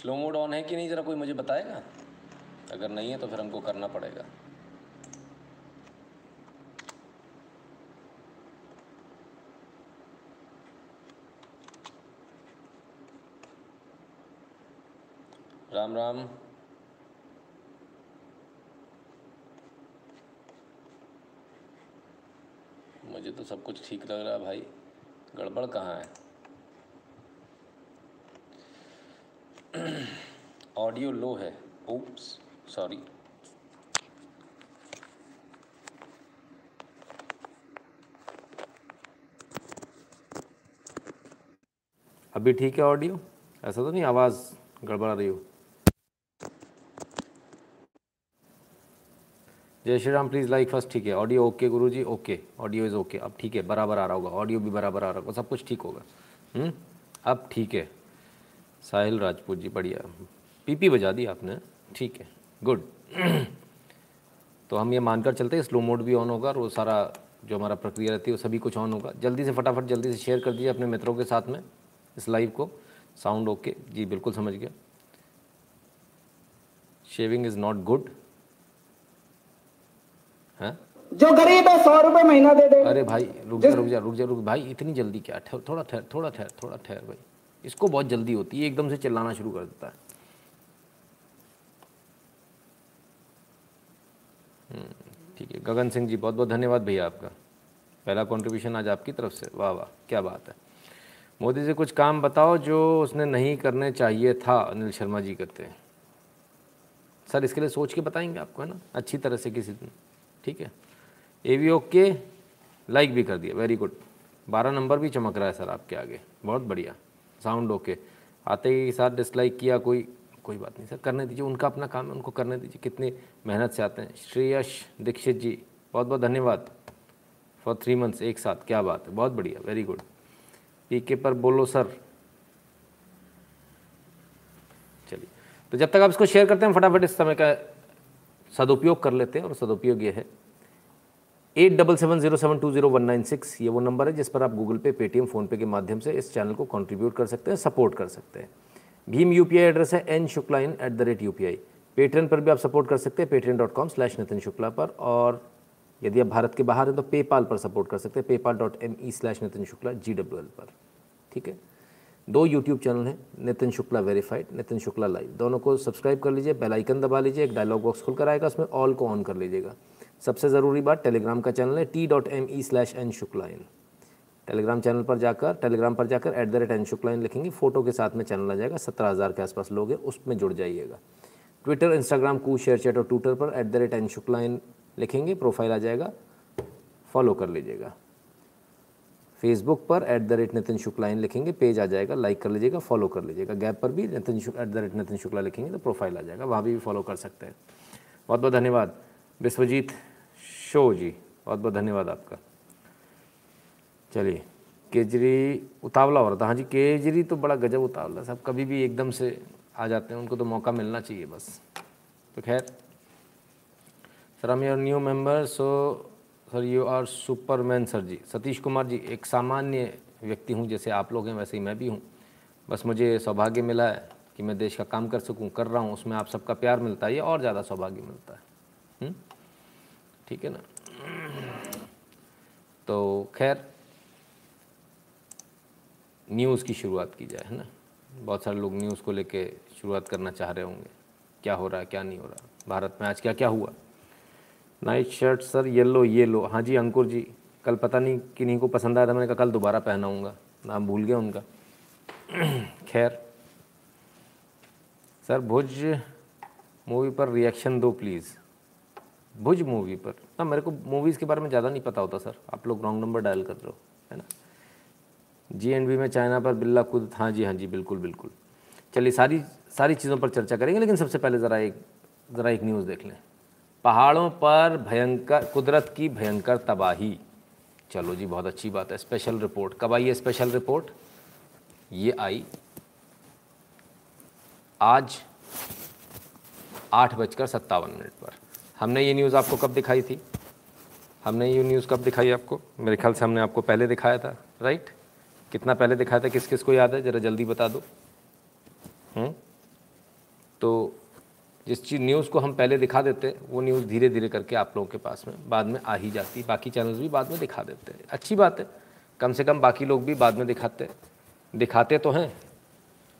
Slow mode on है कि नहीं, ज़रा कोई मुझे बताएगा? अगर नहीं है तो फिर हमको करना पड़ेगा। राम राम। मुझे तो सब कुछ ठीक लग रहा है भाई। गड़बड़ कहाँ है? ऑडियो लो है। ओप्स सॉरी अभी ठीक है ऑडियो? ऐसा तो नहीं, आवाज़ गड़बड़ा रही हो? जय Shri Ram please like first ठीक है। ऑडियो ओके गुरु जी ओके ऑडियो इज़ ओके अब ठीक है, बराबर आ रहा होगा। ऑडियो भी बराबर आ रहा होगा, सब कुछ ठीक होगा। हम्म? अब ठीक है। साहिल राजपूत जी, बढ़िया। पीपी बजा दी आपने। ठीक है गुड तो हम ये मानकर चलते हैं स्लो मोड भी ऑन होगा और वो सारा जो हमारा प्रक्रिया रहती है वो सभी कुछ ऑन होगा। जल्दी से फटाफट जल्दी से शेयर कर दीजिए अपने मित्रों के साथ में इस लाइव को। साउंड ओके जी बिल्कुल समझ गया। शेविंग इज़ नॉट गुड हैं? जो गरीब है सौ रुपए महीना दे दे। अरे भाई रुक जा रुक जा रुक जा रुक भाई इतनी जल्दी क्या? थोड़ा ठहर थोड़ा ठहर थोड़ा ठहर भाई। इसको बहुत जल्दी होती है एकदम से चिल्लाना शुरू कर देता है। ठीक है। गगन सिंह जी, बहुत बहुत धन्यवाद भैया आपका। पहला कंट्रीब्यूशन आज आपकी तरफ़ से। वाह वाह, क्या बात है। मोदी से कुछ काम बताओ जो उसने नहीं करने चाहिए था अनिल शर्मा जी करते हैं सर, इसके लिए सोच के बताएँगे आपको, है ना? अच्छी तरह से किसी दिन। ठीक है। ए वी ओके लाइक भी कर दिया। वेरी गुड बारह नंबर भी चमक रहा है, सर, आपके आगे। बहुत बढ़िया। साउंड ओके आते ही साथ डिसलाइक किया कोई। कोई बात नहीं, सर, करने दीजिए। उनका अपना काम है, उनको करने दीजिए। कितनी मेहनत से आते हैं। श्रेयश दीक्षित जी, बहुत बहुत धन्यवाद। फॉर थ्री मंथ्स एक साथ, क्या बात है। बहुत बढ़िया वेरी गुड पीके पर बोलो, सर। चलिए। तो जब तक आप इसको शेयर करते हैं फटाफट इस समय का सदुपयोग कर लेते हैं, और सदुपयोग ये है। Eight double seven zero seven two zero one nine six, ये वो नंबर है जिस पर आप गूगल पे पेटीएम फ़ोनपे के माध्यम से इस चैनल को कंट्रीब्यूट कर सकते हैं सपोर्ट कर सकते हैं। भीम यू एड्रेस है N Shukla in at the rate U Patreon पर भी आप सपोर्ट कर सकते हैं Patreon dot com slash Nitin Shukla पर और यदि आप भारत के बाहर हैं तो पेपाल पर सपोर्ट कर सकते हैं PayPal dot M E slash Nitin Shukla G W L पर। ठीक है? दो यूट्यूब चैनल हैं नितिन शुक्ला वेरीफाइड नितिन शुक्ला लाइव दोनों को सब्सक्राइब कर लीजिए बेल आइकन दबा लीजिए, एक डायलॉग बॉक्स खुलकर आएगा, उसमें ऑल को ऑन कर लीजिएगा। सबसे ज़रूरी बात टेलीग्राम का चैनल है T dot M E slash N Shukla in Telegram channel पर जाकर टेलीग्राम पर जाकर at the rate N Shukla in लिखेंगे फ़ोटो के साथ में चैनल आ जाएगा, सत्रह हज़ार के आसपास लोग हैं, उसमें जुड़ जाइएगा। ट्विटर इंस्टाग्राम कू शेयर चैट और ट्विटर पर at the rate N Shukla in लिखेंगे प्रोफ़ाइल आ जाएगा फॉलो कर लीजिएगा। फेसबुक पर at the rate Nitin Shukla in लिखेंगे पेज आ जाएगा लाइक कर लीजिएगा फॉलो कर लीजिएगा। गैप पर भी Nitin at the rate Nitin Shukla लिखेंगे तो प्रोफ़ाइल आ जाएगा, वहाँ भी फॉलो कर सकते हैं। बहुत बहुत धन्यवाद। विश्वजीत शो जी बहुत बहुत धन्यवाद आपका। चलिए, केजरी उतावला हो रहा था। हाँ जी, केजरी तो बड़ा गजब उतावला सब कभी भी एकदम से आ जाते हैं, उनको तो मौका मिलना चाहिए बस। तो खैर, सर, हम your new member so sir you are superman sir जी। सतीश कुमार जी, एक सामान्य व्यक्ति हूँ, जैसे आप लोग हैं, वैसे ही मैं भी हूँ। बस मुझे सौभाग्य मिला है कि मैं देश का काम कर सकूँ, कर रहा हूँ, उसमें आप सबका प्यार मिलता है, ये और ज़्यादा सौभाग्य मिलता है। ठीक है ना? तो खैर न्यूज़ की शुरुआत की जाए, है ना? बहुत सारे लोग न्यूज़ को लेके शुरुआत करना चाह रहे होंगे। क्या हो रहा है, क्या नहीं हो रहा? भारत में आज क्या क्या हुआ? Night shirt sir yellow yellow हाँ जी, अंकुर जी, कल पता नहीं किन्हीं को पसंद आया था, मैंने कहा कल दोबारा पहनाऊँगा। नाम भूल गया उनका। खैर सर भुज मूवी पर रिएक्शन दो प्लीज़ भुज मूवी पर। ना, मेरे को मूवीज़ के बारे में ज़्यादा नहीं पता होता सर आप लोग रॉन्ग नंबर डायल कर रहे हो, है ना? जी एंड बी में चाइना पर बिल्ला खुद हाँ जी हाँ जी, बिल्कुल बिल्कुल। चलिए, सारी सारी चीज़ों पर चर्चा करेंगे, लेकिन सबसे पहले ज़रा एक ज़रा एक न्यूज़ देख लें। पहाड़ों पर भयंकर, कुदरत की भयंकर तबाही। चलो जी, बहुत अच्छी बात है स्पेशल रिपोर्ट कब आई है स्पेशल रिपोर्ट ये आई आज आठ बजकर सत्तावन मिनट पर। हमने ये न्यूज़ आपको कब दिखाई थी? हमने ये न्यूज़ कब दिखाई आपको? मेरे ख्याल से हमने आपको पहले दिखाया था राइट कितना पहले दिखाया था, किस किस को याद है? ज़रा जल्दी बता दो। हम्म? तो जिस चीज़ न्यूज़ को हम पहले दिखा देते वो न्यूज़ धीरे धीरे करके आप लोगों के पास में बाद में आ ही जाती बाकी चैनल्स भी बाद में दिखा देते हैं। अच्छी बात है। कम से कम बाकी लोग भी बाद में दिखाते दिखाते तो हैं,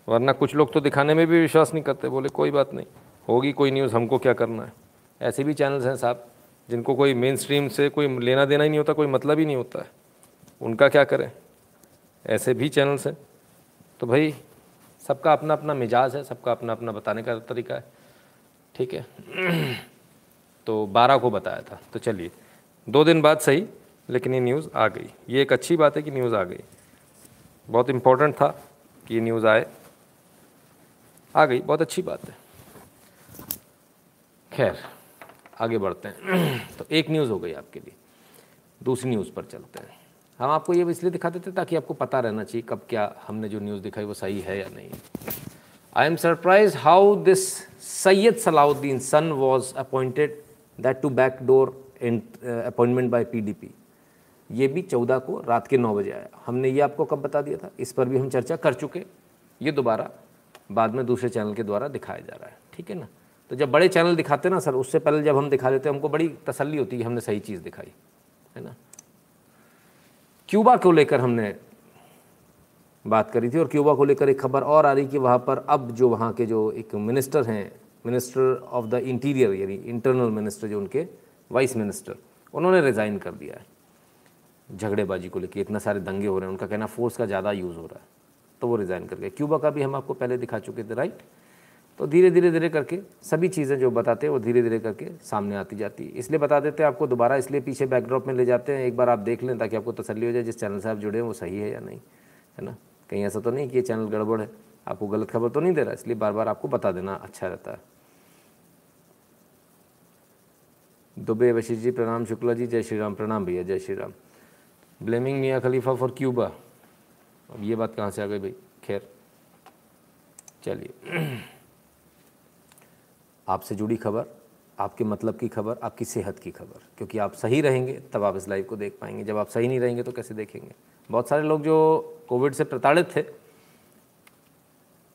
वरना कुछ लोग तो दिखाने में भी विश्वास नहीं करते। बोले, कोई बात नहीं, होगी कोई न्यूज़ हमको क्या करना है? ऐसे भी चैनल्स हैं साहब, जिनको कोई मेन स्ट्रीम से कोई लेना देना ही नहीं होता, कोई मतलब ही नहीं होता है। उनका क्या करें? ऐसे भी चैनल्स हैं। तो भाई, सबका अपना अपना मिजाज है, सबका अपना अपना बताने का तरीका है। ठीक है? तो बारह को बताया था। तो चलिए, दो दिन बाद सही, लेकिन ये न्यूज़ आ गई। ये एक अच्छी बात है कि न्यूज़ आ गई। बहुत इम्पोर्टेंट था कि ये न्यूज़ आए। आ गई, बहुत अच्छी बात है। खैर, आगे बढ़ते हैं। तो एक न्यूज़ हो गई आपके लिए। दूसरी न्यूज़ पर चलते हैं। हम आपको ये इसलिए दिखा देते ताकि आपको पता रहना चाहिए कब क्या हमने जो न्यूज़ दिखाई वो सही है या नहीं। I am surprise how this Syed Salahuddin son was appointed that to back door appointment by PDP ये भी चौदह को रात के नौ बजे आया। हमने ये आपको कब बता दिया था? इस पर भी हम चर्चा कर चुके। ये दोबारा बाद में दूसरे चैनल के द्वारा दिखाया जा रहा है। ठीक है ना? तो जब बड़े चैनल दिखाते ना सर, उससे पहले जब हम दिखा देते, हमको बड़ी तसल्ली होती है हमने सही चीज़ दिखाई। है ना? क्यूबा को लेकर हमने बात करी थी और क्यूबा को लेकर एक खबर और आ रही कि वहाँ पर अब जो वहाँ के जो एक मिनिस्टर हैं, मिनिस्टर ऑफ़ द इंटीरियर, यानी इंटरनल मिनिस्टर जो उनके वाइस मिनिस्टर, उन्होंने रिज़ाइन कर दिया है। झगड़ेबाजी को लेकर, इतना सारे दंगे हो रहे हैं, उनका कहना फोर्स का ज़्यादा यूज़ हो रहा है तो वो रिज़ाइन कर गए। क्यूबा का भी हम आपको पहले दिखा चुके थे, राइट? तो धीरे धीरे धीरे करके सभी चीज़ें जो बताते हैं वो धीरे धीरे करके सामने आती जाती है। इसलिए बता देते हैं, आपको दोबारा इसलिए पीछे बैकड्रॉप में ले जाते हैं, एक बार आप देख लें ताकि आपको तसली हो जाए जिस चैनल से आप जुड़े हैं, वो सही है या नहीं, है ना? कहीं ऐसा तो नहीं कि ये चैनल गड़बड़ है, आपको गलत खबर तो नहीं दे रहा, इसलिए बार बार आपको बता देना अच्छा रहता है। दुबे वशीर जी, प्रणाम शुक्ला जी, जय श्री राम प्रणाम भैया, जय श्री राम ब्लेमिंग मियाँ खलीफा फॉर क्यूबा अब ये बात कहाँ से आ गई भाई? खैर, चलिए। आपसे जुड़ी खबर, आपके मतलब की खबर, आपकी सेहत की खबर। क्योंकि आप सही रहेंगे, तब आप इस लाइव को देख पाएँगे। जब आप सही नहीं रहेंगे तो कैसे देखेंगे? बहुत सारे लोग जो कोविड से प्रताड़ित थे,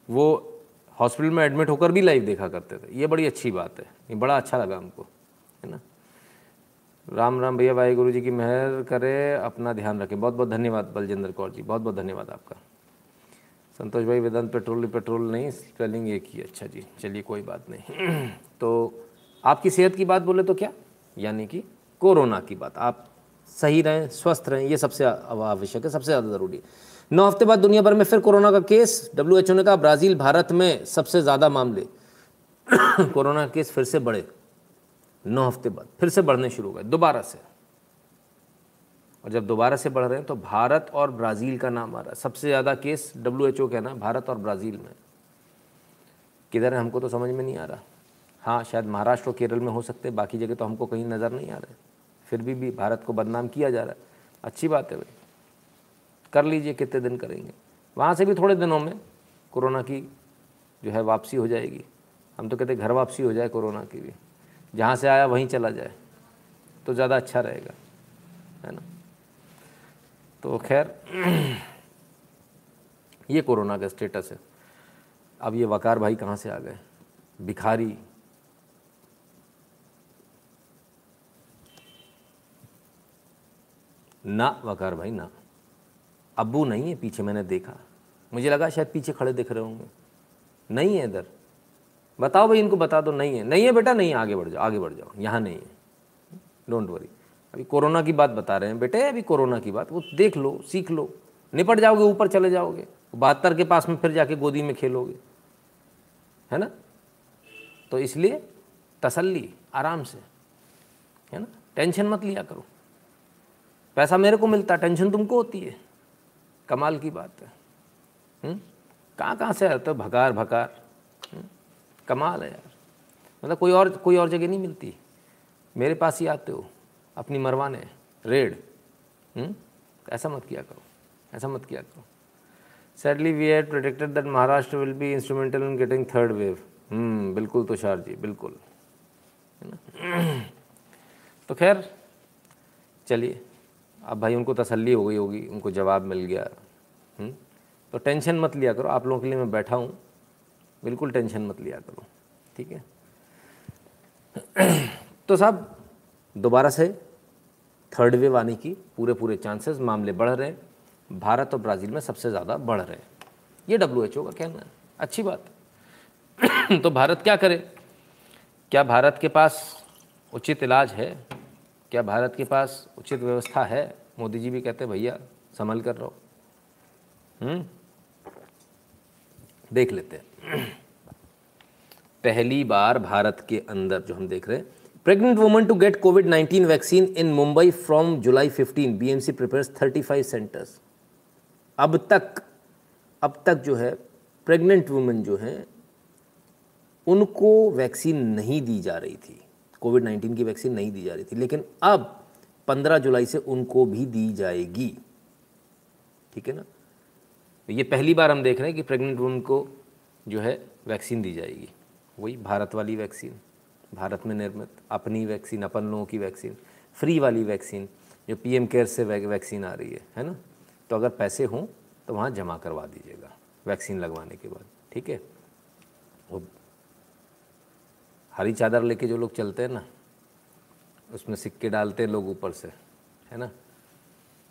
वो हॉस्पिटल में एडमिट होकर भी लाइव देखा करते थे। ये बड़ी अच्छी बात है। ये बड़ा अच्छा लगा हमको, है ना? राम राम भैया भाई गुरु जी की मेहर करे, अपना ध्यान रखें। बहुत बहुत धन्यवाद बलजिंदर कौर जी। बहुत बहुत धन्यवाद आपका। संतोष भाई, वेदांत पेट्रोल पेट्रोल नहीं, स्पेलिंग एक ही अच्छा जी, चलिए कोई बात नहीं। तो आपकी सेहत की बात बोले तो क्या? यानी कि कोरोना की बात। आप सही रहें, स्वस्थ रहें, ये सबसे आवश्यक है, सबसे ज़्यादा ज़रूरी है। नौ हफ़्ते बाद दुनिया भर में फिर कोरोना का केस। डब्ल्यू ने कहा, ब्राज़ील, भारत में सबसे ज़्यादा मामले। कोरोना केस फिर से बढ़े। नौ हफ़्ते बाद फिर से बढ़ने शुरू हो गए, दोबारा से। और जब दोबारा से बढ़ रहे हैं तो भारत और ब्राज़ील का नाम आ रहा है। सबसे ज़्यादा केस डब्ल्यू एच ओ के ना भारत और ब्राज़ील में। किधर है हमको तो समझ में नहीं आ रहा। हाँ शायद महाराष्ट्र और केरल में हो सकते बाकी जगह तो हमको कहीं नज़र नहीं आ रहे। फिर भी भी भारत को बदनाम किया जा रहा है। अच्छी बात है भाई। कर लीजिए, कितने दिन करेंगे। वहाँ से भी थोड़े दिनों में कोरोना की जो है वापसी हो जाएगी। हम तो कहते घर वापसी हो जाए कोरोना की भी। जहाँ से आया वहीं चला जाए। तो ज़्यादा अच्छा रहेगा। है ना? तो खैर, ये कोरोना का स्टेटस है। अब ये वकार भाई कहाँ से आ गए? भिखारी। ना, वकार भाई, ना। अबू नहीं है पीछे, मैंने देखा। मुझे लगा शायद पीछे खड़े दिख रहे होंगे। नहीं है इधर। बताओ भाई, इनको बता दो, नहीं है। नहीं है बेटा, नहीं आगे बढ़ जाओ, आगे बढ़ जाओ। यहाँ नहीं है। डोंट वरी अभी कोरोना की बात बता रहे हैं, बेटे, अभी कोरोना की बात, वो देख लो, सीख लो। निपट जाओगे, ऊपर चले जाओगे। बहत्तर के पास में फिर जाके गोदी में खेलोगे। है ना? तो इसलिए तसल्ली, आराम से। है ना? टेंशन मत लिया करो। पैसा मेरे को मिलता, टेंशन तुमको होती है। कमाल की बात है। हम्म? कहाँ कहाँ से आते हो भकार भकार हम्म? कमाल है यार। मतलब कोई और कोई और जगह नहीं मिलती। मेरे पास ही आते हो। अपनी मरवाने, रेड। हुँ? ऐसा मत किया करो, ऐसा मत किया करो। Sadly we had protected that Maharashtra will be instrumental in getting third wave hmm बिल्कुल तुषार जी, बिल्कुल। है तो खैर, चलिए। अब भाई, उनको तसल्ली हो गई होगी, उनको जवाब मिल गया। हुँ? तो टेंशन मत लिया करो, आप लोगों के लिए मैं बैठा हूँ। बिल्कुल टेंशन मत लिया करो, ठीक है? तो साहब, दोबारा से थर्ड वेव आने की पूरे पूरे चांसेस मामले बढ़ रहे हैं। भारत और ब्राज़ील में सबसे ज़्यादा बढ़ रहे हैं। ये डब्ल्यू एच ओ का कहना है। अच्छी बात। तो भारत क्या करे? क्या भारत के पास उचित इलाज है? क्या भारत के पास उचित व्यवस्था है? मोदी जी भी कहते हैं, भैया, संभल कर रहो। हम्म? देख लेते हैं। पहली बार भारत के अंदर जो हम देख रहे हैं pregnant woman to get COVID 19 vaccine in Mumbai from July 15 BMC prepares 35 centres अब तक अब तक जो है प्रेग्नेंट वुमेन जो हैं, उनको वैक्सीन नहीं दी जा रही थी। कोविड नाइन्टीन की वैक्सीन नहीं दी जा रही थी। लेकिन अब 15 जुलाई से उनको भी दी जाएगी। ठीक है ना? तो ये पहली बार हम देख रहे हैं कि प्रेग्नेंट वुमेन को जो है वैक्सीन दी जाएगी। वही भारत वाली वैक्सीन भारत में निर्मित अपनी वैक्सीन, अपन लोगों की वैक्सीन फ्री वाली वैक्सीन, जो पीएम केयर से वैक्सीन आ रही है है ना? तो अगर पैसे हों तो वहाँ जमा करवा दीजिएगा, वैक्सीन लगवाने के बाद, ठीक है? वो हरी चादर लेके जो लोग चलते हैं ना, उसमें सिक्के डालते हैं लोग ऊपर से, है ना?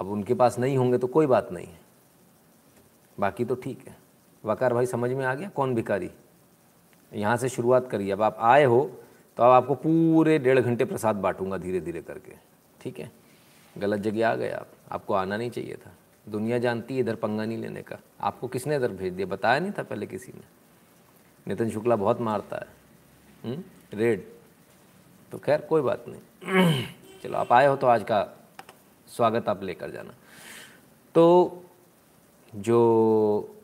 अब उनके पास नहीं होंगे तो कोई बात नहीं है। बाकी तो ठीक है। वकार भाई, समझ में आ गया? कौन भिकारी यहाँ से शुरुआत करिए। अब आप आए हो तो अब आपको पूरे डेढ़ घंटे प्रसाद बांटूँगा धीरे धीरे करके। ठीक है? गलत जगह आ गए आप। आपको आना नहीं चाहिए था। दुनिया जानती है, इधर पंगा नहीं लेने का। आपको किसने इधर भेज दिया? बताया नहीं था पहले किसी ने। नितिन शुक्ला बहुत मारता है। हुँ? हम्म? रेड। तो खैर, कोई बात नहीं। चलो, आप आए हो तो आज का स्वागत आप लेकर जाना। तो जो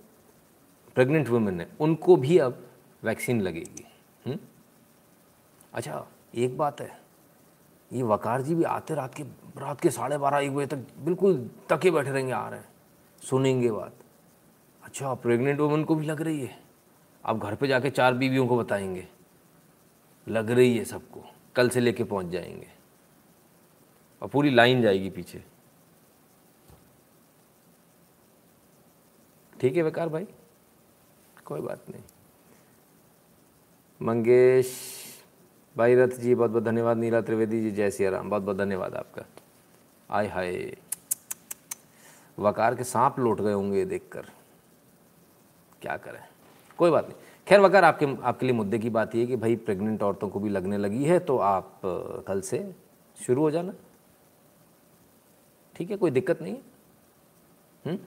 प्रेग्नेंट वुमेन है, उनको भी अब वैक्सीन लगेगी। हुँ? अच्छा एक बात है, ये वकार जी भी आते रात के रात के साढ़े बारह, एक बजे तक बिल्कुल तके बैठे रहेंगे, आ रहे हैं, सुनेंगे बात। अच्छा प्रेग्नेंट वुमन को भी लग रही है? आप घर पे जाके चार बीवियों को बताएँगे। लग रही है सबको, कल से लेके पहुँच जाएँगे। और पूरी लाइन जाएगी पीछे। ठीक है बेकार भाई? कोई बात नहीं। मंगेश भाई रथ जी, बहुत बहुत धन्यवाद। नीला त्रिवेदी जी, जय सिया राम बहुत बहुत धन्यवाद आपका। आय हाय। वकार के सांप लौट गए होंगे देखकर। क्या करें? कोई बात नहीं। खैर, वकार, आपके आपके लिए मुद्दे की बात यह कि भाई प्रेग्नेंट औरतों को भी लगने लगी है तो आप, कल से शुरू हो जाना। ठीक है, कोई दिक्कत नहीं है हम्म?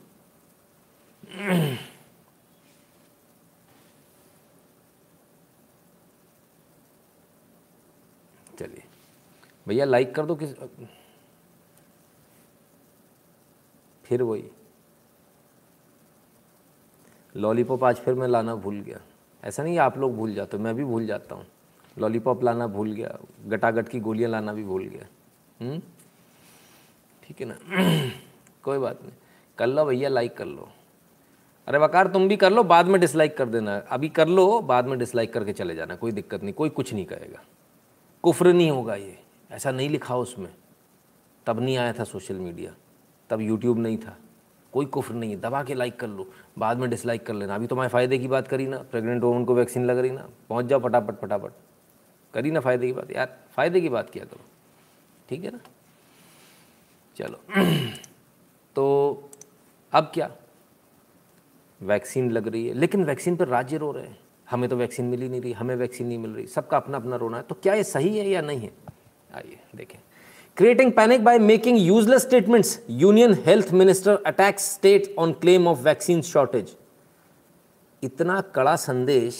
चलिए भैया लाइक कर दो किस फिर वही। लॉलीपॉप आज फिर मैं लाना भूल गया। ऐसा नहीं आप लोग भूल जाते मैं भी भूल जाता हूँ। लॉलीपॉप लाना भूल गया, गटागट की गोलियाँ लाना भी भूल गया। हम्म? ठीक है ना? कोई बात नहीं। कर लो भैया लाइक कर लो। अरे वकार, तुम भी कर लो, बाद में डिसलाइक कर देना। अभी कर लो, बाद में डिसलाइक करके चले जाना, कोई दिक्कत नहीं, कोई कुछ नहीं कहेगा। कुफ्र नहीं होगा ये। ऐसा नहीं लिखा उसमें। तब नहीं आया था सोशल मीडिया। तब यूट्यूब नहीं था। कोई कुफ्र नहीं है। दबा के लाइक कर लो। बाद में डिसलाइक कर लेना। अभी तो मैं फ़ायदे की बात करी ना। प्रेग्नेंट वोमन को वैक्सीन लग रही ना। पहुँच जाओ फटाफट फटाफट। करी ना फ़ायदे की बात। यार, फ़ायदे की बात किया करो। ठीक है ना? चलो। तो अब क्या? वैक्सीन लग रही है। लेकिन वैक्सीन पर राज्य रो रहे हैं। हमें तो वैक्सीन मिल नहीं रही। हमें वैक्सीन नहीं मिल रही। सबका अपना अपना रोना है। तो क्या ये सही है या नहीं है? आइए, देखें। Creating panic by making useless statements union health minister attacks state on claim of vaccine shortage इतना कड़ा संदेश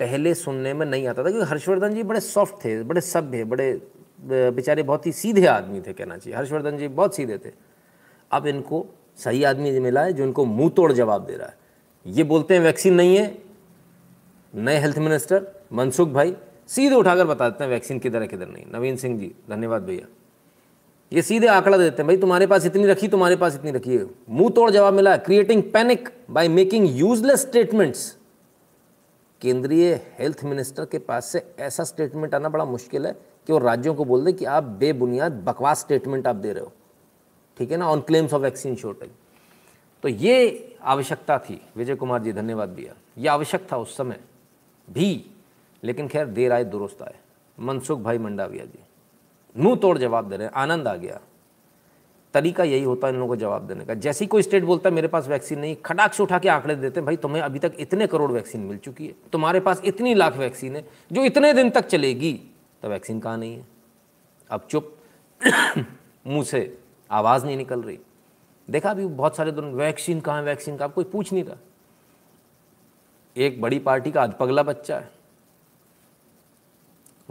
पहले सुनने में नहीं आता था, क्योंकि हर्षवर्धन जी बड़े सॉफ्ट थे, बड़े सभ्य, बड़े बेचारे बहुत ही सीधे आदमी थे, कहना चाहिए। हर्षवर्धन जी बहुत सीधे थे। अब इनको सही आदमी मिला है जो इनको मुँह तोड़ जवाब दे रहा है। ये बोलते हैं वैक्सीन नहीं है। नए हेल्थ मिनिस्टर मनसुख भाई सीधे उठाकर बता देते हैं, वैक्सीन किधर है, किधर नहीं। नवीन सिंह जी, धन्यवाद भैया। ये सीधे आंकड़ा देते हैं, भाई, तुम्हारे पास इतनी रखी, तुम्हारे पास इतनी रखी है। मुँह तोड़ जवाब मिला creating panic by making useless statements केंद्रीय हेल्थ मिनिस्टर के पास से ऐसा स्टेटमेंट आना बड़ा मुश्किल है कि वो राज्यों को बोल दे कि आप बेबुनियाद, बकवास स्टेटमेंट आप दे रहे हो। ठीक है ना? On claims of vaccine shortage तो ये आवश्यकता थी। विजय कुमार जी, धन्यवाद भैया। ये आवश्यक था उस समय। भी लेकिन खैर देर आए, दुरुस्त आए। मनसुख भाई मंडाविया जी, मुँह तोड़ जवाब दे रहे हैं, आनंद आ गया। तरीका यही होता है इन लोगों को जवाब देने का। जैसे ही कोई स्टेट बोलता है, मेरे पास वैक्सीन नहीं खटाक से उठा के आंकड़े देते हैं, भाई तुम्हें अभी तक इतने करोड़ वैक्सीन मिल चुकी है। तुम्हारे पास इतनी लाख वैक्सीन है, जो इतने दिन तक चलेगी तो वैक्सीन कहाँ नहीं है? अब चुप, मुँह से आवाज़ नहीं निकल रही। देखा अभी बहुत सारे दोनों, वैक्सीन कहाँ वैक्सीन कहाँ कोई पूछ नहीं रहा। एक बड़ी पार्टी का अधपगला बच्चा है।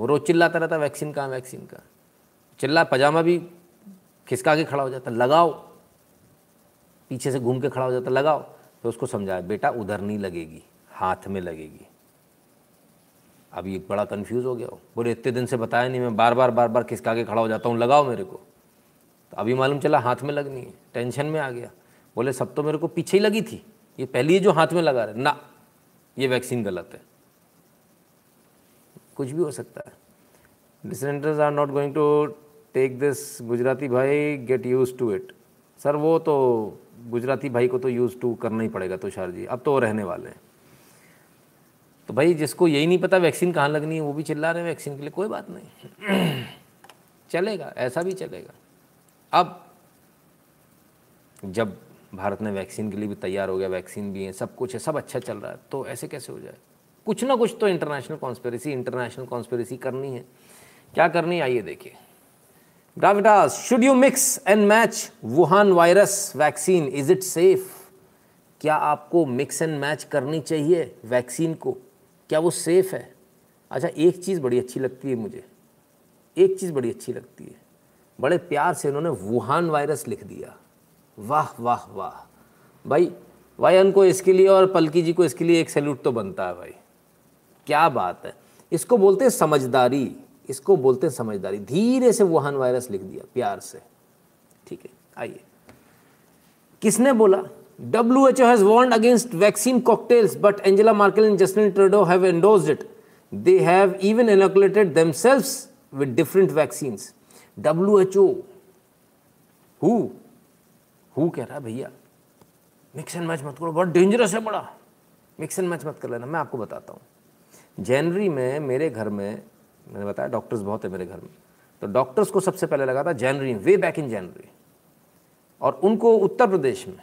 वो रोज चिल्लाता रहता वैक्सीन कहाँ, वैक्सीन का चिल्ला, पजामा भी खिसका के खड़ा हो जाता लगाओ। पीछे से घूम के खड़ा हो जाता लगाओ। तो उसको समझाया, बेटा, उधर नहीं लगेगी, हाथ में लगेगी। अब ये बड़ा कंफ्यूज हो गया हो बोले, इतने दिन से बताया नहीं, मैं बार बार बार बार खिसका के खड़ा हो जाता हूँ, लगाओ मेरे को। तो अभी मालूम चला, हाथ में लगनी है, टेंशन में आ गया। बोले, सब तो मेरे को पीछे ही लगी थी, ये पहली जो हाथ में लगा रहे ना, ये वैक्सीन गलत है। कुछ भी हो सकता है। Dissenters are not going to take this Gujarati भाई get use to it sir, वो तो गुजराती भाई को तो यूज़ टू करना ही पड़ेगा तुषार जी। अब तो रहने वाले हैं। तो भाई, जिसको यही नहीं पता वैक्सीन कहाँ लगनी है, वो भी चिल्ला रहे हैं वैक्सीन के लिए। कोई बात नहीं। चलेगा, ऐसा भी चलेगा। अब जब भारत ने वैक्सीन के लिए भी तैयार हो गया वैक्सीन भी है, सब कुछ है, सब अच्छा चल रहा है तो ऐसे कैसे हो जाए? कुछ ना कुछ तो इंटरनेशनल कॉन्स्पेरेसी इंटरनेशनल कॉन्स्पेरेसी करनी है। क्या करनी है? आइए देखिए। Gravitas should you mix and match Wuhan virus vaccine is it safe क्या आपको मिक्स एंड मैच करनी चाहिए वैक्सीन को? क्या वो सेफ़ है? अच्छा एक चीज़ बड़ी अच्छी लगती है मुझे। एक चीज़ बड़ी अच्छी लगती है। बड़े प्यार से उन्होंने वुहान वायरस लिख दिया। वाह वाह वाह। भाई, वायन को इसके लिए और पलकी जी को इसके लिए एक सैल्यूट तो बनता है भाई। क्या बात है? इसको बोलते हैं समझदारी। इसको बोलते हैं समझदारी। धीरे से वुहान वायरस लिख दिया, प्यार से। ठीक है, आइए। किसने बोला? W H O has warned against vaccine cocktails but Angela Merkel and Justin Trudeau have endorsed it they have even inoculated themselves with different vaccine W H O who कह रहा है भैया? मिक्स एंड मैच मत करो, बहुत dangerous है बड़ा। Mix and match मत कर लेना, मैं आपको बताता हूँ। जनवरी में मेरे घर में, मैंने बताया डॉक्टर्स बहुत है मेरे घर में तो डॉक्टर्स को सबसे पहले लगा था जनवरी वे बैक इन जनवरी। और उनको उत्तर प्रदेश में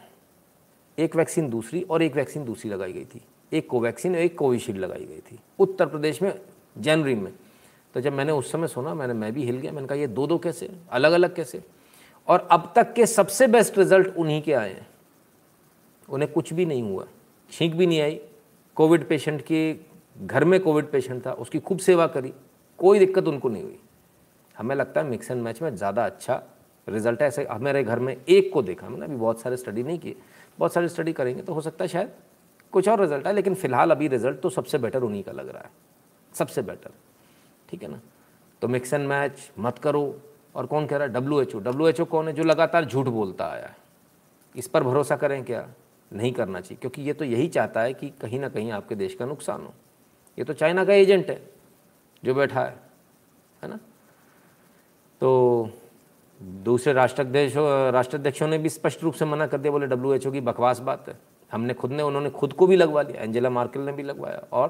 एक वैक्सीन दूसरी और एक वैक्सीन दूसरी लगाई गई थी। एक कोवैक्सीन और एक कोविशील्ड लगाई गई थी। उत्तर प्रदेश में, जनवरी में। तो जब मैंने उस समय सुना, मैंने, मैं भी हिल गया, मैंने कहा, ये दो दो कैसे? अलग अलग कैसे? और अब तक के सबसे बेस्ट रिज़ल्ट उन्हीं के आए हैं। उन्हें कुछ भी नहीं हुआ, छींक भी नहीं आई। कोविड पेशेंट के घर में कोविड पेशेंट था, उसकी खूब सेवा करी, कोई दिक्कत उनको नहीं हुई। हमें लगता है मिक्स एंड मैच में ज़्यादा अच्छा रिज़ल्ट है, ऐसे हमारे घर में एक को देखा मैंने अभी बहुत सारे स्टडी नहीं किए। बहुत सारी स्टडी करेंगे तो हो सकता है शायद कुछ और रिज़ल्ट है लेकिन फ़िलहाल अभी रिज़ल्ट तो सबसे बेटर उन्हीं का लग रहा है। सबसे बेटर ठीक है ना? तो मिक्स एंड मैच मत करो। और कौन कह रहा है? W H O W H O कौन है? जो लगातार झूठ बोलता आया है। इस पर भरोसा करें क्या? नहीं करना चाहिए, क्योंकि ये तो यही चाहता है कि कहीं ना कहीं आपके देश का नुकसान हो। ये तो चाइना का एजेंट है, जो बैठा है है ना? तो दूसरे राष्ट्राध्यक्ष, राष्ट्राध्यक्षों ने भी स्पष्ट रूप से मना कर दिया, बोले डब्ल्यू एच ओ की बकवास बात है। हमने खुद ने, उन्होंने खुद को भी लगवा लिया, एंजेला मार्केल ने भी लगवाया, और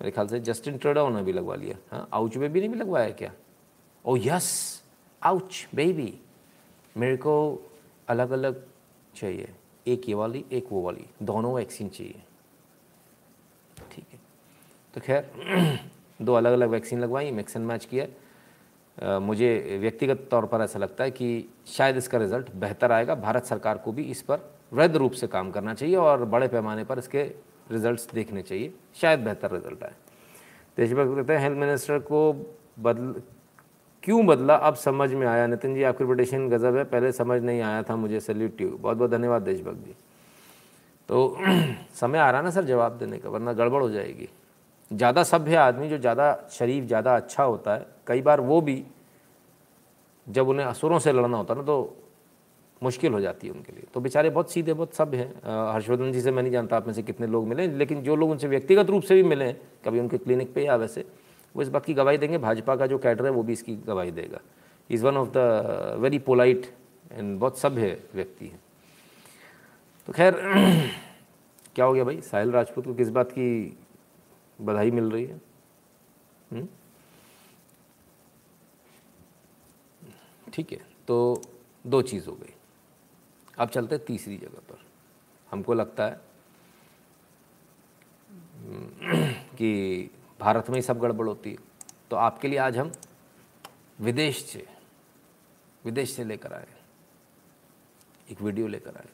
मेरे ख्याल से जस्टिन ट्रेडो ने भी लगवा लिया हाँ? आउच बेबी ने भी लगवाया क्या? Oh yes ouch baby. मेरे को अलग अलग चाहिए, एक ये वाली, एक वो वाली, दोनों वैक्सीन चाहिए। तो खैर दो अलग अलग वैक्सीन लगवाई मिक्स एंड मैच किया। आ, मुझे व्यक्तिगत तौर पर ऐसा लगता है कि शायद इसका रिज़ल्ट बेहतर आएगा। भारत सरकार को भी इस पर वृद्ध रूप से काम करना चाहिए और बड़े पैमाने पर इसके रिजल्ट्स देखने चाहिए। शायद बेहतर रिज़ल्ट आए। देशभक्त कहते हैं हेल्थ मिनिस्टर को बदल क्यों बदला? अब समझ में आया। नितिन जी आपकी रिपोर्टेशन गजब है। पहले समझ नहीं आया था मुझे। सल्यूट यू बहुत बहुत धन्यवाद देशभक्त जी। तो समय आ रहा ना सर जवाब देने का वरना गड़बड़ हो जाएगी। ज़्यादा सभ्य आदमी जो ज़्यादा शरीफ, ज़्यादा अच्छा होता है, कई बार वो भी जब उन्हें असुरों से लड़ना होता है ना तो मुश्किल हो जाती है उनके लिए। तो बेचारे बहुत सीधे, बहुत सभ्य हैं। हर्षवर्धन जी से मैं नहीं जानता आप में से कितने लोग मिले, लेकिन जो लोग उनसे व्यक्तिगत रूप से भी मिले हैं, कभी उनके क्लिनिक पे या वैसे, वो इस बात की गवाही देंगे। भाजपा का जो कैडर है, वो भी इसकी गवाही देगा। Is one of the very polite and बहुत सभ्य व्यक्ति है। तो खैर, क्या हो गया भाई? साहिल राजपूत को किस बात की बधाई मिल रही है। हम्म? ठीक है तो दो चीज़ हो गई। अब चलते हैं तीसरी जगह पर। हमको लगता है हम्म, कि भारत में ही सब गड़बड़ होती है। तो आपके लिए आज हम विदेश से विदेश से लेकर आए। एक वीडियो लेकर आए।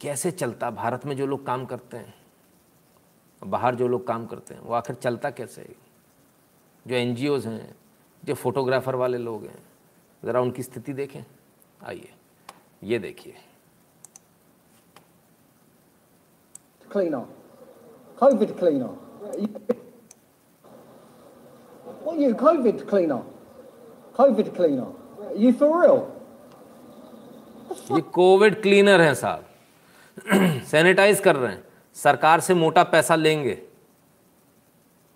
कैसे चलता भारत में जो लोग काम करते हैं? बाहर जो लोग काम करते हैं वो आखिर चलता कैसे है जो एन हैं जो फोटोग्राफर वाले लोग हैं ज़रा उनकी स्थिति देखें आइए ये देखिए cleaner. COVID cleaner. You- What are you, COVID cleaner? COVID cleaner. Are you for real? ये कोविड क्लीनर हैं साहब सैनिटाइज कर रहे हैं सरकार से मोटा पैसा लेंगे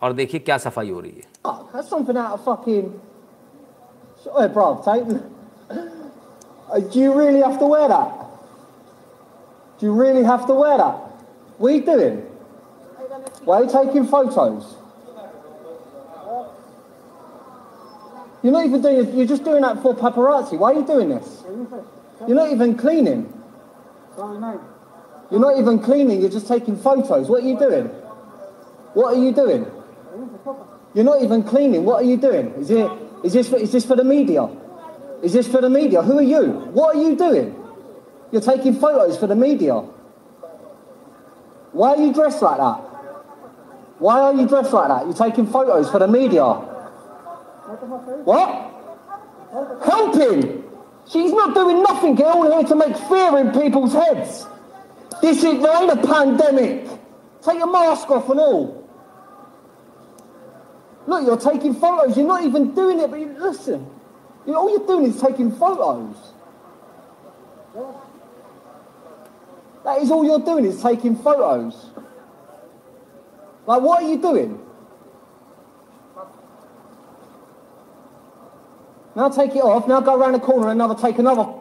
और देखिए क्या सफाई हो रही है Fuck, that's something out of fucking. Hey, bro, take. Uh, Do you really have to wear that? Do you really have to wear that? What are you doing? Why are you taking photos? You're not even doing. You're just doing that for paparazzi. Why are you doing this? You're not even cleaning. You're not even cleaning. You're just taking photos. What are you doing? What are you doing? You're not even cleaning. What are you doing? Is it? Is this? For, is this for the media? Is this for the media? Who are you? What are you doing? You're taking photos for the media. Why are you dressed like that? Why are you dressed like that? You're taking photos for the media. What? Helping. She's not doing nothing. Get all here to make fear in people's heads. This is there ain't a pandemic. Take your mask off and all. Look, you're taking photos. You're not even doing it, but you, listen. You, all you're doing is taking photos. That is all you're doing is taking photos. Like, what are you doing? Now take it off. Now go around the corner and another take another.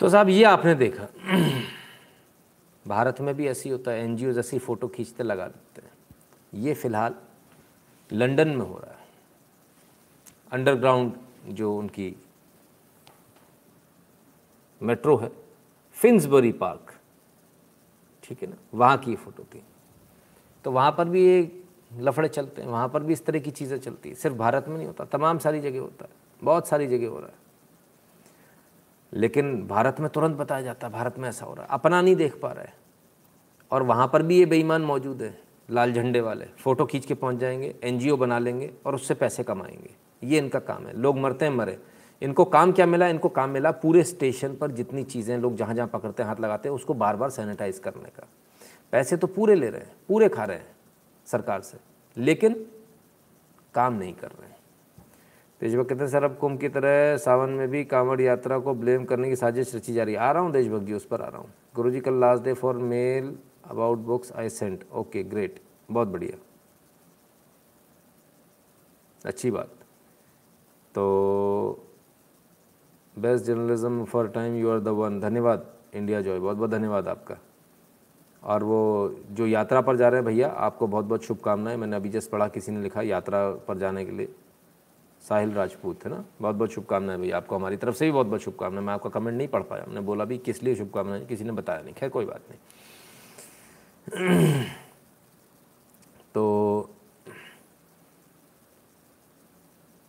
तो साहब, ये आपने देखा। भारत में भी ऐसी होता है एन ऐसी फ़ोटो खींचते लगा देते हैं। ये फ़िलहाल लंदन में हो रहा है। अंडरग्राउंड जो उनकी मेट्रो है, फिन्सबरी पार्क। ठीक है ना? वहाँ की फ़ोटो थी। तो वहाँ पर भी ये लफड़े चलते हैं, वहाँ पर भी इस तरह की चीज़ें चलती है। सिर्फ़ भारत में नहीं होता, तमाम सारी जगह होता है, बहुत सारी जगह हो रहा है। लेकिन भारत में तुरंत बताया जाता है, भारत में ऐसा हो रहा है। अपना नहीं देख पा रहा। है और वहाँ पर भी ये बेईमान मौजूद है, लाल झंडे वाले। फ़ोटो खींच के पहुँच जाएँगे, एनजीओ बना लेंगे और उससे पैसे कमाएँगे। ये इनका काम है। लोग मरते हैं, मरे। इनको काम क्या मिला? इनको काम मिला पूरे स्टेशन पर जितनी चीज़ें लोग जहाँ जहाँ पकड़ते हैं, हाथ लगाते हैं, उसको बार बार सैनिटाइज करने का। पैसे तो पूरे ले रहे हैं, पूरे खा रहे हैं सरकार से। लेकिन काम नहीं कर रहे हैं। देशभक्त कहते हैं, सर, अब कुंभ की तरह सावन में भी कांवड़ यात्रा को ब्लेम करने की साजिश रची जा रही है। आ रहा हूँ देशभक्त जी उस पर आ रहा हूँ। गुरु जी कल last day for mail about books I sent okay great बहुत बढ़िया। अच्छी बात। तो best journalism for time you are the one धन्यवाद इंडिया जॉय बहुत बहुत धन्यवाद आपका। और वो जो यात्रा पर जा रहे हैं भैया, आपको बहुत बहुत शुभकामनाएँ। मैंने अभी जस्ट पढ़ा, किसी ने लिखा यात्रा पर जाने के लिए। साहिल राजपूत, है ना? बहुत बहुत शुभकामनाएँ भैया आपको हमारी तरफ़ से भी बहुत बहुत शुभकामनाएँ। मैं आपका कमेंट नहीं पढ़ पाया। हमने बोला भी किस लिए शुभकामनाएँ, किसी ने बताया नहीं। खैर, कोई बात नहीं। तो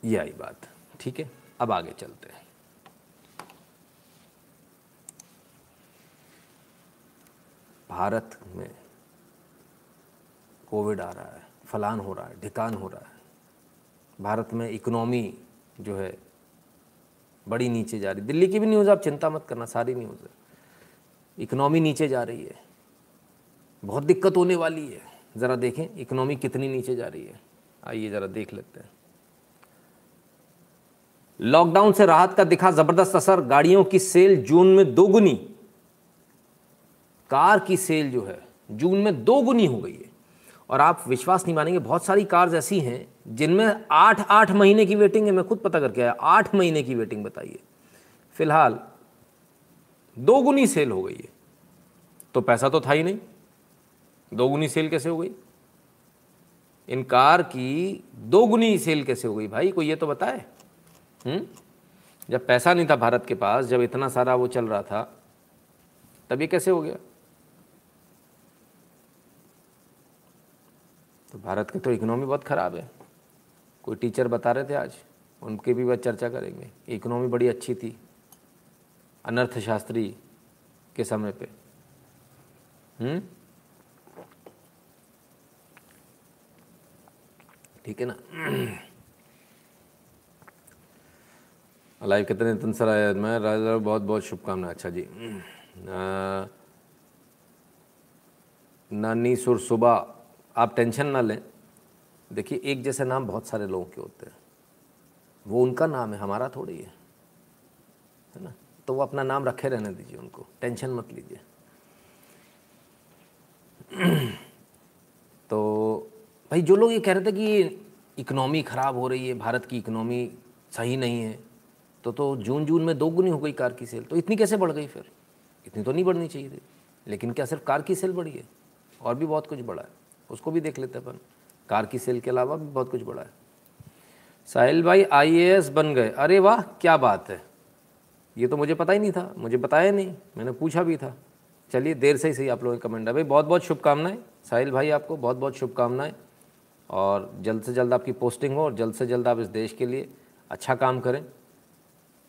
ये आई बात। ठीक है? अब आगे चलते हैं। भारत में कोविड आ रहा है, फलान हो रहा है, ढिकान हो रहा है। भारत में इकोनॉमी जो है बड़ी नीचे जा रही। दिल्ली की भी न्यूज़ आप चिंता मत करना, सारी न्यूज़ है। इकोनॉमी नीचे जा रही है। बहुत दिक्कत होने वाली है। ज़रा देखें इकोनॉमी कितनी नीचे जा रही है। आइए ज़रा देख लेते हैं। लॉकडाउन से राहत का दिखा ज़बरदस्त असर। गाड़ियों की सेल जून में दोगुनी। कार की सेल जो है, जून में दोगुनी हो गई है। और आप विश्वास नहीं मानेंगे, बहुत सारी कार्स ऐसी हैं जिनमें आठ आठ महीने की वेटिंग है, मैं खुद पता करके आया, आठ महीने की वेटिंग बताइए। फ़िलहाल दो गुनी सेल हो गई है। तो पैसा तो था ही नहीं। दो गुनी सेल कैसे हो गई? इन कार की दो गुनी सेल कैसे हो गई? भाई, कोई ये तो बताए। हुँ? जब पैसा नहीं था भारत के पास, जब इतना सारा वो चल रहा था, तब ये कैसे हो गया? तो भारत की तो इकोनॉमी बहुत ख़राब है। कोई टीचर बता रहे थे आज? उनके भी बात चर्चा करेंगे। इकोनॉमी बड़ी अच्छी थी, अनर्थशास्त्री के समय पे। हम्म? ठीक है ना? लाइव कितने दिन सर आया मैं राजा बहुत बहुत शुभकामनाएँ। अच्छा जी। नानी सुर सुबह, आप टेंशन ना लें। देखिए, एक जैसे नाम बहुत सारे लोगों के होते हैं। वो उनका नाम है, हमारा थोड़ी है। है ना? तो वो अपना नाम रखे रहने दीजिए उनको। टेंशन मत लीजिए। तो भाई, जो लोग ये कह रहे थे कि इकनॉमी ख़राब हो रही है, भारत की इकनॉमी सही नहीं है तो तो जून जून में दो गुनी हो गई कार की सेल। तो इतनी कैसे बढ़ गई फिर? इतनी तो नहीं बढ़नी चाहिए थी। लेकिन क्या सिर्फ़ कार की सेल बढ़ी है? और भी बहुत कुछ बढ़ा है। उसको भी देख लेते अपन। कार की सेल के अलावा भी बहुत कुछ बड़ा है। साहिल भाई आईएएस बन गए। अरे वाह, क्या बात है। ये तो मुझे पता ही नहीं था। मुझे बताया नहीं। मैंने पूछा भी था। चलिए, देर से ही सही आप लोगों ने कमेंट है। भाई बहुत बहुत शुभकामनाएँ। साहिल भाई, आपको बहुत बहुत शुभकामनाएँ। और जल्द से जल्द आपकी पोस्टिंग हो और जल्द से जल्द आप इस देश के लिए अच्छा काम करें।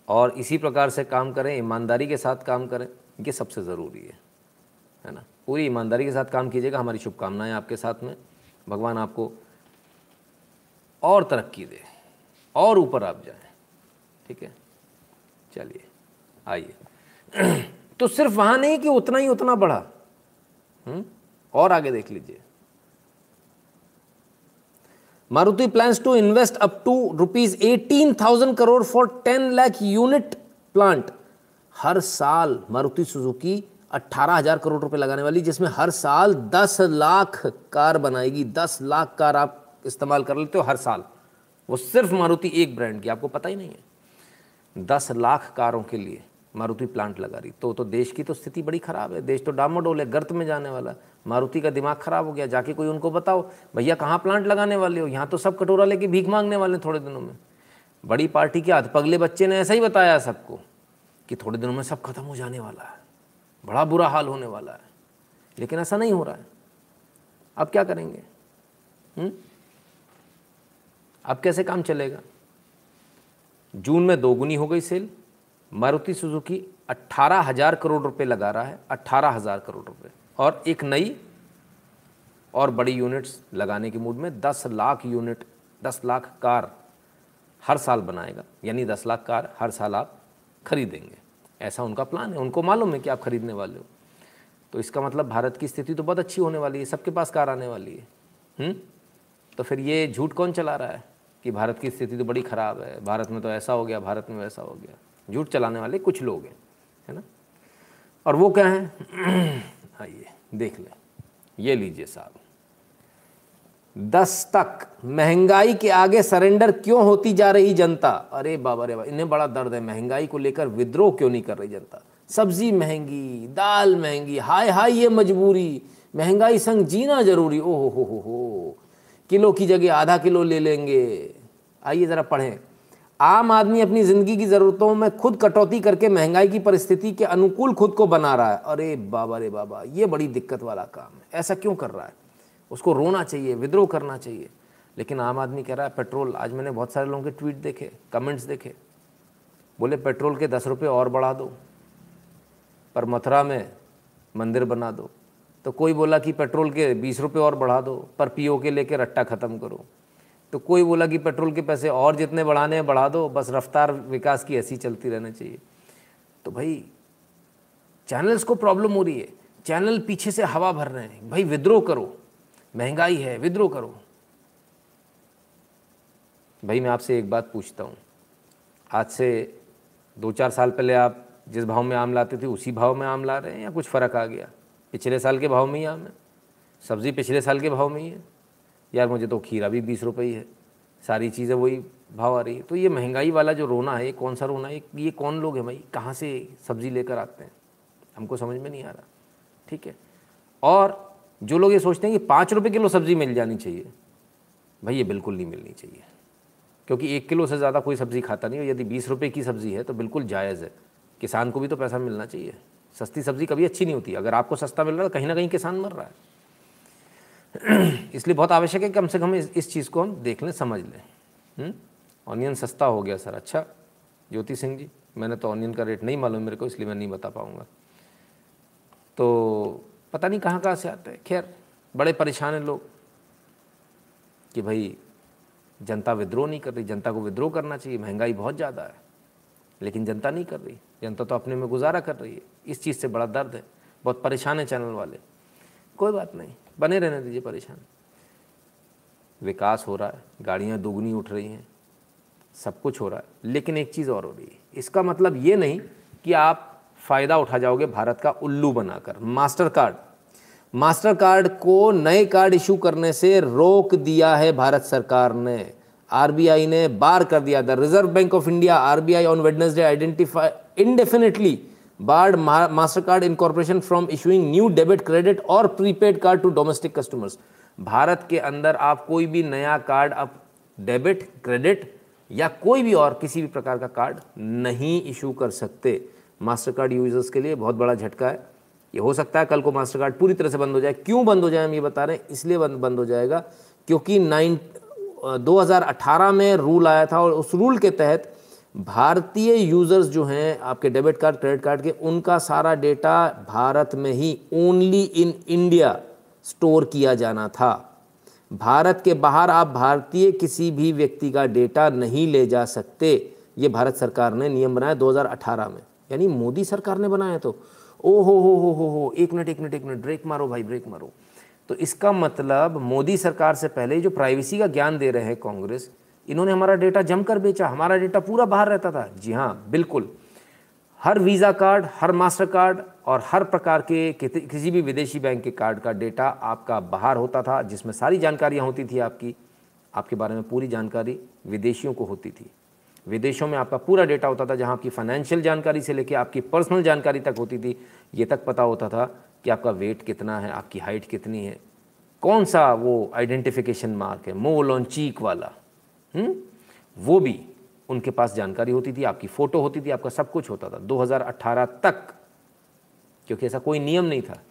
और इसी प्रकार से काम करें, ईमानदारी के साथ काम करें। ये सबसे ज़रूरी है। है ना? पूरी ईमानदारी के साथ काम कीजिएगा। हमारी शुभकामनाएँ आपके साथ में। भगवान आपको और तरक्की दे, और ऊपर आप जाएँ। ठीक है? चलिए, आइए। तो सिर्फ़ वहाँ नहीं कि उतना ही उतना बढ़ा। हुँ? और आगे देख लीजिए। Maruti plans to invest up to rupees eighteen thousand crore for ten lakh unit plant. हर साल मारुति सुजुकी अट्ठारह हज़ार करोड़ रुपए लगाने वाली, जिसमें हर साल दस लाख कार बनाएगी। दस लाख कार आप इस्तेमाल कर लेते हो हर साल। वो सिर्फ़ मारुति एक ब्रांड की, आपको पता ही नहीं है। दस लाख कारों के लिए मारुति प्लांट लगा रही। तो तो देश की तो स्थिति बड़ी ख़राब है। देश तो डामाडोल है, गर्त में जाने वाला। मारुति का दिमाग ख़राब हो गया। जाके कोई उनको बताओ, भैया, कहाँ प्लांट लगाने वाले हो? यहाँ तो सब कटोरा लेके भीख मांगने वाले हैं थोड़े दिनों में। बड़ी पार्टी के अधपगले बच्चे ने ऐसा ही बताया सबको कि थोड़े दिनों में सब खत्म हो जाने वाला है। बड़ा बुरा हाल होने वाला है। लेकिन ऐसा नहीं हो रहा है। अब क्या करेंगे? हुँ? अब कैसे काम चलेगा? जून में दोगुनी हो गई सेल। मारुति सुजुकी अट्ठारह हज़ार करोड़ रुपए लगा रहा है। अट्ठारह हज़ार करोड़ रुपए। और एक नई और बड़ी यूनिट्स लगाने के मूड में दस लाख यूनिट, दस लाख कार हर साल बनाएगा। यानी दस लाख कार हर साल आप खरीदेंगे। ऐसा उनका प्लान है, उनको मालूम है कि आप खरीदने वाले हो। तो इसका मतलब भारत की स्थिति तो बहुत अच्छी होने वाली है, सबके पास कार आने वाली है। हुँ? तो फिर ये झूठ कौन चला रहा है कि भारत की स्थिति तो बड़ी ख़राब है, भारत में तो ऐसा हो गया, भारत में वैसा हो गया। झूठ चलाने वाले कुछ लोग हैं, है ना? और वो क्या हैं? आइए, देख लें। ये लीजिए साहब। दस तक महँगाई के आगे सरेंडर क्यों होती जा रही जनता? अरे बाबा रे बाबा, इन्हें बड़ा दर्द है। महँगाई को लेकर विद्रोह क्यों नहीं कर रही जनता? सब्ज़ी महँगी, दाल महँगी, हाय हाय ये मजबूरी। महँगाई संग जीना ज़रूरी। ओ हो हो हो। हो किलो की जगह आधा किलो ले लेंगे। आइए ज़रा पढ़ें। आम आदमी अपनी ज़िंदगी की ज़रूरतों में खुद कटौती करके महँगाई की परिस्थिति के अनुकूल खुद को बना रहा है। अरे बाबा रे बाबा, ये बड़ी दिक्कत वाला काम है। ऐसा क्यों कर रहा है? उसको रोना चाहिए विद्रोह करना चाहिए। लेकिन आम आदमी कह रहा है, पेट्रोल, आज मैंने बहुत सारे लोगों के ट्वीट देखे कमेंट्स देखे। बोले, पेट्रोल के दस रुपये और बढ़ा दो, पर मथुरा में मंदिर बना दो। तो कोई बोला कि पेट्रोल के बीस रुपये और बढ़ा दो, पर पीओ के लेके रट्टा ख़त्म करो। तो कोई बोला कि पेट्रोल के पैसे और जितने बढ़ाने हैं, बढ़ा दो, बस रफ्तार विकास की ऐसी चलती रहना चाहिए। तो भाई चैनल्स को प्रॉब्लम हो रही है। चैनल पीछे से हवा भर रहे हैं। भाई विद्रोह करो। महँगाई है विद्रोह करो। भाई, मैं आपसे एक बात पूछता हूँ। आज से दो चार साल पहले आप जिस भाव में आम लाते थे, उसी भाव में आम ला रहे हैं या कुछ फ़र्क आ गया? पिछले साल के भाव में ही आम है। सब्ज़ी पिछले साल के भाव में ही है। यार, मुझे तो खीरा भी बीस रुपये ही है। सारी चीज़ें वही भाव आ रही है। तो ये महँगाई वाला जो रोना है, ये कौन सा रोना है? ये कौन लोग हैं भाई? कहाँ से सब्ज़ी लेकर आते हैं? हमको समझ में नहीं आ रहा। ठीक है? और जो लोग ये सोचते हैं कि पाँच रुपये किलो सब्ज़ी मिल जानी चाहिए भाई ये बिल्कुल नहीं मिलनी चाहिए। क्योंकि एक किलो से ज़्यादा कोई सब्ज़ी खाता नहीं और यदि बीस रुपये की सब्ज़ी है तो बिल्कुल जायज़ है। किसान को भी तो पैसा मिलना चाहिए। सस्ती सब्ज़ी कभी अच्छी नहीं होती। अगर आपको सस्ता मिल रहा है तो कहीं ना कहीं किसान मर रहा है। इसलिए बहुत आवश्यक है कम से कम इस, इस चीज़ को हम देख लें समझ लें। ऑनियन सस्ता हो गया सर। अच्छा ज्योति सिंह जी मैंने तो ऑनियन का रेट नहीं मालूम मेरे को इसलिए मैं नहीं बता पाऊँगा। तो पता नहीं कहाँ कहाँ से आते हैं। खैर, बड़े परेशान हैं लोग कि भाई, जनता विद्रोह नहीं कर रही, जनता को विद्रोह करना चाहिए, महँगाई बहुत ज़्यादा है। लेकिन जनता नहीं कर रही, जनता तो अपने में गुजारा कर रही है। इस चीज़ से बड़ा दर्द है। बहुत परेशान है चैनल वाले। कोई बात नहीं, बने रहने दीजिए परेशान। विकास हो रहा है, गाड़ियाँ दोगुनी उठ रही हैं, सब कुछ हो रहा है। लेकिन एक चीज़ और हो रही है। इसका मतलब ये नहीं कि आप फ़ायदा उठा जाओगे भारत का उल्लू बनाकर। Master card. मास्टर कार्ड को नए कार्ड इशू करने से रोक दिया है भारत सरकार ने। आरबीआई ने बार कर दिया। The Reserve Bank of India, RBI on Wednesday identify indefinitely barred Ma MasterCard Incorporation from issuing new debit credit or prepaid card to domestic customers. Bharat के अंदर आप कोई भी नया कार्ड अब डेबिट क्रेडिट या कोई भी और किसी भी प्रकार का कार्ड नहीं इशू कर सकते। मास्टर कार्ड यूज़र्स के लिए बहुत बड़ा झटका है। ये हो सकता है कल को मास्टर कार्ड पूरी तरह से बंद हो जाए। क्यों बंद हो जाए, हम ये बता रहे हैं, इसलिए बंद बंद हो जाएगा, क्योंकि नाइन 2018 में रूल आया था और उस रूल के तहत भारतीय यूज़र्स जो हैं, आपके डेबिट कार्ड क्रेडिट कार्ड के, उनका सारा डेटा भारत में ही ओनली इन इंडिया स्टोर किया जाना था। भारत के बाहर आप भारतीय किसी भी व्यक्ति का डेटा नहीं ले जा सकते। ये भारत सरकार ने नियम बनाया 2018 में। यानी मोदी सरकार ने बनाया तो। ओ हो हो हो हो हो, एक मिनट एक मिनट एक मिनट, ब्रेक मारो भाई, ब्रेक मारो। तो इसका मतलब मोदी सरकार से पहले जो प्राइवेसी का ज्ञान दे रहे हैं कांग्रेस, इन्होंने हमारा डेटा जमकर बेचा, हमारा डेटा पूरा बाहर रहता था। जी हाँ बिल्कुल। हर वीज़ा कार्ड, हर मास्टर कार्ड और हर प्रकार के किसी भी विदेशी बैंक के कार्ड का डेटा आपका बाहर होता था, जिसमें सारी जानकारियाँ होती थी आपकी। आपके बारे में पूरी जानकारी विदेशियों को होती थी। विदेशों में आपका पूरा डेटा होता था जहाँ आपकी फाइनेंशियल जानकारी से लेकर आपकी पर्सनल जानकारी तक होती थी, ये तक पता होता था कि आपका वेट कितना है, आपकी हाइट कितनी है। कौन सा वो आइडेंटिफिकेशन मार्क है? मोल ऑन चीक वाला। हुँ? हम्म? वो भी उनके पास जानकारी होती थी, आपकी फ़ोटो होती थी, आपका सब कुछ होता था। 2018 तक, क्योंकि ऐसा कोई नियम नहीं था।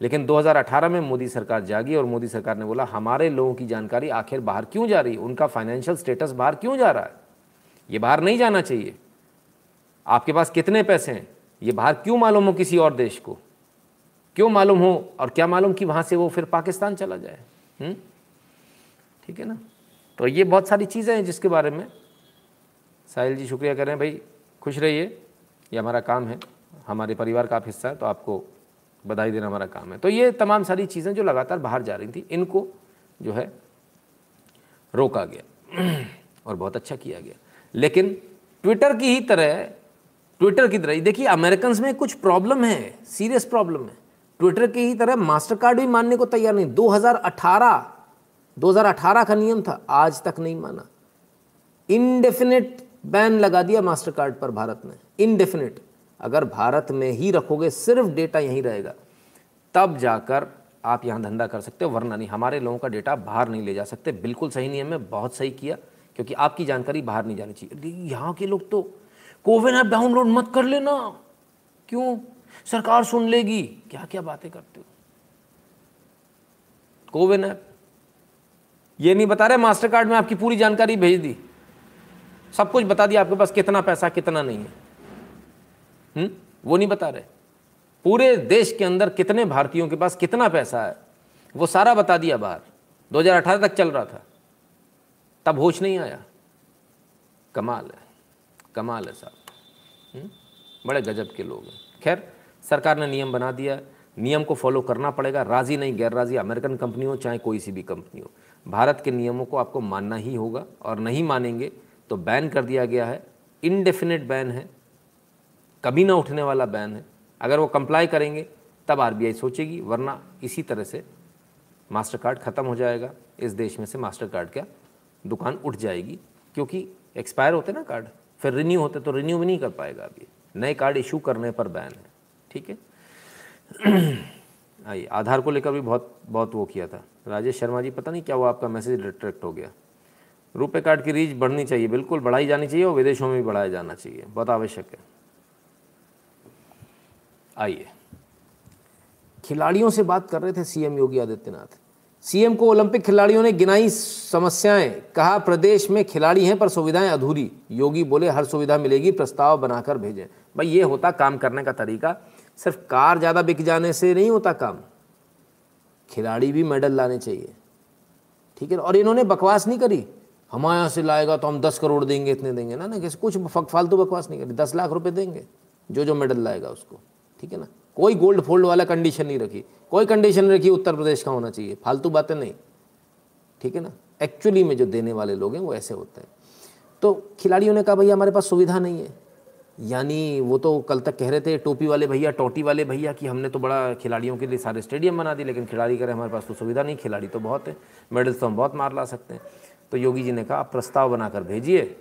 लेकिन 2018 में मोदी सरकार जागी और मोदी सरकार ने बोला, हमारे लोगों की जानकारी आखिर बाहर क्यों जा रही है? उनका फाइनेंशियल स्टेटस बाहर क्यों जा रहा है? ये बाहर नहीं जाना चाहिए। आपके पास कितने पैसे हैं? ये बाहर क्यों मालूम हो किसी और देश को? क्यों मालूम हो और क्या मालूम कि वहाँ से वो फिर पाकिस्तान चला जाए? हम्म? ठीक है ना? तो ये बहुत सारी चीज़ें हैं जिसके बारे में साहिल जी शुक्रिया करें। भाई, खुश रहिए। ये हमारा काम है। हमारे परिवार का आप हिस्सा है तो आपको बधाई देना हमारा काम है। तो ये तमाम सारी चीज़ें जो लगातार बाहर जा रही थी, इनको जो है रोका गया और बहुत अच्छा किया गया। लेकिन ट्विटर की ही तरह, ट्विटर की तरह, देखिए अमेरिकन में कुछ प्रॉब्लम है, सीरियस प्रॉब्लम है। ट्विटर की ही तरह मास्टर कार्ड भी मानने को तैयार नहीं। 2018 2018 का नियम था, आज तक नहीं माना। इनडेफिनेट बैन लगा दिया मास्टर कार्ड पर भारत में इनडेफिनेट अगर भारत में ही रखोगे, सिर्फ़ डेटा यहीं रहेगा। तब जाकर आप यहाँ धंधा कर सकते हो, वरना नहीं, हमारे लोगों का डेटा बाहर नहीं ले जा सकते। बिल्कुल सही नियम है, बहुत सही किया। क्योंकि आपकी जानकारी बाहर नहीं जानी चाहिए। यहाँ के लोग तो कोविन ऐप डाउनलोड मत कर लेना। क्यों? सरकार सुन लेगी। क्या क्या बातें करते हो? कोविन ऐप। ये नहीं बता रहे मास्टर कार्ड में आपकी पूरी जानकारी भेज दी। सब कुछ बता दिया आपके पास, कितना पैसा, कितना नहीं है। हुँ? वो नहीं बता रहे। पूरे देश के अंदर कितने भारतीयों के पास कितना पैसा है, वो सारा बता दिया बाहर। 2018 तक चल रहा था। तब होश नहीं आया। कमाल है कमाल है साहब। बड़े गजब के लोग हैं। खैर, सरकार ने नियम बना दिया। नियम को फॉलो करना पड़ेगा। राज़ी नहीं गैर राज़ी अमेरिकन कंपनी हो, चाहे कोई सी भी कंपनी हो। भारत के नियमों को आपको मानना ही होगा और नहीं मानेंगे तो बैन कर दिया गया है। इनडेफिनेट बैन है। कभी ना उठने वाला बैन है। अगर वो कंप्लाई करेंगे, तब आरबीआई सोचेगी, वरना इसी तरह से मास्टर कार्ड ख़त्म हो जाएगा। इस देश में से मास्टर कार्ड का दुकान उठ जाएगी, क्योंकि एक्सपायर होते ना कार्ड फिर रिन्यू होते तो रिन्यू भी नहीं कर पाएगा अभी। नए कार्ड इशू करने पर बैन है, ठीक है? आइए, आधार को लेकर भी बहुत बहुत वो किया था। राजेश शर्मा जी, पता नहीं क्या हुआ, आपका मैसेज रिट्रैक्ट हो गया। रुपए कार्ड की रीच बढ़नी चाहिए, बिल्कुल बढ़ाई जानी चाहिए और विदेशों में भी बढ़ाया जाना चाहिए, बहुत आवश्यक है। आइए। खिलाड़ियों से बात कर रहे थे सीएम योगी आदित्यनाथ। सीएम को ओलंपिक खिलाड़ियों ने गिनाई समस्याएँ। कहा, प्रदेश में खिलाड़ी हैं, पर सुविधाएँ अधूरी योगी बोले, हर सुविधा मिलेगी, प्रस्ताव बनाकर भेजें भाई, ये होता काम करने का तरीका। सिर्फ़ कार ज़्यादा बिक जाने से नहीं होता काम। खिलाड़ी भी मेडल लाने चाहिए। ठीक है, और इन्होंने बकवास नहीं करी। हमारे यहाँ से लाएगा तो हम दस करोड़ देंगे, इतने देंगे। ना ना, किसी कुछ फालतू बकवास नहीं करी। दस लाख रुपए देंगे जो जो मेडल लाएगा उसको। ठीक है ना? कोई गोल्ड फोल्ड वाला कंडीशन नहीं रखी। कोई कंडीशन नहीं रखी, उत्तर प्रदेश का होना चाहिए। फालतू बातें नहीं। ठीक है ना? एक्चुअली में जो देने वाले लोग हैं, वो ऐसे होते हैं। तो खिलाड़ियों ने कहा, भैया, हमारे पास सुविधा नहीं है। यानी वो तो कल तक कह रहे थे, टोपी वाले भैया, टोटी वाले भैया, कि हमने तो बड़ा खिलाड़ियों के लिए सारे स्टेडियम बना दिए, लेकिन खिलाड़ी करें हमारे पास तो सुविधा नहीं, खिलाड़ी तो बहुत है, मेडल्स तो हम बहुत मार ला सकते हैं। तो योगी जी ने कहा, आप प्रस्ताव बनाकर भेजिए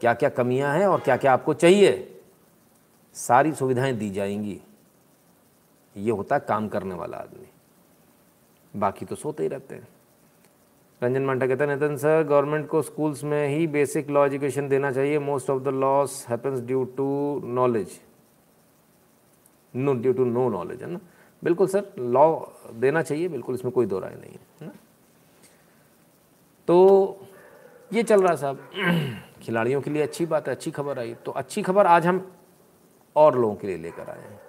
क्या क्या कमियाँ हैं और क्या क्या आपको चाहिए? सारी सुविधाएँ दी जाएँगी। ये होता है काम करने वाला आदमी। बाकी तो सोते ही रहते हैं। रंजन मांटा कहते हैं, नितिन सर, गवर्नमेंट को स्कूल्स में ही बेसिक लॉ एजुकेशन देना चाहिए। Most of the loss happens due to knowledge. No, due to no knowledge, है ना? बिल्कुल सर, लॉ देना चाहिए, बिल्कुल इसमें कोई दो राय नहीं है ना? तो ये चल रहा साहब। खिलाड़ियों के लिए अच्छी बात है, अच्छी खबर आई। तो अच्छी खबर आज हम और लोगों के लिए लेकर आए हैं।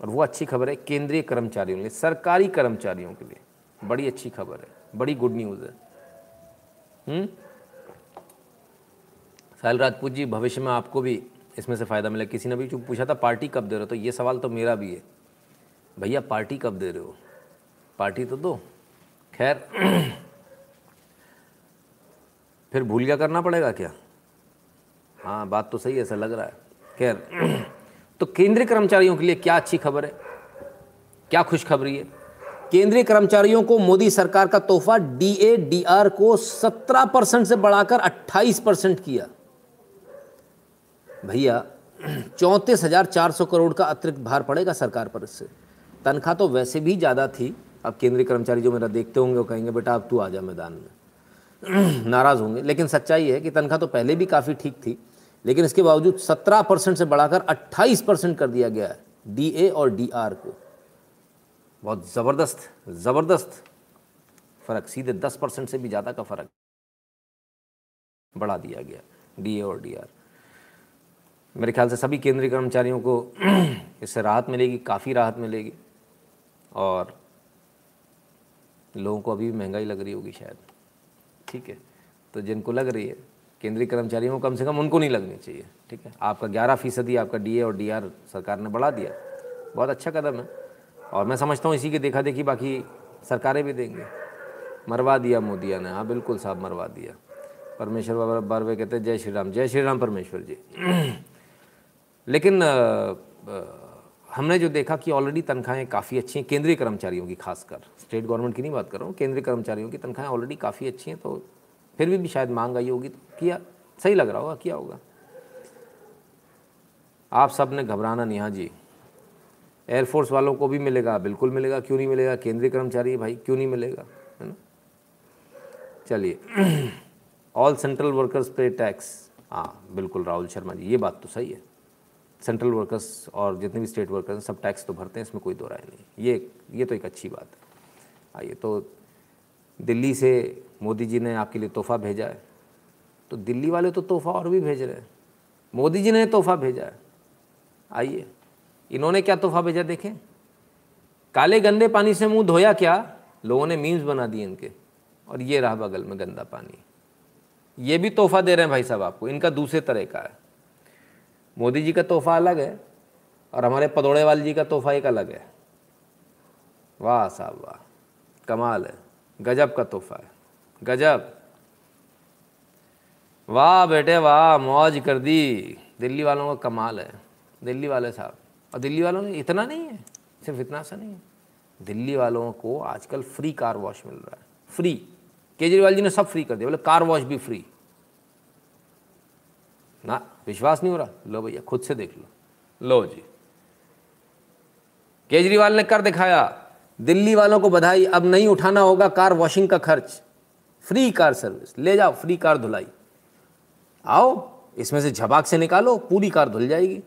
और वो अच्छी खबर है केंद्रीय कर्मचारियों के लिए, सरकारी कर्मचारियों के लिए। बड़ी अच्छी खबर है, बड़ी गुड न्यूज़ है। हम्म? साहिल राजपूत जी, भविष्य में आपको भी इसमें से फ़ायदा मिला किसी ने भी जो पूछा था, पार्टी कब दे रहे हो तो ये सवाल तो मेरा भी है। भैया, पार्टी कब दे रहे हो? पार्टी तो दो। खैर, फिर भूल गया करना पड़ेगा क्या? हाँ बात तो सही है, ऐसा लग रहा है। खैर तो केंद्रीय कर्मचारियों के लिए क्या अच्छी खबर है? क्या खुशखबरी है? केंद्रीय कर्मचारियों को मोदी सरकार का तोहफा डीआर को 17 परसेंट से बढ़ाकर 28 परसेंट किया। भैया, चौंतीस हज़ार चार सौ करोड़ का अतिरिक्त भार पड़ेगा सरकार पर इससे। तनख्वाह तो वैसे भी ज़्यादा थी। अब केंद्रीय कर्मचारी जो मेरा देखते होंगे वो कहेंगे, बेटा, अब तू आ जा मैदान में। नाराज़ होंगे। लेकिन सच्चाई है कि तनख्वाह तो पहले भी काफ़ी ठीक थी। लेकिन इसके बावजूद 17 परसेंट से बढ़ाकर 28 परसेंट कर दिया गया है डीए और डीआर को। बहुत ज़बरदस्त ज़बरदस्त फ़र्क, सीधे 10 परसेंट से भी ज़्यादा का फ़र्क बढ़ा दिया गया डीए और डीआर मेरे ख्याल से सभी केंद्रीय कर्मचारियों को इससे राहत मिलेगी, काफ़ी राहत मिलेगी, और लोगों को अभी महँगाई लग रही होगी शायद। ठीक है तो जिनको लग रही है केंद्रीय कर्मचारियों को कम से कम उनको नहीं लगनी चाहिए ठीक है? आपका ग्यारह फ़ीसदी आपका डीए और डीआर सरकार ने बढ़ा दिया। बहुत अच्छा कदम है। और मैं समझता हूँ इसी की देखा देखी बाकी सरकारें भी देंगे। मरवा दिया मोदिया ने। हाँ बिल्कुल साहब मरवा दिया। परमेश्वर बाबा बारवे कहते हैं जय श्री राम। जय श्री राम परमेश्वर जी। लेकिन आ, आ, हमने जो देखा कि ऑलरेडी तनख्वाहें काफ़ी अच्छी हैं केंद्रीय कर्मचारियों की खासकर। स्टेट गवर्नमेंट की नहीं बात कर रहा हूँ केंद्रीय कर्मचारियों की तनख्वाहें ऑलरेडी काफ़ी अच्छी हैं तो फिर भी, भी शायद मांग आई होगी तो किया सही लग रहा होगा किया होगा। आप सबने घबराना नहीं हाँ जी। एयरफोर्स वालों को भी मिलेगा बिल्कुल मिलेगा क्यों नहीं मिलेगा? केंद्रीय कर्मचारी है भाई क्यों नहीं मिलेगा? है ना? चलिए। All central workers pay tax हाँ बिल्कुल राहुल शर्मा जी ये बात तो सही है। सेंट्रल वर्कर्स और जितने भी स्टेट वर्कर्स हैं सब टैक्स तो भरते हैं इसमें कोई दो राय नहीं। ये ये तो एक अच्छी बात है। आइए तो दिल्ली से मोदी जी ने आपके लिए तोहफ़ा भेजा है। तो दिल्ली वाले तो तोहफ़ा और भी भेज रहे हैं। मोदी जी ने तोहफ़ा भेजा है। आइए, इन्होंने क्या तोहफ़ा भेजा देखें? काले गंदे पानी से मुँह धोया क्या? लोगों ने मीम्स बना दिए इनके। और ये रहा बगल में गंदा पानी। ये भी तोहफ़ा दे रहे हैं भाई साहब आपको। इनका दूसरे तरह का है। मोदी जी का तोहफ़ा अलग है और हमारे पदौड़े वाले जी का तोहफ़ा एक अलग है। वाह साहब, वाह। कमाल है। गजब का तोहफ़ा है। गजब। वाह बेटे वाह, मौज कर दी। दिल्ली वालों का कमाल है। दिल्ली वाले साहब। और दिल्ली वालों ने इतना नहीं है, सिर्फ़ इतना सा नहीं है। दिल्ली वालों को आजकल फ्री कार वॉश मिल रहा है। फ्री। केजरीवाल जी ने सब फ्री कर दिया। बोले, कार वॉश भी फ्री। ना, विश्वास नहीं हो रहा? लो भैया, खुद से देख लो। लो जी। केजरीवाल ने कर दिखाया। दिल्ली वालों को बधाई। अब नहीं उठाना होगा कार वॉशिंग का खर्च। फ्री कार सर्विस ले जाओ फ्री कार धुलाई। आओ, इसमें से झबाक से निकालो, पूरी कार धुल जाएगी।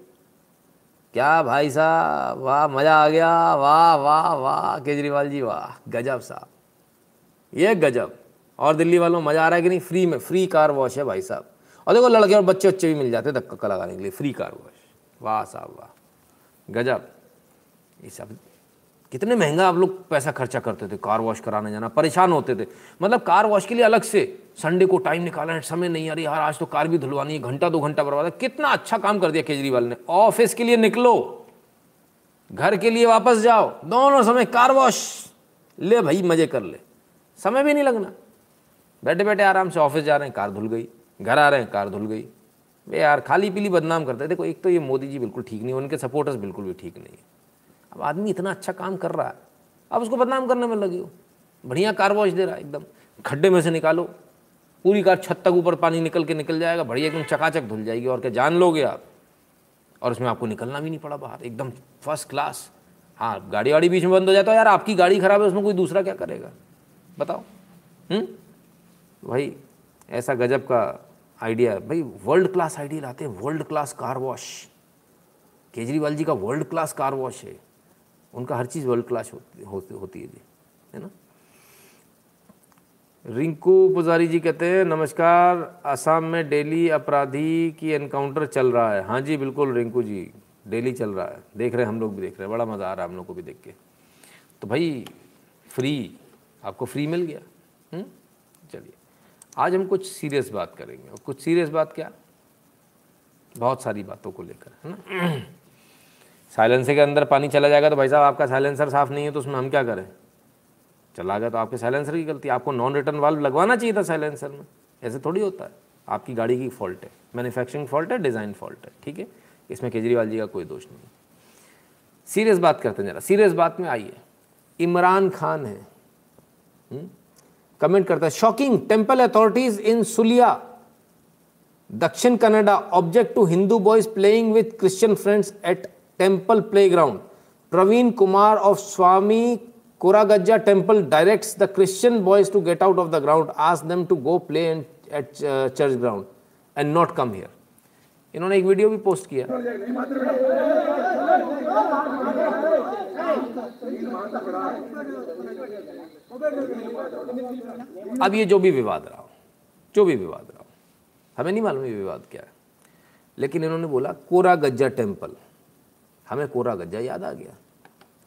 क्या भाई साहब? वाह, मज़ा आ गया। वाह वाह वाह, केजरीवाल जी, वाह, गजब साहब। ये गजब। और दिल्ली वालों, मज़ा आ रहा है कि नहीं? फ्री में फ्री कार वॉश है भाई साहब। और देखो, लड़के और बच्चे बच्चे भी मिल जाते धक्का लगाने के लिए। फ्री कार वॉश वाह साहब, वाह। गजब। ये सब कितने महँगा आप लोग पैसा खर्चा करते थे कार वॉश कराने जाना, परेशान होते थे। मतलब कार वॉश के लिए अलग से संडे को टाइम निकालना है समय नहीं आ रही यार आज तो कार भी धुलवानी है, घंटा, दो घंटा बर्बाद है। कितना अच्छा काम कर दिया केजरीवाल ने। ऑफ़िस के लिए निकलो, घर के लिए वापस जाओ, दोनों समय कार वॉश ले भाई, मज़े कर ले। समय भी नहीं लगना। बैठे बैठे आराम से ऑफ़िस जा रहे हैं कार धुल गई। घर आ रहे हैं कार धुल गई। वे यार खाली पीली बदनाम करते देखो एक तो ये मोदी जी बिल्कुल ठीक नहीं, उनके सपोर्टर्स बिल्कुल भी ठीक नहीं अब आदमी इतना अच्छा काम कर रहा है अब उसको बदनाम करने में लगे हो। बढ़िया कार वॉश दे रहा है एकदम। खड्डे में से निकालो, पूरी कार छत तक ऊपर पानी निकल के निकल जाएगा, बढ़िया एकदम चकाचक धुल जाएगी और क्या जान लोगे आप। और उसमें आपको निकलना भी नहीं पड़ा बाहर, एकदम फ़र्स्ट क्लास हाँ गाड़ी वाड़ी बीच में बंद हो जाता है, यार आपकी गाड़ी खराब है, उसमें कोई दूसरा क्या करेगा? बताओ। हम्म? भाई, ऐसा गजब का आइडिया है। भाई वर्ल्ड क्लास आइडिया लाते हैं world class car wash Kejriwal ji का वर्ल्ड क्लास कार वॉश है। उनका हर चीज़ वर्ल्ड क्लास होती, होती होती है जी है ना? रिंकू पुजारी जी कहते हैं नमस्कार असम में डेली अपराधी की एनकाउंटर चल रहा है। हाँ जी बिल्कुल रिंकू जी डेली चल रहा है। देख रहे हैं हम लोग भी देख रहे हैं। बड़ा मज़ा आ रहा है हम लोग को भी देख के। तो भाई फ्री आपको फ्री मिल गया? हम्म? चलिए आज हम कुछ सीरियस बात करेंगे। और कुछ सीरियस बात क्या? बहुत सारी बातों को लेकर है ना? साइलेंसर के अंदर पानी चला जाएगा तो भाई साहब, आपका साइलेंसर साफ़ नहीं है तो उसमें हम क्या करें? चला गया तो आपके साइलेंसर की गलती आपको नॉन रिटर्न वाल्व लगवाना चाहिए था साइलेंसर में। ऐसे थोड़ी होता है। आपकी गाड़ी की फॉल्ट है। मैन्युफैक्चरिंग फॉल्ट है डिज़ाइन फॉल्ट है। ठीक है? इसमें केजरीवाल जी का कोई दोष नहीं सीरियस बात करते हैं जरा। सीरियस बात में आइए। इमरान खान है। कमेंट हम्म? करता है shocking temple authorities in Sullia Dakshin Kannada object to Hindu boys playing with Christian friends at temple playground Praveen Kumar of Swami Koragajja temple directs the Christian boys to get out of the ground ask them to go play and at church ground and not come here इन्होंने एक video भी post किया। अब ये जो भी विवाद रहा हो जो भी विवाद रहा हो हमें नहीं मालूम ये विवाद क्या है। लेकिन इन्होंने बोला कोरा गज्जा टेंपल हमें कोरा गज्जा याद आ गया।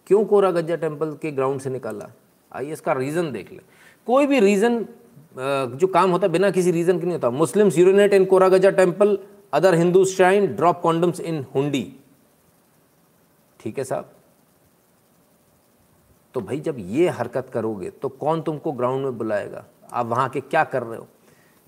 क्यों कोरा गज्जा टेंपल के ग्राउंड से निकाला? आइए इसका रीज़न देख ले। कोई भी रीज़न जो काम होता है, बिना किसी रीज़न के नहीं होता। Muslims urinate in Koragajja temple other Hindu shrine, drop condoms in hundi. ठीक है साहब? तो भाई जब ये हरकत करोगे तो कौन तुमको ग्राउंड में बुलाएगा? आप वहाँ के क्या कर रहे हो?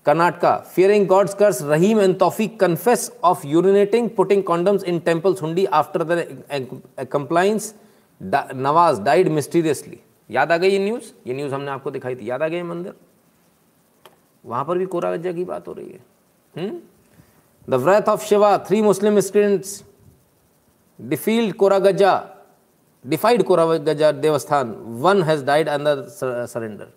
Karnataka fearing gods curse Rahim and Taufiq confess of urinating putting condoms in temples hundi after the compliance Nawaz died mysteriously याद आ गई ये न्यूज़ ये न्यूज़ हमने आपको दिखाई थी। याद आ गई मंदिर? वहाँ पर भी कोरा गज्जा की बात हो रही है। The wrath of Shiva three Muslim students defiled Koragajja defied Koragajja देवस्थान. One has died under surrender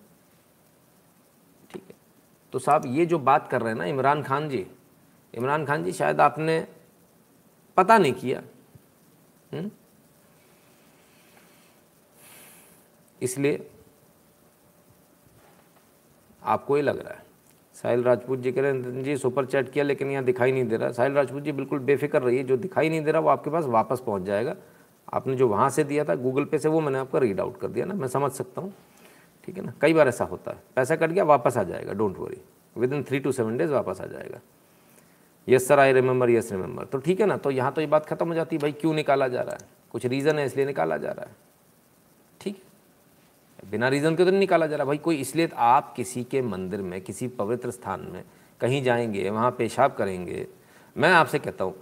तो साहब, ये जो बात कर रहे हैं ना इमरान खान जी, इमरान खान जी शायद आपने पता नहीं किया? हम्म? इसलिए आपको ही लग रहा है, साहिल राजपूत जी कह रहे हैं जी, सुपर चैट किया लेकिन यहाँ दिखाई नहीं दे रहा साहिल राजपूत जी बिल्कुल बेफिक्र रहिए, जो दिखाई नहीं दे रहा वो आपके पास वापस पहुँच जाएगा आपने जो वहाँ से दिया था, गूगल पे से वो मैंने आपका रीड आउट कर दिया ना, मैं समझ सकता हूँ ठीक है ना? कई बार ऐसा होता है। पैसा कट गया, वापस आ जाएगा don't worry within three two seven days वापस आ जाएगा। Yes sir I remember yes remember तो ठीक है ना? तो यहाँ तो ये बात खत्म हो जाती है, भाई, क्यों निकाला जा रहा है? कुछ रीज़न है, इसलिए निकाला जा रहा है। ठीक बिना रीज़न के तो नहीं निकाला जा रहा। भाई, कोई इसलिए आप किसी के मंदिर में, किसी पवित्र स्थान में कहीं जाएँगे, वहाँ पेशाब करेंगे। मैं आपसे कहता हूँ,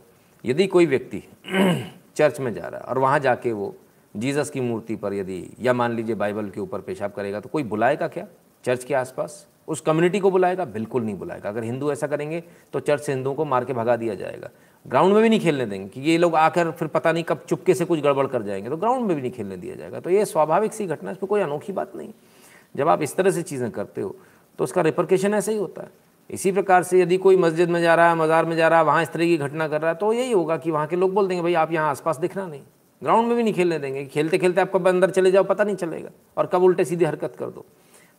यदि कोई व्यक्ति चर्च में जा रहा है और वहाँ जाके वो जीसस की मूर्ति पर यदि, या मान लीजिए बाइबल के ऊपर पेशाब करेगा तो कोई बुलाएगा क्या? चर्च के आसपास? उस कम्युनिटी को बुलाएगा? बिल्कुल नहीं बुलाएगा। अगर हिंदू ऐसा करेंगे तो चर्च से हिंदुओं को मार के भगा दिया जाएगा। ग्राउंड में भी नहीं खेलने देंगे, कि ये लोग आकर फिर पता नहीं कब चुपके से कुछ गड़बड़ कर जाएँगे तो ग्राउंड में भी नहीं खेलने दिया जाएगा। तो ये स्वाभाविक सी घटना इस पर कोई अनोखी बात नहीं। जब आप इस तरह से चीज़ें करते हो तो उसका रिप्रकेशन ऐसा ही होता है। इसी प्रकार से यदि कोई मस्जिद में जा रहा है, मज़ार में जा रहा है, वहाँ इस तरह की घटना कर रहा है तो यही होगा कि वहाँ के लोग बोल देंगे, भाई, आप यहाँ आसपास दिखना नहीं। ग्राउंड में भी नहीं खेलने देंगे, खेलते खेलते आप कब अंदर चले जाओ, पता नहीं चलेगा। और कब उल्टे सीधे हरकत कर दो।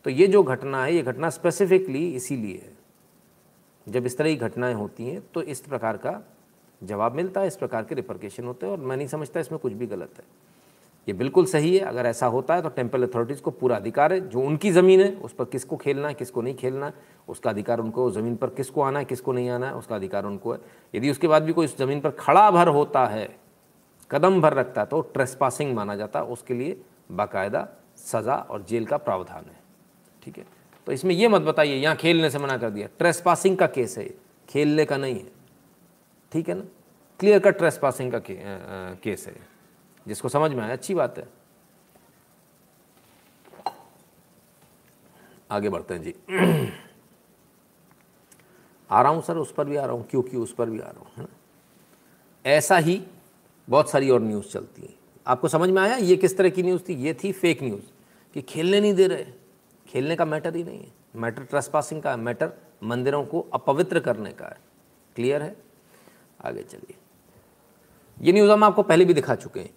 तो ये जो घटना है, ये घटना स्पेसिफिकली इसीलिए है। जब इस तरह की घटनाएँ होती हैं तो इस प्रकार का जवाब मिलता है, इस प्रकार के रिप्रकेशन होते हैं, और मैं नहीं समझता इसमें कुछ भी गलत है। ये बिल्कुल सही है, अगर ऐसा होता है तो टेंपल अथॉरिटीज़ को पूरा अधिकार है। जो उनकी ज़मीन है, उस पर किसको खेलना है, किसको नहीं खेलना है, उसका अधिकार उनको, ज़मीन पर किसको आना है, किसको नहीं आना है, उसका अधिकार उनको है। यदि उसके बाद भी कोई उस ज़मीन पर खड़ा भर होता है कदम भर रखता है तो ट्रेस माना जाता है उसके लिए बाकायदा सज़ा और जेल का प्रावधान है। ठीक है? तो इसमें यह मत बताइए यहाँ खेलने से मना कर दिया। ट्रेस पासिंग का केस है खेलने का नहीं है। ठीक है ना? क्लियर कट ट्रेस पासिंग का के, आ, आ, केस है। जिसको समझ में आया अच्छी बात है। आगे बढ़ते हैं जी। आ रहा हूँ सर उस पर भी आ रहा हूँ क्यों क्यों उस पर भी आ रहा हूँ है ना? ऐसा ही बहुत सारी और न्यूज़ चलती है। आपको समझ में आया, ये किस तरह की न्यूज़ थी? ये थी फेक न्यूज़ कि खेलने नहीं दे रहे खेलने का मैटर ही नहीं है। मैटर ट्रस्ट पासिंग का है मैटर मंदिरों को अपवित्र करने का है। क्लियर है? आगे चलिए। ये न्यूज़ हम आपको पहले भी दिखा चुके हैं।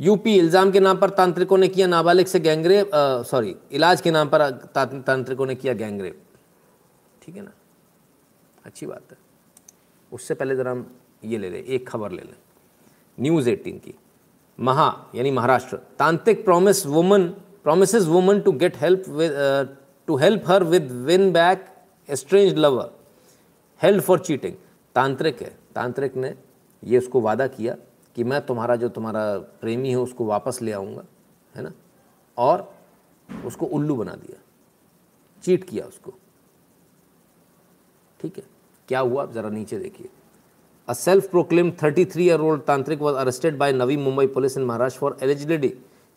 यूपी इल्ज़ाम के नाम पर तांत्रिकों ने किया नाबालिग से गैंगरेप सॉरी इलाज के नाम पर तांत्रिकों ने किया गैंगरेप। ठीक है ना? अच्छी बात है। उससे पहले ज़रा हम ये ले लें, एक खबर ले लें। न्यूज़ एटीन की। महा, यानी Maharashtra. Tantrik promise woman promise woman to get help to help her with win back strange lover help for cheating tantrik है। तांत्रिक ने ये उसको वादा किया कि मैं तुम्हारा जो तुम्हारा प्रेमी है, उसको वापस ले आऊँगा, है ना? और उसको उल्लू बना दिया। चीट किया उसको। ठीक है? क्या हुआ? आप ज़रा नीचे देखिए। A self proclaim 33 year old tantrik was arrested by Navi Mumbai police in Maharashtra for eligibility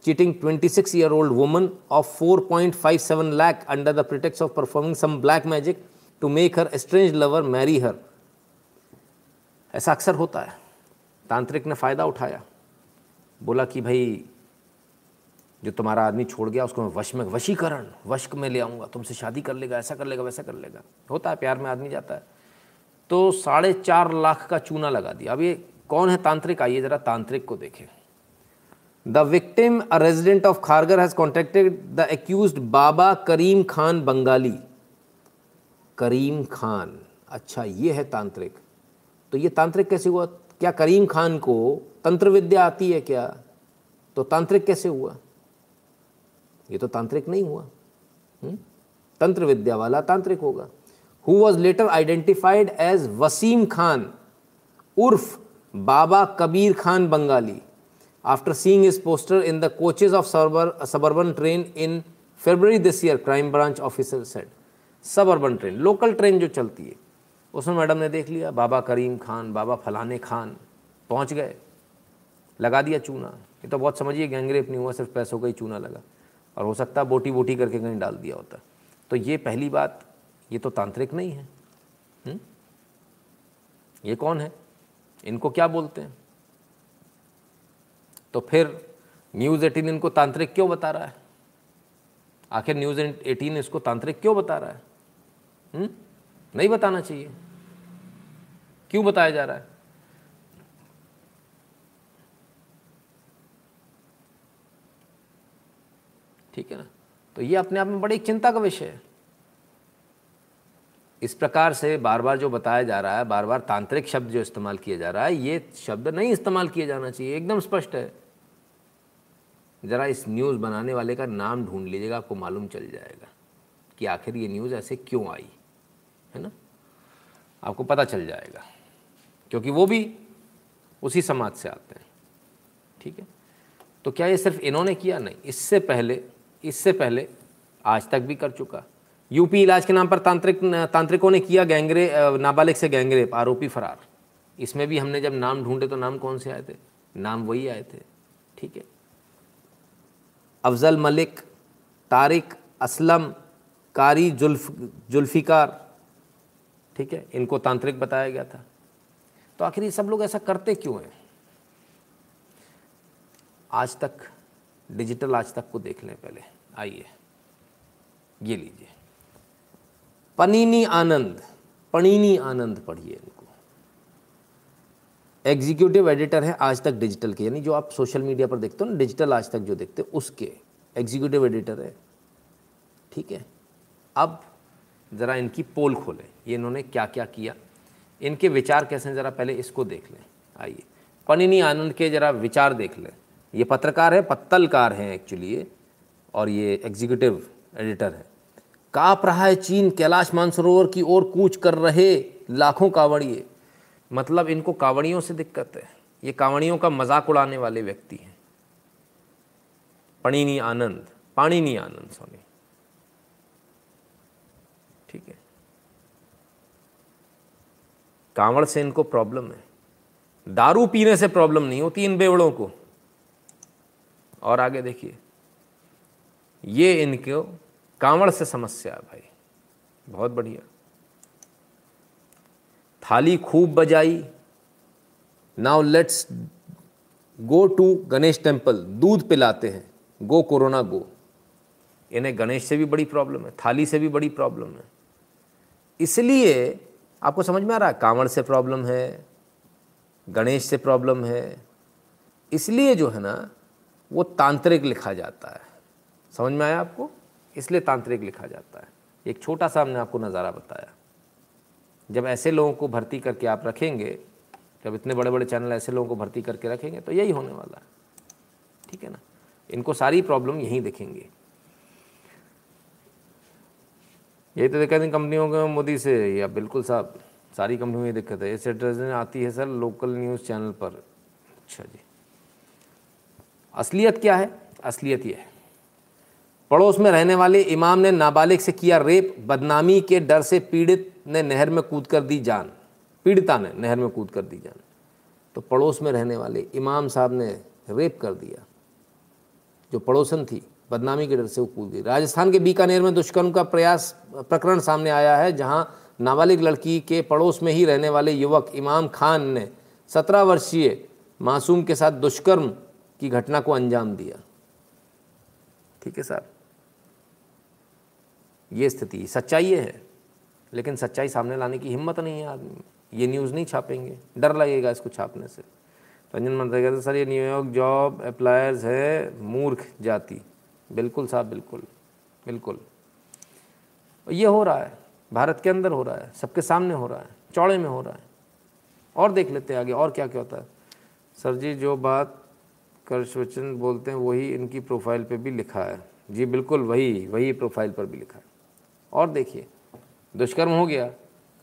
cheating 26 year old woman of 4.57 lakh under the pretext of performing some black magic to make her estranged lover marry her. ऐसा अक्सर होता है। तांत्रिक ने फ़ायदा उठाया। बोला कि भाई, जो तुम्हारा आदमी छोड़ गया, उसको मैं वश में, वशीकरण, वश में ले आऊँगा। तुमसे शादी कर लेगा, ऐसा कर लेगा, वैसा कर लेगा। होता है, प्यार में आदमी जाता है। तो साढ़े चार लाख का चूना लगा दिया। अब ये कौन है तांत्रिक? आइए ज़रा तांत्रिक को देखें। The victim a resident of Kharghar has contacted the accused Baba Karim Khan Bengali Karim Khan अच्छा ये है तांत्रिक। तो ये तांत्रिक कैसे हुआ? क्या करीम खान को तंत्र विद्या आती है क्या? तो तांत्रिक कैसे हुआ? ये तो तांत्रिक नहीं हुआ। हुँ? हम्म? तंत्र विद्या वाला तांत्रिक होगा। Who was later identified as Wasim Khan उर्फ़ Baba Kabir Khan Bengali after seeing is poster in the coaches of suburban train in February this year crime branch officer said suburban train local train जो चलती है, उसमें madam ने देख लिया, बाबा करीम खान, बाबा फलाने खान, पहुँच गए। लगा दिया चूना। ये तो बहुत समझिए, गैंगरेप नहीं हुआ, सिर्फ़ पैसों का ही चूना लगा। और हो सकता है बोटी बोटी करके कहीं डाल दिया होता। तो ये पहली बात ये तो तांत्रिक नहीं है हुँ? हम्म? ये कौन है इनको क्या बोलते हैं तो फिर न्यूज़ एटीन इनको तांत्रिक क्यों बता रहा है आखिर न्यूज़ एटीन इसको तांत्रिक क्यों बता रहा है हुँ? हम्म? नहीं बताना चाहिए क्यों बताया जा रहा है ठीक है ना तो ये अपने आप में बड़ी चिंता का विषय है इस प्रकार से बार बार जो बताया जा रहा है बार बार तांत्रिक शब्द जो इस्तेमाल किया जा रहा है, ये शब्द नहीं इस्तेमाल किया जाना चाहिए। एकदम स्पष्ट है। ज़रा इस न्यूज़ बनाने वाले का नाम ढूंढ लीजिएगा, आपको मालूम चल जाएगा कि आखिर ये न्यूज़ ऐसे क्यों आई, है ना? आपको पता चल जाएगा, क्योंकि वो भी उसी समाज से आते हैं, ठीक है? तो क्या ये सिर्फ़ इन्होंने किया? नहीं, इससे पहले इससे पहले आज तक भी कर चुका। यूपी इलाज के नाम पर तांत्रिक, तांत्रिकों ने किया गैंगरे नाबालिग से गैंगरेप, आरोपी फरार। इसमें भी हमने जब नाम ढूंढे तो नाम कौन से आए थे? नाम वही आए थे। ठीक है। अफजल मलिक, तारिक असलम, कारी जुल्फ, जुल्फिकार। ठीक है, इनको तांत्रिक बताया गया था। तो आखिर ये सब लोग ऐसा करते क्यों हैं? आज तक, डिजिटल आज तक को देख लें पहले। आइए, ये लीजिए। पनीनी आनंद पनीनी आनंद पढ़िए इनको। एग्जीक्यूटिव एडिटर है आज तक डिजिटल के, यानी जो आप सोशल मीडिया पर देखते हो ना डिजिटल आज तक जो देखते हो, उसके एग्जीक्यूटिव एडिटर है। ठीक है? अब ज़रा इनकी पोल खोलें, ये इन्होंने क्या क्या। किया इनके विचार कैसे हैं, ज़रा पहले इसको देख लें। आइए, पनिनी आनंद के ज़रा विचार देख लें। ये पत्रकार है, पत्तलकार हैं एक्चुअली ये, और ये एग्जीक्यूटिव एडिटर है। काप रहा है चीन कैलाश मानसरोवर की ओर कूच कर रहे लाखों कावड़िए। मतलब इनको कावड़ियों से दिक्कत है। ये कावड़ियों का मज़ाक उड़ाने वाले व्यक्ति हैं। पणिनी आनंद, पाणिनी आनंद सॉरी ठीक है। कांवड़ से इनको प्रॉब्लम है। दारू पीने से प्रॉब्लम नहीं होती इन बेवड़ों को। और आगे देखिए। ये इनको कांवड़ से समस्या है भाई। बहुत बढ़िया। थाली खूब बजाई। Now let's go to Ganesh temple दूध पिलाते हैं। गो कोरोना गो इन्हें गणेश से भी बड़ी प्रॉब्लम है, थाली से भी बड़ी प्रॉब्लम है। इसलिए आपको समझ में आ रहा है, कांवड़ से प्रॉब्लम है, गणेश से प्रॉब्लम है। इसलिए जो है ना, वो तांत्रिक लिखा जाता है। समझ में आया आपको? इसलिए तांत्रिक लिखा जाता है। एक छोटा सा हमने आपको नज़ारा बताया। जब ऐसे लोगों को भर्ती करके आप रखेंगे, जब इतने बड़े बड़े चैनल ऐसे लोगों को भर्ती करके रखेंगे तो यही होने वाला है। ठीक है ना? इनको सारी प्रॉब्लम यहीं देखेंगे। यही तो दिक्कत है कंपनियों को मोदी से, या बिल्कुल साहब, सारी कंपनियों में दिक्कत है। ये सिटीजन आती है सर लोकल न्यूज़ चैनल पर। अच्छा जी। असलियत क्या है? असलियत ये है। पड़ोस में रहने वाले इमाम ने नाबालिग से किया रेप। बदनामी के डर से पीड़ित ने नहर में कूद कर दी जान। पीड़िता ने नहर में कूद कर दी जान। तो पड़ोस में रहने वाले इमाम साहब ने रेप कर दिया। जो पड़ोसन थी, बदनामी के डर से वो कूद गई। राजस्थान के बीकानेर में दुष्कर्म का प्रयास, प्रकरण सामने आया है, जहाँ नाबालिग लड़की के पड़ोस में ही रहने वाले युवक इमाम खान ने सत्रह वर्षीय मासूम के साथ दुष्कर्म की घटना को अंजाम दिया। ठीक है सर ये स्थिति, सच्चाई ये है। लेकिन सच्चाई सामने लाने की हिम्मत नहीं है आदमी। ये न्यूज़ नहीं छापेंगे। डर लगेगा इसको छापने से। रंजन मंत्री कहते सर, ये न्यूयॉर्क जॉब अप्लायर्स है, मूर्ख जाति। बिल्कुल साहब, बिल्कुल। बिल्कुल। ये हो रहा है। भारत के अंदर हो रहा है। सबके सामने हो रहा है। चौड़े में हो रहा है। और देख लेते हैं आगे, और क्या क्या होता है। सर जी, जो बात करशवचन बोलते हैं, वही इनकी प्रोफ़ाइल पे भी लिखा है। जी, बिल्कुल, वही वही प्रोफ़ाइल पर भी लिखा है। और देखिए, दुष्कर्म हो गया।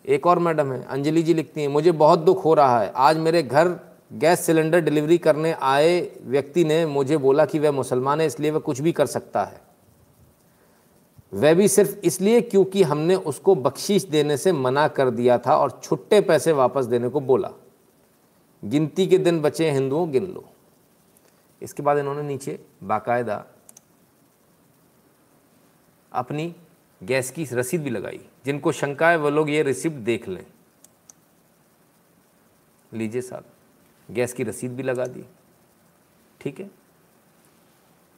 एक और मैडम है, अंजलि जी लिखती हैं, मुझे बहुत दुख हो रहा है। आज मेरे घर गैस सिलेंडर डिलीवरी करने आए व्यक्ति ने मुझे बोला कि वह मुसलमान है, इसलिए वह कुछ भी कर सकता है। वह भी सिर्फ़ इसलिए क्योंकि हमने उसको बख्शीश देने से मना कर दिया था और छुट्टे पैसे वापस देने को बोला। गिनती के दिन बचे हिंदुओं, गिन लो। इसके बाद इन्होंने नीचे बाकायदा अपनी गैस की रसीद भी लगाई। जिनको शंका है, वो लोग ये रिसिप्ट देख लें। लीजिए साहब, गैस की रसीद भी लगा दी। ठीक है?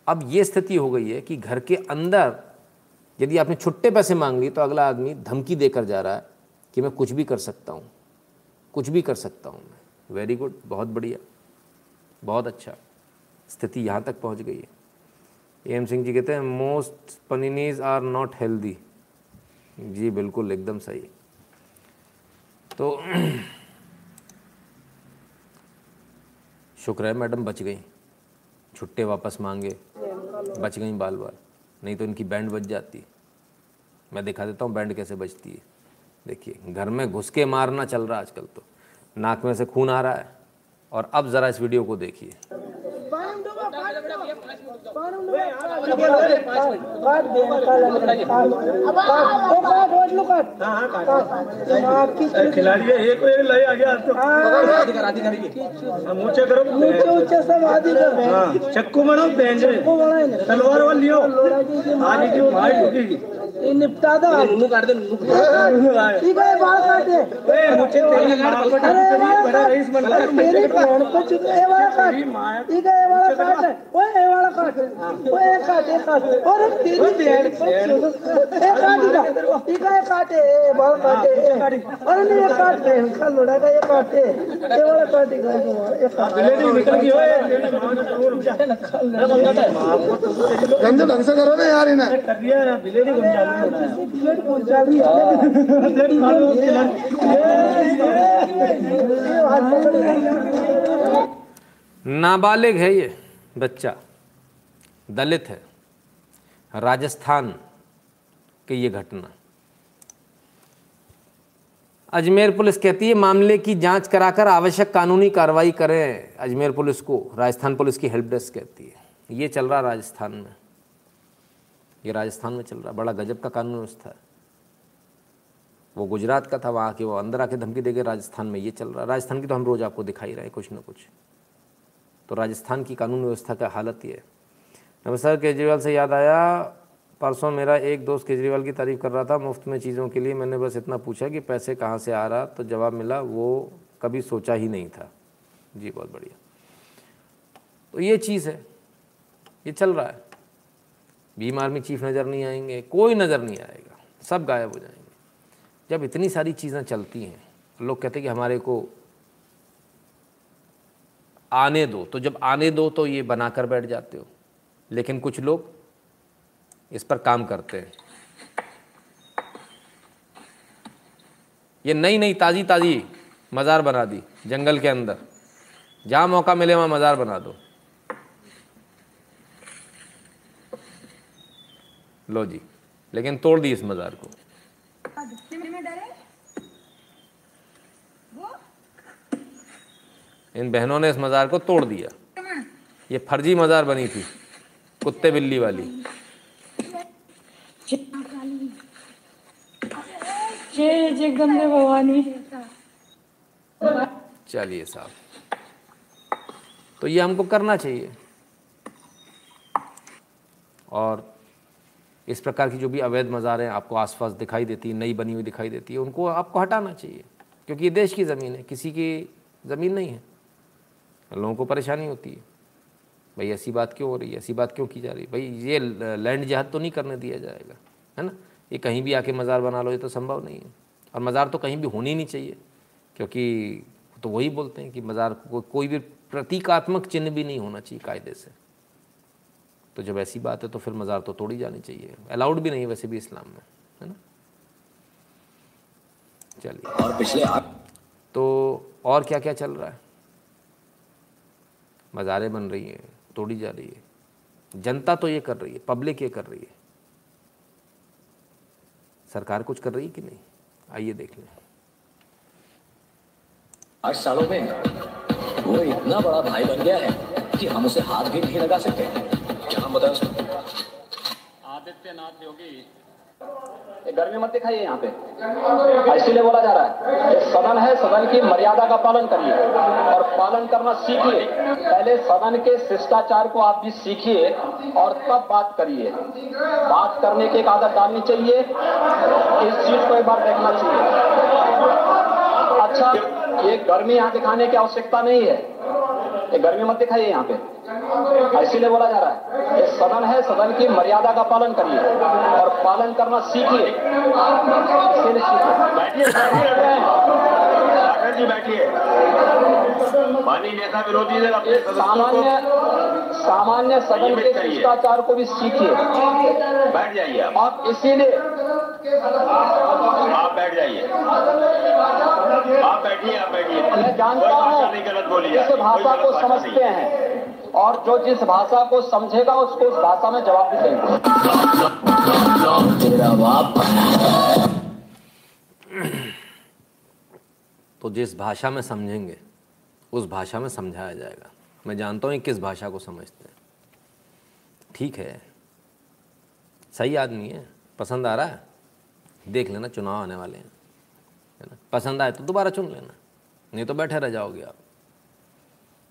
अब ये स्थिति हो गई है कि घर के अंदर यदि आपने छुट्टे पैसे मांग ली तो अगला आदमी धमकी देकर जा रहा है कि मैं कुछ भी कर सकता हूँ। कुछ भी कर सकता हूँ मैं। वेरी गुड बहुत बढ़िया। बहुत अच्छा। स्थिति यहाँ तक पहुँच गई है। एम सिंह जी कहते हैं most paninis are not healthy जी, बिल्कुल, एकदम सही। तो शुक्र है मैडम, बच गई। छुट्टे वापस मांगे, बच गई बाल बाल नहीं तो इनकी बैंड बच जाती। मैं दिखा देता हूँ बैंड कैसे बचती है। देखिए, घर में घुस के मारना चल रहा है आजकल तो। नाक में से खून आ रहा है। और अब ज़रा इस वीडियो को देखिए। खिलाड़ी एक एक लय आ गया तो हम ऊँचे करो ऊँचे चक्कू ना तलवार वाल लियो आगे की ये निपटा दो। नुनू काट दे नुनू ठीक है बाल काटे ए मुझे तेरी माँ को अरे ये वाला बड़ा काट। रईस बनता अरे मेरी बहन को चुप ये वाला काट। ठीक है ये वाला काट। ओए ये वाला काट। ओए ये काट ये काट। और तेरी बहन को चुप। ये काट इधर। ठीक है ये काटे। ये बाल काटे। ये। अरे नहीं ये काट बहन का लोड़ा का ये काटे ये वाला काटेगा ये काट। लेडी निकल गई ओए तेरी माँ को दूर जाए ना है तेरी को गंज ढंग से करो ना यार इन्हें। कर दिया ना को चालू नाबालिग है ये बच्चा, दलित है। राजस्थान की ये घटना। अजमेर पुलिस कहती है, मामले की जाँच कराकर आवश्यक कानूनी कार्रवाई करें। अजमेर पुलिस को, राजस्थान पुलिस की हेल्प डेस्क कहती है। ये चल रहा राजस्थान में। ये राजस्थान में चल रहा, बड़ा गजब का कानून व्यवस्था है। वो गुजरात का था, वहाँ के वो अंदर आके धमकी देके राजस्थान में ये चल रहा, राजस्थान की तो हम रोज़ आपको दिखाई रहे कुछ ना कुछ। तो राजस्थान की कानून व्यवस्था का हालत ये है। नमस्कार, केजरीवाल से याद आया, परसों मेरा एक दोस्त केजरीवाल की तारीफ़ कर रहा था, मुफ़्त में चीज़ों के लिए, मैंने बस इतना पूछा कि पैसे कहाँ से आ रहा तो जवाब मिला, वो कभी सोचा ही नहीं था। जी, बहुत बढ़िया। तो ये चीज़ है, ये चल रहा है। भीम आर्मी चीफ नज़र नहीं आएँगे, कोई नज़र नहीं आएगा, सब गायब हो जाएँगे। जब इतनी सारी चीज़ें चलती हैं, लोग कहते हैं कि हमारे को आने दो तो जब आने दो तो ये बनाकर बैठ जाते हो। लेकिन कुछ लोग इस पर काम करते हैं। ये नई नई ताज़ी ताज़ी मज़ार बना दी, जंगल के अंदर। जहाँ मौका मिले वहाँ मज़ार बना दो। लो जी। लेकिन तोड़ दी इस मज़ार को। इन बहनों ने इस मज़ार को तोड़ दिया। ये फर्जी मज़ार बनी थी कुत्ते बिल्ली वाली। चलिए साहब। तो ये हमको करना चाहिए। और इस प्रकार की जो भी अवैध मज़ारें आपको आसपास दिखाई देती है नई बनी हुई दिखाई देती है, उनको आपको हटाना चाहिए। क्योंकि ये देश की ज़मीन है, किसी की ज़मीन नहीं है। लोगों को परेशानी होती है। भाई, ऐसी बात क्यों हो रही है? ऐसी बात क्यों की जा रही है? भाई, ये लैंड जहाद तो नहीं करने दिया जाएगा, है ना? ये कहीं भी आके मज़ार बना लो, ये तो संभव नहीं है। और मज़ार तो कहीं भी होनी नहीं चाहिए, क्योंकि तो वही बोलते हैं कि मज़ार को कोई भी प्रतीकात्मक चिन्ह भी नहीं होना चाहिए कायदे से। तो जब ऐसी बात है तो फिर मज़ार तो तोड़ी जानी चाहिए। अलाउड भी नहीं है वैसे भी इस्लाम में है ना? चलिए। और पिछले तो और क्या क्या चल रहा है? मज़ारें बन रही हैं तोड़ी जा रही है। जनता तो ये कर रही है पब्लिक ये कर रही है। सरकार कुछ कर रही है कि नहीं? आइए देख लें। आठ सालों में वो इतना बड़ा भाई बन गया है कि हम उसे हाथ भी नहीं लगा सकते। क्या बताएँ आदित्यनाथ योगी। गर्मी मत दिखाइए यहाँ पे। इसीलिए बोला जा रहा है सदन है सदन की मर्यादा का पालन करिए और पालन करना सीखिए। पहले सदन के शिष्टाचार को आप भी सीखिए और तब बात करिए। बात करने की एक आदत डालनी चाहिए इस चीज़ को एक बार देखना चाहिए। अच्छा ये गर्मी यहाँ दिखाने की आवश्यकता नहीं है। ये गर्मी मत दिखाइए यहाँ पे। इसीलिए बोला जा रहा है ये सदन है सदन की मर्यादा का पालन करिए और पालन करना सीखिए। इसीलिए सीखिए। बैठिए। विरोधी दल अपने सामान्य सामान्य सदन के शिष्टाचार को भी सीखिए। बैठ जाइए आप। इसीलिए आप बैठ जाइए। आप बैठिए आप बैठिए। मैं जानता हूँ जिस भाषा को समझते है। हैं और जो जिस भाषा को समझेगा उसको उस भाषा में जवाब भी देंगे। तो जिस भाषा में समझेंगे, उस भाषा में समझाया जाएगा। मैं जानता हूँ किस भाषा को समझते हैं। ठीक है। सही आदमी है। पसंद आ रहा है? देख लेना, चुनाव आने वाले हैं। है पसंद आए तो दोबारा चुन लेना। नहीं तो बैठे रह जाओगे आप।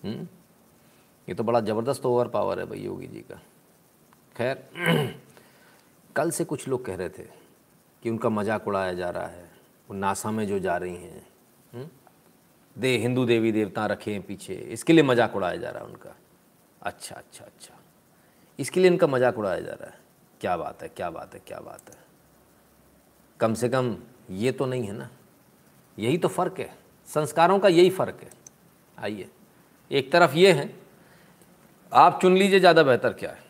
हम्म? ये तो बड़ा ज़बरदस्त ओवर पावर है भाई योगी जी का। खैर, कल से कुछ लोग कह रहे थे कि उनका मज़ाक उड़ाया जा रहा है, वो नासा में जो जा रही हैं हम्म? दे, हिंदू देवी देवता रखे हैं पीछे, इसके लिए मज़ाक उड़ाया जा रहा है उनका। अच्छा अच्छा अच्छा। इसके लिए इनका मज़ाक उड़ाया जा रहा है। क्या बात है, क्या बात है, क्या बात है। कम से कम ये तो नहीं है ना। यही तो फ़र्क है। संस्कारों का यही फ़र्क है। आइए, एक तरफ़ ये है आप चुन लीजिए ज़्यादा बेहतर क्या है।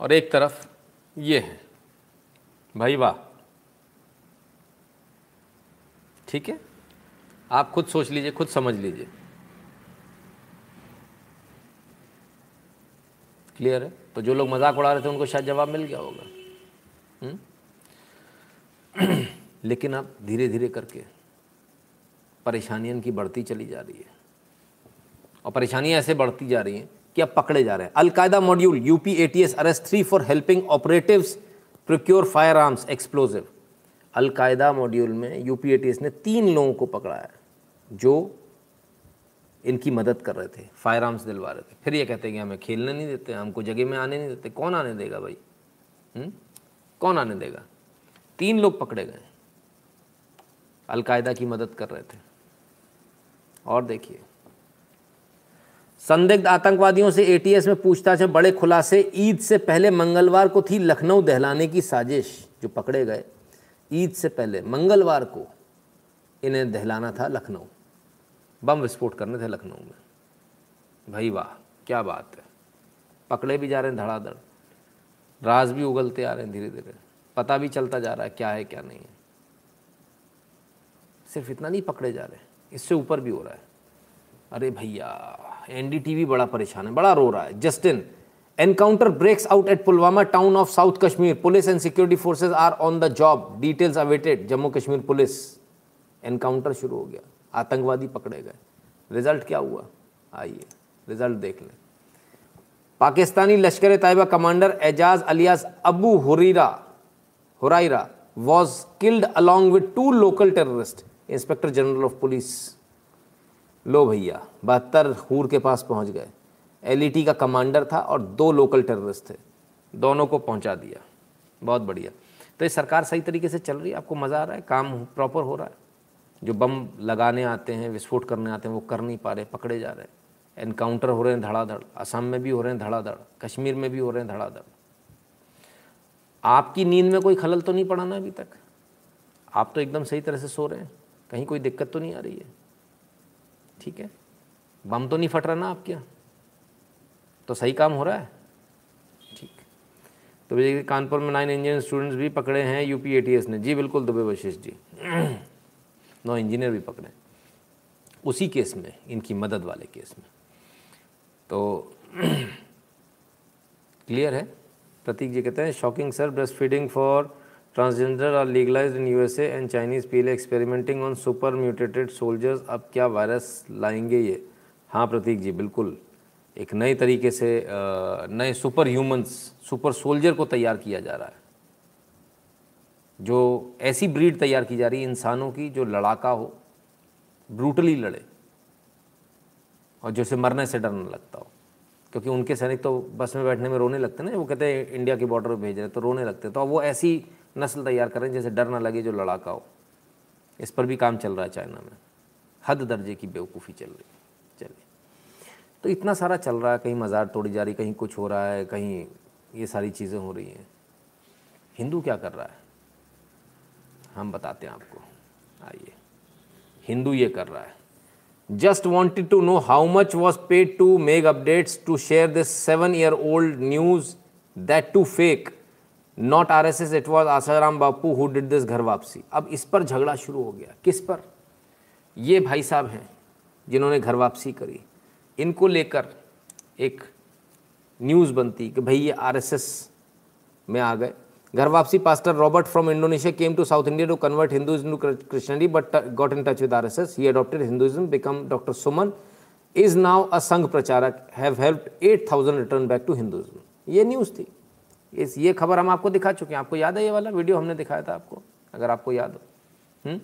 और एक तरफ़ ये है। भाई वाह। ठीक है? आप खुद सोच लीजिए, खुद समझ लीजिए। क्लियर है? तो जो लोग मज़ाक उड़ा रहे थे, उनको शायद जवाब मिल गया होगा। लेकिन अब धीरे धीरे करके परेशानियाँ की बढ़ती चली जा रही है। और परेशानियाँ ऐसे बढ़ती जा रही हैं कि अब पकड़े जा रहे हैं। Al Qaeda module UP ATS arrest three for helping operative procure fire arms explosive Al Qaeda module में यूपी एटीएस ने तीन लोगों को पकड़ा है, जो इनकी मदद कर रहे थे फायर आर्म्स दिलवा रहे थे। फिर ये कहते हैं कि हमें खेलने नहीं देते, हमको जगह में आने नहीं देते। कौन आने देगा भाई? हुँ? कौन आने देगा? तीन लोग पकड़े गए। अलकायदा की मदद कर रहे थे। और देखिए संदिग्ध आतंकवादियों से एटीएस में पूछताछ में बड़े खुलासे। ईद से पहले मंगलवार को थी लखनऊ दहलाने की साजिश, जो पकड़े गए। ईद से पहले मंगलवार को इन्हें दहलाना था लखनऊ। बम विस्फोट करने थे लखनऊ में। भाई वाह, क्या बात है। पकड़े भी जा रहे हैं धड़ाधड़। राज भी उगलते आ रहे हैं धीरे धीरे पता भी चलता जा रहा है क्या है, क्या नहीं है। सिर्फ़ इतना नहीं, पकड़े जा रहे इससे ऊपर भी हो रहा है। अरे भैया एनडीटीवी बड़ा परेशान है, बड़ा रो रहा है। Justin, encounter breaks out at Pulwama town of south Kashmir. Police and security forces are on the job. Details awaited, Jammu Kashmir police. Encounter शुरू हो गया, आतंकवादी पकड़े गए। रिज़ल्ट क्या हुआ? आइए, रिज़ल्ट देख लें। Pakistani Lashkar Taiba commander Ejaz alias Abu Hurera Huraira was killed along with two local terrorist inspector general of police लो भैया, बहत्तर हूर के पास पहुँच गए। एलईटी का कमांडर था और दो लोकल टेररिस्ट थे। दोनों को पहुँचा दिया। बहुत बढ़िया। तो ये सरकार सही तरीके से चल रही है? आपको मज़ा आ रहा है? काम प्रॉपर हो रहा है? जो बम लगाने आते हैं, विस्फोट करने आते हैं, वो कर नहीं पा रहे, पकड़े जा रहे हैं। एनकाउंटर हो रहे हैं धड़ाधड़। असम में भी हो रहे हैं धड़ाधड़। कश्मीर में भी हो रहे हैं धड़ाधड़। आपकी नींद में कोई खलल तो नहीं पड़ा ना अभी तक? आप तो एकदम सही तरह से सो रहे हैं। कहीं कोई दिक्कत तो नहीं आ रही है? ठीक है। बम तो नहीं फट रहा ना आपके तो सही काम हो रहा है? ठीक। तो भैया कानपुर में नाइन इंजीनियर स्टूडेंट्स भी पकड़े हैं यूपी एटीएस ने। जी बिल्कुल दुबे वशिष्ठ जी। नौ इंजीनियर भी पकड़े। उसी केस में इनकी मदद वाले केस में। तो क्लियर है? प्रतीक जी कहते हैं shocking sir breast feeding for transgender are legalise in USA and Chinese peel experimenting on super mutated soldiers अब क्या वायरस लाएँगे ये? हाँ प्रतीक जी, बिल्कुल। एक नए तरीके से नए सुपर ह्यूमंस सुपर सोल्जर को तैयार किया जा रहा है। जो ऐसी ब्रीड तैयार की जा रही है इंसानों की जो लड़ाका हो ब्रूटली लड़े और जैसे मरने से डर लगता हो। क्योंकि उनके सैनिक तो बस में बैठने में रोने लगते ना, वो कहते हैं, इंडिया के बॉर्डर पर भेज रहे तो रोने लगते तो वो ऐसी नस्ल तैयार करें जैसे डर ना लगे जो लड़ाका हो। इस पर भी काम चल रहा है चाइना में। हद दर्जे की बेवकूफ़ी चल रही है। चलिए। तो इतना सारा चल रहा है, कहीं मज़ार तोड़ी जा रही, कहीं कुछ हो रहा है, कहीं ये सारी चीज़ें हो रही हैं। हिंदू क्या कर रहा है? हम बताते हैं आपको। आइए। हिंदू ये कर रहा है। Just wanted to know how much was paid to make updates to share this seven year old news that too fake not R S S it was Asaram Bapu who did this ghar wapsi अब इस पर झगड़ा शुरू हो गया किस पर ये भाई साहब हैं जिन्होंने घर वापसी करी इनको लेकर एक न्यूज़ बनती कि भाई ये आरएसएस में आ गए ghar wapsi pastor Robert from Indonesia came to South India to convert Hinduism to Christianity but got in touch with RSS he adopted Hinduism become doctor Suman is now a Sangh pracharak have helped eight thousand return back to Hinduism ये news थी इस ये खबर हम आपको दिखा चुके हैं। आपको याद है ये वाला वीडियो? हमने दिखाया था आपको, अगर आपको याद हो।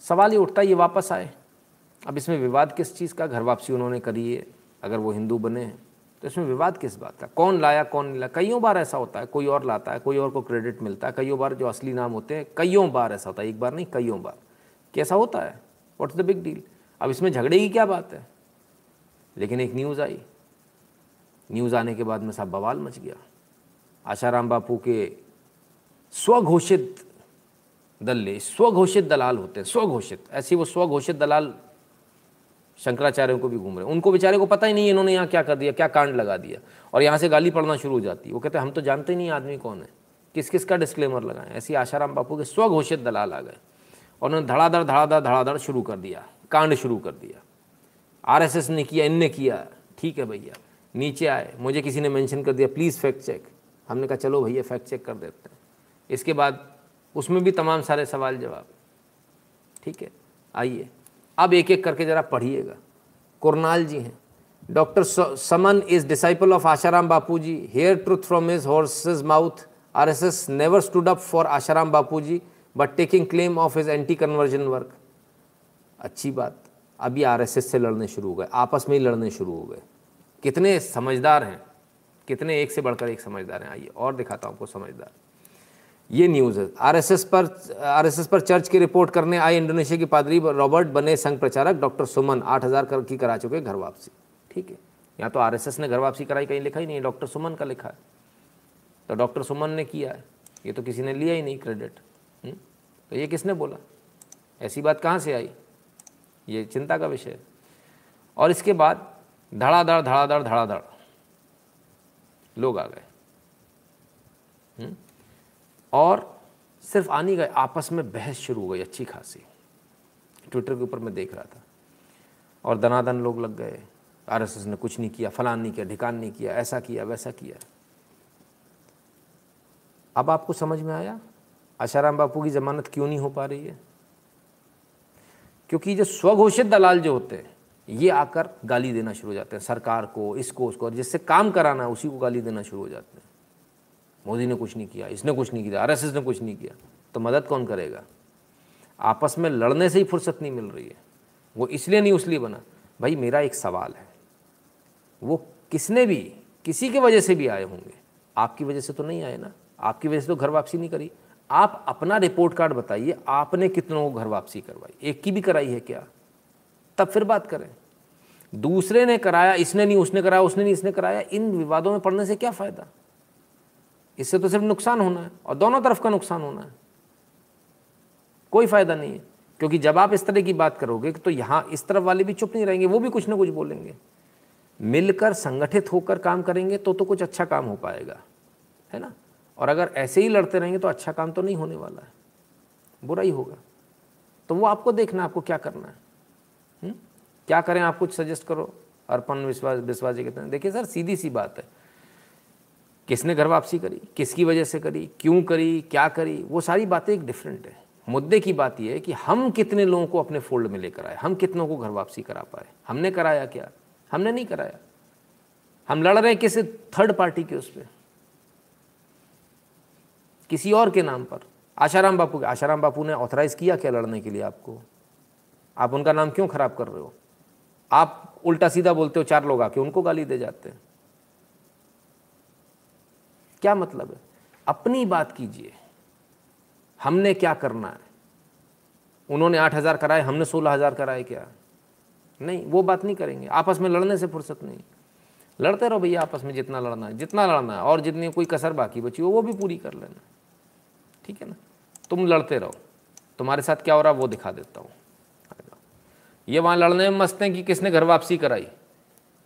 सवाल ये उठता ये वापस आए। अब इसमें विवाद किस चीज़ का घर वापसी उन्होंने करी है, अगर वो हिंदू बने हैं? तो इसमें विवाद किस बात का? कौन लाया, कौन नहीं लाया? कईयों बार ऐसा होता है, कोई और लाता है, कोई और को क्रेडिट मिलता है, कईयों बार जो असली नाम होते हैं, कईयों बार ऐसा होता है। एक बार नहीं, कईयों बार। कैसा होता है? व्हाट्स द बिग डील अब इसमें झगड़े की क्या बात है? लेकिन एक न्यूज़ आई। न्यूज़ आने के बाद में सब बवाल मच गया। आशाराम बापू के स्वघोषित दल्ले स्वघोषित दलाल होते हैं, स्वघोषित, ऐसे वो स्वघोषित दलाल शंकराचार्यों को भी घूम रहे हैं। उनको बेचारे को पता ही नहीं इन्होंने यहाँ क्या कर दिया, क्या कांड लगा दिया। और यहाँ से गाली पड़ना शुरू हो जाती है। वो कहते हैं, हम तो जानते ही नहीं आदमी कौन है। किस किस का डिस्क्लेमर लगाएँ? ऐसी आशाराम बापू के स्वघोषित दलाल आ गए। और उन्होंने धड़ाधड़ धड़ाधड़ धड़ाधड़ शुरू कर दिया, कांड शुरू कर दिया। आरएसएस ने किया, इनने किया। ठीक है भैया, नीचे आए। मुझे किसी ने मेंशन कर दिया, प्लीज़ फैक्ट चेक। हमने कहा, चलो भैया फैक्ट चेक कर देते हैं. इसके बाद उसमें भी तमाम सारे सवाल जवाब। ठीक है? आइए। अब एक एक करके ज़रा पढ़िएगा। कुरनाल जी हैं। Doctor Suman is disciple of Asaram Bapu ji here truth from his horse's mouth R S S never stood up for Asaram Bapu ji but taking claim of his anti conversion work अच्छी बात। अभी are S S से लड़ने शुरू हो गए। आपस में ही लड़ने शुरू हो गए। कितने समझदार हैं। कितने एक से बढ़कर एक समझदार हैं। आइए और दिखाता हूँ आपको समझदार। ये न्यूज़ है। आरएसएस पर आरएसएस पर चर्च की रिपोर्ट करने आए इंडोनेशिया के पादरी रॉबर्ट बने संघ प्रचारक डॉक्टर सुमन आठ हज़ार कर, की करा चुके घर वापसी। ठीक है। यहाँ तो आरएसएस ने घर वापसी कराई, कहीं लिखा ही नहीं डॉक्टर सुमन का लिखा है। तो डॉक्टर सुमन ने किया है। ये तो किसी ने लिया ही नहीं क्रेडिट हम्म? तो ये किसने बोला? ऐसी बात कहाँ से आई? ये चिंता का विषय और इसके बाद धड़ाधड़ धड़ाधड़ धड़ाधड़। लोग आ गए। हम्म? और सिर्फ़ आनी गए, आपस में बहस शुरू हो गई अच्छी खासी। ट्विटर के ऊपर मैं देख रहा था। और दनादन लोग लग गए। आरएसएस ने कुछ नहीं किया, फलान नहीं किया, ढिकान नहीं किया, ऐसा किया, वैसा किया। अब आपको समझ में आया? आशाराम बापू की ज़मानत क्यों नहीं हो पा रही है? क्योंकि जो स्वघोषित दलाल जो होते हैं ये आकर गाली देना शुरू हो जाते हैं, सरकार को, इसको, उसको, और जिससे काम कराना है, उसी को गाली देना शुरू हो जाते हैं। मोदी ने कुछ नहीं किया, इसने कुछ नहीं किया, आरएसएस ने कुछ नहीं किया तो मदद कौन करेगा? आपस में लड़ने से ही फुर्सत नहीं मिल रही है। वो इसलिए नहीं, उसलिए बना। भाई, मेरा एक सवाल है। वो किसने भी, किसी की वजह से भी आए होंगे? आपकी वजह से तो नहीं आए ना। आपकी वजह से तो घर वापसी नहीं करी। आप अपना रिपोर्ट कार्ड बताइए, आपने कितनों को घर वापसी करवाई? एक की भी कराई है क्या? तब फिर बात करें। दूसरे ने कराया, इसने नहीं, उसने कराया, उसने नहीं, इसने कराया, इन विवादों में पड़ने से क्या फ़ायदा? इससे तो सिर्फ़ नुकसान होना है और दोनों तरफ़ का नुकसान होना है। कोई फ़ायदा नहीं है, क्योंकि जब आप इस तरह की बात करोगे तो यहाँ इस तरफ़ वाले भी चुप नहीं रहेंगे, वो भी कुछ ना कुछ बोलेंगे। मिलकर संगठित होकर काम करेंगे तो तो कुछ अच्छा काम हो पाएगा, है ना? और अगर ऐसे ही लड़ते रहेंगे तो अच्छा काम तो नहीं होने वाला है, बुरा ही होगा। तो वो आपको देखना आपको क्या करना है? क्या करें आप कुछ सजेस्ट करो? अर्पण विश्वास विश्वास जी कहते हैं, देखिए सर, सीधी सी बात है। किसने घर वापसी करी? किसकी वजह से करी? क्यों करी? क्या करी? वो सारी बातें एक डिफरेंट है। मुद्दे की बात यह है कि हम कितने लोगों को अपने फोल्ड में लेकर आए? हम कितनों को घर वापसी करा पाए? हमने कराया क्या? हमने नहीं कराया। हम लड़ रहे हैं किसी थर्ड पार्टी के उस पर किसी और के नाम पर। आशाराम बापू के आशाराम बापू ने ऑथराइज किया क्या लड़ने के लिए आपको? आप उनका नाम क्यों खराब कर रहे हो? आप उल्टा सीधा बोलते हो, चार लोग आके उनको गाली दे जाते हैं। क्या मतलब है? अपनी बात कीजिए। हमने क्या करना है? उन्होंने आठ हज़ार कराए, हमने सोलह हज़ार कराए क्या? नहीं, वो बात नहीं करेंगे। आपस में लड़ने से फुर्सत नहीं। लड़ते रहो भैया आपस में, जितना लड़ना है, जितना लड़ना है, और जितनी कोई कसर बाकी बची हो, वो भी पूरी कर लेना। ठीक है ना? तुम लड़ते रहो। तुम्हारे साथ क्या हो रहा है, वो दिखा देता हूँ। ये वहाँ लड़ने में मस्त हैं कि किसने घर वापसी कराई?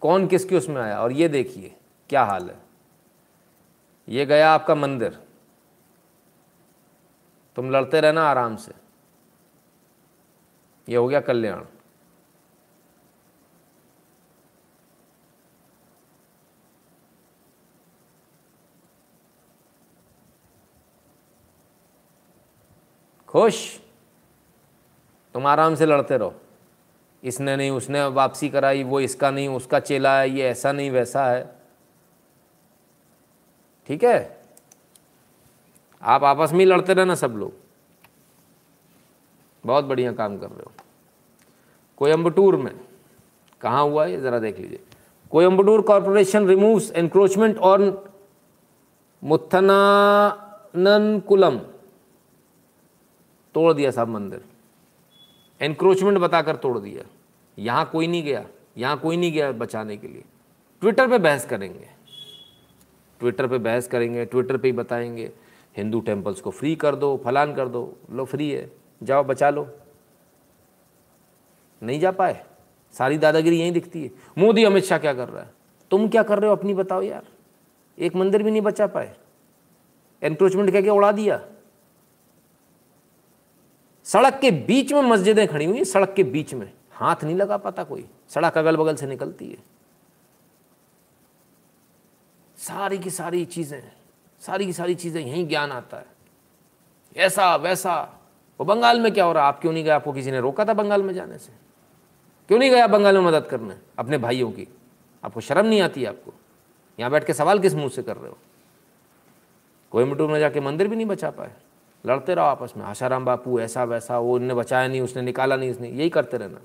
कौन किसके उसमें आया? और ये देखिए, क्या हाल है। ये गया आपका मंदिर। तुम लड़ते रहना आराम से। ये हो गया कल्याण। खुश? तुम आराम से लड़ते रहो। इसने नहीं, उसने वापसी कराई, वो इसका नहीं, उसका चेला है, ये ऐसा नहीं, वैसा है। ठीक है? आप आपस में ही लड़ते रहना सब लोग। बहुत बढ़िया काम कर रहे हो। कोयम्बटूर में, कहाँ हुआ है ज़रा देख लीजिए। Coimbatore corporation removes encroachment on Muthannankulam. तोड़ दिया साहब मंदिर। एनक्रोचमेंट बताकर तोड़ दिया। यहाँ कोई नहीं गया, यहाँ कोई नहीं गया बचाने के लिए। ट्विटर पे बहस करेंगे। ट्विटर पे बहस करेंगे ट्विटर पे ही बताएँगे, हिंदू टेम्पल्स को फ्री कर दो, फलान कर दो, लो फ्री है, जाओ बचा लो। नहीं जा पाए, सारी दादागिरी यहीं दिखती है। मोदी अमित शाह क्या कर रहा है? तुम क्या कर रहे हो अपनी बताओ यार। एक मंदिर भी नहीं बचा पाए। एनक्रोचमेंट कह के उड़ा दिया। सड़क के बीच में मस्जिदें खड़ी हुई सड़क के बीच में। हाथ नहीं लगा पाता कोई। सड़क अगल बगल से निकलती है। सारी की सारी चीज़ें, सारी की सारी चीज़ें यहीं ज्ञान आता है। ऐसा, वैसा। वो बंगाल में क्या हो रहा? आप क्यों नहीं गए? आपको किसी ने रोका था बंगाल में जाने से? क्यों नहीं गया बंगाल में मदद करने? अपने भाइयों की। आपको शर्म नहीं आती आपको? यहाँ बैठ के सवाल किस मुँह से कर रहे हो? कोयम्बटूर में जाके मंदिर भी नहीं बचा पाए। लड़ते रहो आपस में। आशाराम बापू, ऐसा वैसा, वो उनने बचाया नहीं, उसने निकाला नहीं, उसने यही करते रहना।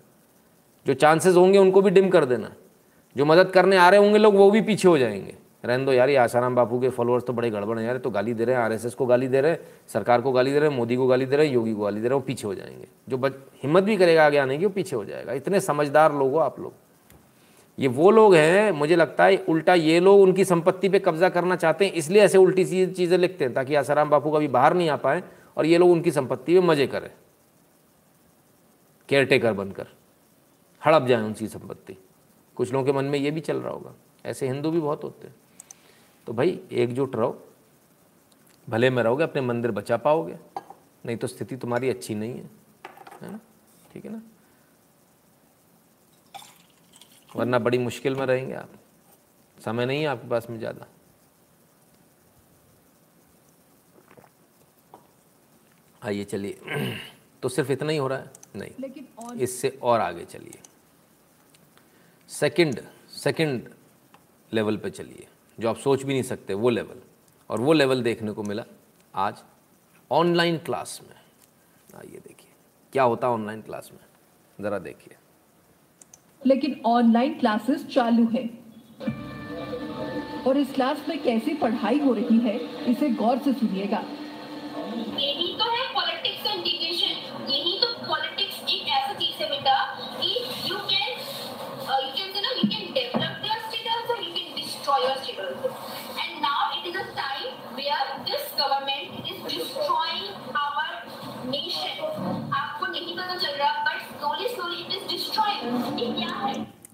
जो चांसेस होंगे उनको भी डिम कर देना। जो मदद करने आ रहे होंगे लोग, वो भी पीछे हो जाएँगे। रहने दो यार, ये आसाराम बापू के फॉलोअर्स तो बड़े गड़बड़ हैं यार। तो गाली दे रहे हैं आरएसएस को गाली दे रहे हैं, सरकार को गाली दे रहे हैं, मोदी को गाली दे रहे हैं, योगी को गाली दे रहे हैं, वो पीछे हो जाएँगे। जो हिम्मत भी करेगा आगे आने की, वो पीछे हो जाएगा। इतने समझदार लोग हो आप लोग। ये वो लोग हैं, मुझे लगता है उल्टा ये लोग उनकी संपत्ति पे कब्जा करना चाहते हैं, इसलिए ऐसे उल्टी सी चीज़ें लिखते हैं, ताकि आसाराम बापू कभी बाहर नहीं आ पाए और ये लोग उनकी संपत्ति में मज़े करें। केयर टेकर बनकर। हड़प जाए उनकी संपत्ति। कुछ लोगों के मन में ये भी चल रहा होगा। ऐसे हिंदू भी बहुत होते हैं। तो भाई, एकजुट रहो। भले में रहोगे, अपने मंदिर बचा पाओगे। नहीं तो स्थिति तुम्हारी अच्छी नहीं है। है ना? ठीक है ना? वरना बड़ी मुश्किल में रहेंगे आप। समय नहीं है आपके पास में ज़्यादा। आइए चलिए। तो सिर्फ़ इतना ही हो रहा है? नहीं। लेकिन और इससे और आगे चलिए। सेकंड सेकंड लेवल पे चलिए। जो आप सोच भी नहीं सकते वो लेवल। और वो लेवल देखने को मिला आज ऑनलाइन क्लास में। आइए देखिए क्या होता है ऑनलाइन क्लास में? ज़रा देखिए। लेकिन ऑनलाइन क्लासेस चालू है। और इस क्लास में कैसी पढ़ाई हो रही है, इसे गौर से सुनिएगा।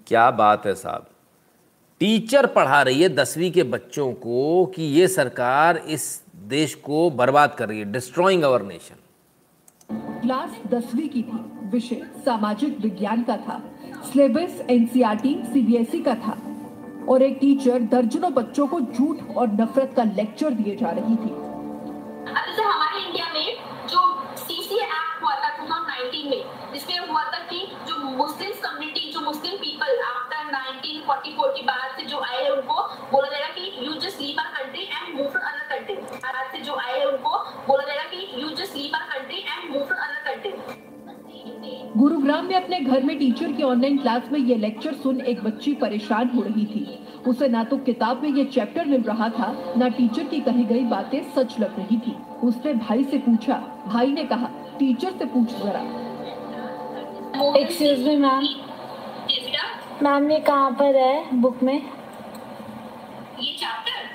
क्या बात है साहब। टीचर पढ़ा रही है दसवीं के बच्चों को कि ये सरकार इस देश को बर्बाद कर रही है डिस्ट्रॉइंग अवर नेशन क्लास दसवीं की थी। विषय सामाजिक विज्ञान का था। सिलेबस एनसीईआरटी सीबीएसई का था। और एक टीचर दर्जनों बच्चों को झूठ और नफरत का लेक्चर दिए जा रही थी। अब जैसे हमारे इंडिया में जो सीसीए एक्ट हुआ था 2019 में जिसमें हुआ था कि जो मुस्लिम 1944 के बाद से जो आए हैं उनको बोला जाएगा कि you just leave our country and move to other country आज से जो आए हैं उनको बोला जाएगा कि you just leave our country and move to other country Gurugram में अपने घर में टीचर की ऑनलाइन क्लास में ये लेक्चर सुन एक बच्ची परेशान हो रही थी। उसे ना तो किताब में ये चैप्टर मिल रहा था ना टीचर की कही गई बातें सच लग रही थी। उसने भाई से पूछा। भाई ने कहा टीचर से पूछ जरा. एक्सक्यूज मी मैम मैम ये कहाँ पर है? बुक में? ये चैप्टर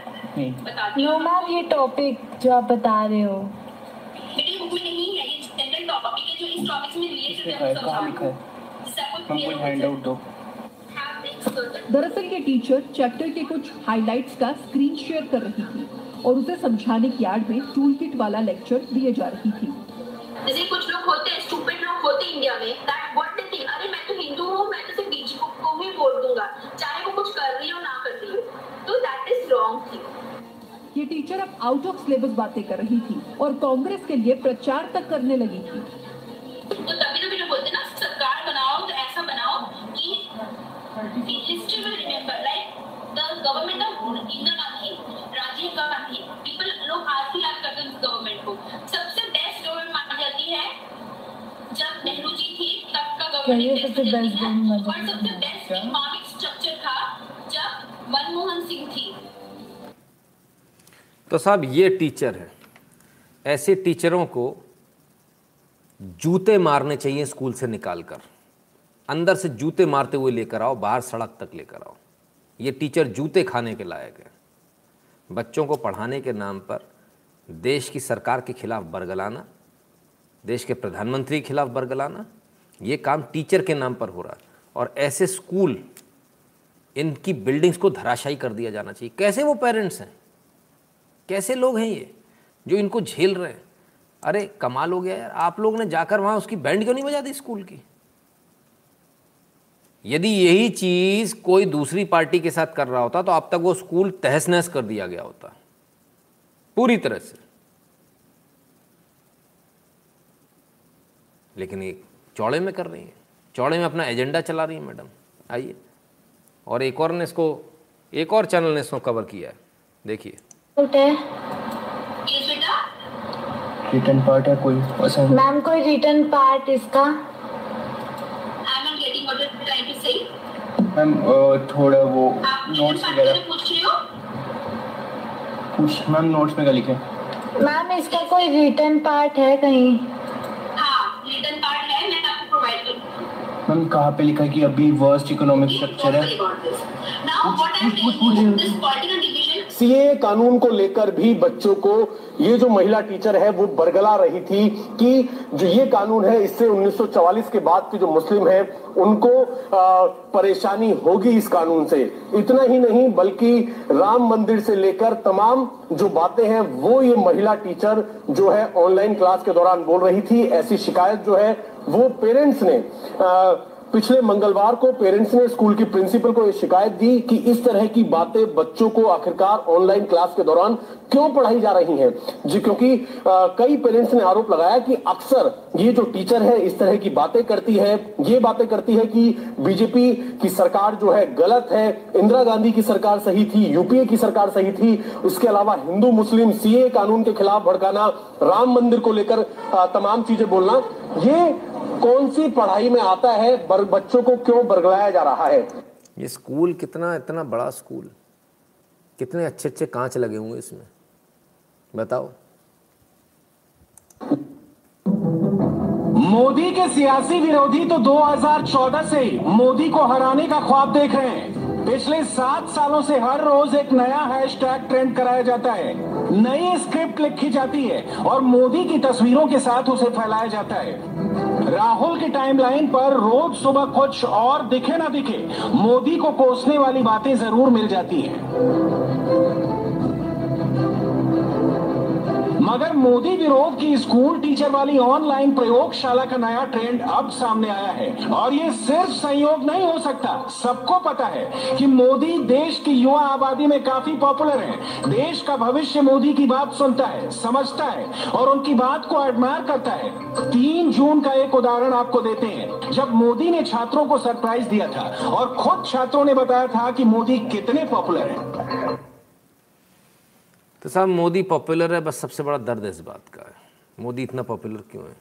बताती नो मैम ये टॉपिक जो आप बता रहे हो। मेरी बुक में नहीं है ये जनरल टॉपिक है जो इस टॉपिक में रिलेटेड है मैं समझा रही हूँ। जिससे आपको दो। दरअसल ये टीचर चैप्टर के कुछ हाइलाइट्स का स्क्रीन शेयर कर रही थी और उसे समझाने की आड़ में टूल किट वाला लेक्चर दिए जा रही थी। जैसे कुछ लोग होते हैं स्टूपिड लोग होते हैं इंडिया में दैट व्हाट दे थिंक अरे मैं तो हिंदू हूँ मैं तो सिर्फ़ बीजेपी वोट दूँगा। चाहे वो कुछ कर रही हो ना कर रही हो। तो दैट इज़ रॉन्ग थिंग ये टीचर अब आउट ऑफ़ सिलेबस बातें कर रही थी और कांग्रेस के लिए प्रचार तक करने लगी थी। तो तभी तो लोग बोलते ना सरकार बनाओ तो ऐसा बनाओ कि history will remember like the government of Indira Gandhi Rajiv Gandhi people लोग आज भी याद करते हैं गवर्नमेंट को। सबसे बेस्ट गवर्नमेंट मानी जाती है जब नेहरू जी थी तब का सबसे बेस्ट और सबसे बेस्ट इकोनॉमिक स्ट्रक्चर था मनमोहन सिंह थी। तो साहब ये टीचर है। ऐसे टीचरों को जूते मारने चाहिए स्कूल से निकाल कर अंदर से जूते मारते हुए लेकर आओ बाहर सड़क तक लेकर आओ। ये टीचर जूते खाने के लायक है। बच्चों को पढ़ाने के नाम पर देश की सरकार के खिलाफ बरगलाना देश के प्रधानमंत्री के खिलाफ बरगलाना, ये काम टीचर के नाम पर हो रहा और ऐसे स्कूल, इनकी बिल्डिंग्स को धराशायी कर दिया जाना चाहिए। कैसे वो पेरेंट्स हैं? कैसे लोग हैं ये, जो इनको झेल रहे हैं? अरे, कमाल हो गया यार। आप लोग ने जाकर वहाँ उसकी बैंड क्यों नहीं बजा दी स्कूल की? यदि यही चीज़ कोई दूसरी पार्टी के साथ कर रहा होता तो अब तक वो स्कूल तहस नहस कर दिया गया होता। पूरी तरह से। लेकिन ये चौड़े में कर रही है। चौड़े में अपना एजेंडा चला रही है मैडम। आइए। और एक और ने इसको एक और चैनल ने इसको कवर किया है। देखिए। रिटर्न पार्ट है कोई पसंद मैम कोई रिटर्न पार्ट इसका? I am getting what you trying to say ma'am थोड़ा वो नोट्स वगैरह। पूछ रहे हो? कुछ मैम नोट्स में क्या लिखे? मैम इसका कोई रिटर्न पार्ट है कहीं हाँ रिटर्न पार्ट है मैं आपको प्रोवाइड करूँगा मैम कहाँ पे लिखा है कि अभी वर्स्ट इकोनॉमिक स्ट्रक्चर है? सीए कानून को लेकर भी बच्चों को ये जो महिला टीचर है वो बरगला रही थी कि जो ये कानून है इससे 1944 के बाद के जो मुस्लिम हैं उनको आ, परेशानी होगी इस कानून से। इतना ही नहीं बल्कि राम मंदिर से लेकर तमाम जो बातें हैं वो ये महिला टीचर जो है ऑनलाइन क्लास के दौरान बोल रही थी ऐसी शिकायत जो है वो पेरेंट्स ने आ, पिछले मंगलवार को पेरेंट्स ने स्कूल की प्रिंसिपल को यह शिकायत दी कि इस तरह की बातें बच्चों को आखिरकार ऑनलाइन क्लास के दौरान क्यों पढ़ाई जा रही हैं? जी क्योंकि आ, कई पेरेंट्स ने आरोप लगाया कि अक्सर ये जो टीचर है इस तरह की बातें करती है ये बातें करती है कि बीजेपी की सरकार जो है गलत है इंदिरा गांधी की सरकार सही थी यूपीए की सरकार सही थी उसके अलावा हिंदू मुस्लिम सीए कानून के खिलाफ भड़काना राम मंदिर को लेकर तमाम चीज़ें बोलना ये कौन सी पढ़ाई में आता है बर, बच्चों को क्यों बरगलाया जा रहा है? ये स्कूल कितना इतना बड़ा स्कूल। कितने अच्छे अच्छे कांच लगे हुए इसमें। बताओ। मोदी के सियासी विरोधी तो 2014 से मोदी को हराने का ख्वाब देख रहे हैं। पिछले सात सालों से हर रोज एक नया हैशटैग ट्रेंड कराया जाता है। नई स्क्रिप्ट लिखी जाती है और मोदी की तस्वीरों के साथ उसे फैलाया जाता है। राहुल की टाइमलाइन पर रोज सुबह कुछ और दिखे ना दिखे, मोदी को कोसने वाली बातें ज़रूर मिल जाती हैं। मगर मोदी विरोध की स्कूल टीचर वाली ऑनलाइन प्रयोगशाला का नया ट्रेंड अब सामने आया है। और ये सिर्फ़ संयोग नहीं हो सकता। सबको पता है कि मोदी देश की युवा आबादी में काफ़ी पॉपुलर है। देश का भविष्य मोदी की बात सुनता है, समझता है और उनकी बात को एडमायर करता है। तीन जून का एक उदाहरण आपको देते हैं। जब मोदी ने छात्रों को सरप्राइज़ दिया था और खुद छात्रों ने बताया था कि मोदी कितने पॉपुलर हैं। तो साहब, मोदी पॉपुलर है, बस सबसे बड़ा दर्द इस बात का है। मोदी इतना पॉपुलर क्यों है?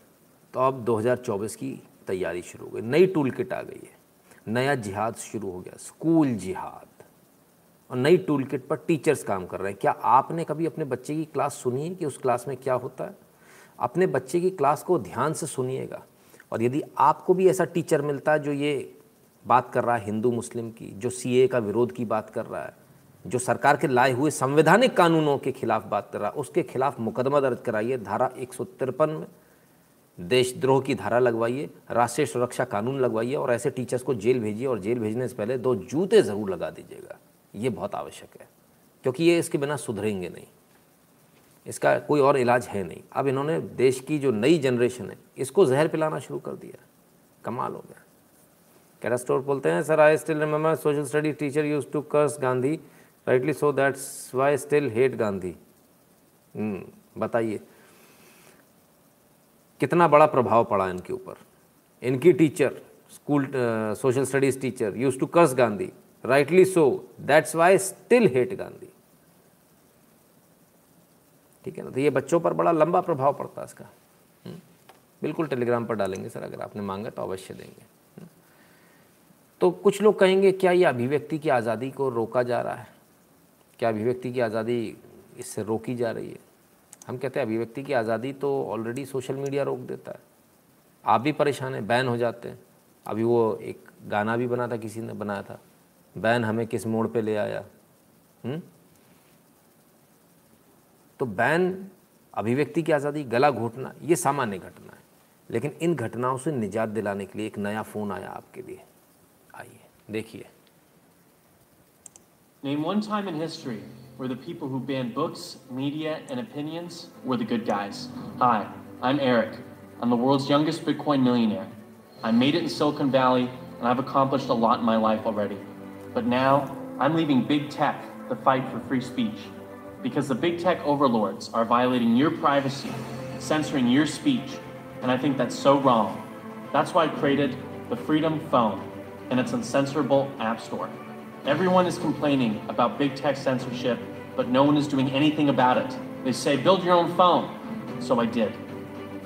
तो अब 2024 की तैयारी शुरू हो गई, नई टूल किट आ गई है। नया जिहाद शुरू हो गया स्कूल जिहाद। और नई टूल किट पर टीचर्स काम कर रहे हैं। क्या आपने कभी अपने बच्चे की क्लास सुनी है कि उस क्लास में क्या होता है? अपने बच्चे की क्लास को ध्यान से सुनिएगा। और यदि आपको भी ऐसा टीचर मिलता है जो ये बात कर रहा है, हिंदू, मुस्लिम की, जो सीए का विरोध की बात कर रहा है जो सरकार के लाए हुए संवैधानिक कानूनों के खिलाफ बात कर रहा, उसके खिलाफ मुकदमा दर्ज कराइए। धारा एक सौ तिरपन में देशद्रोह की धारा लगवाइए, राष्ट्रीय सुरक्षा कानून लगवाइए और ऐसे टीचर्स को जेल भेजिए और जेल भेजने से पहले दो जूते ज़रूर लगा दीजिएगा। ये बहुत आवश्यक है, क्योंकि ये इसके बिना सुधरेंगे नहीं। इसका कोई और इलाज है नहीं। अब इन्होंने देश की जो नई जनरेशन है, इसको जहर पिलाना शुरू कर दिया। कमाल हो गया। कैरास्टोर बोलते हैं, sir I still remember social study teacher use to curse Gandhi rightly so that's why still hate Gandhi बताइए। कितना बड़ा प्रभाव पड़ा इनके ऊपर? इनकी teacher school social studies teacher use to curse Gandhi rightly so that's why still hate Gandhi ठीक है ना? तो ये बच्चों पर बड़ा लंबा प्रभाव पड़ता है इसका। बिल्कुल टेलीग्राम पर डालेंगे सर, अगर आपने मांगा तो अवश्य देंगे। तो कुछ लोग कहेंगे, क्या ये अभिव्यक्ति की आज़ादी को रोका जा रहा है? क्या अभिव्यक्ति की आज़ादी इससे रोकी जा रही है। हम कहते हैं अभिव्यक्ति की आज़ादी तो ऑलरेडी सोशल मीडिया रोक देता है। आप भी परेशान हैं, बैन हो जाते हैं। अभी वो एक गाना भी बना था, किसी ने बनाया था। बैन हमें किस मोड़ पे ले आया? हुँ? तो बैन, अभिव्यक्ति की आज़ादी, गला घोटना, ये सामान्य घटना है। लेकिन इन घटनाओं से निजात दिलाने के लिए एक नया फ़ोन आया आपके लिए। आइए, देखिए। Name one time in history where the people who banned books, media, and opinions were the good guys. Hi, I'm Eric. I'm the world's youngest Bitcoin millionaire. I made it in Silicon Valley, and I've accomplished a lot in my life already. But now, I'm leaving big tech to fight for free speech. Because the big tech overlords are violating your privacy, censoring your speech, and I think that's so wrong. That's why I created the Freedom Phone and its uncensorable app store. Everyone is complaining about big tech censorship, but no one is doing anything about it. They say, build your own phone. So I did.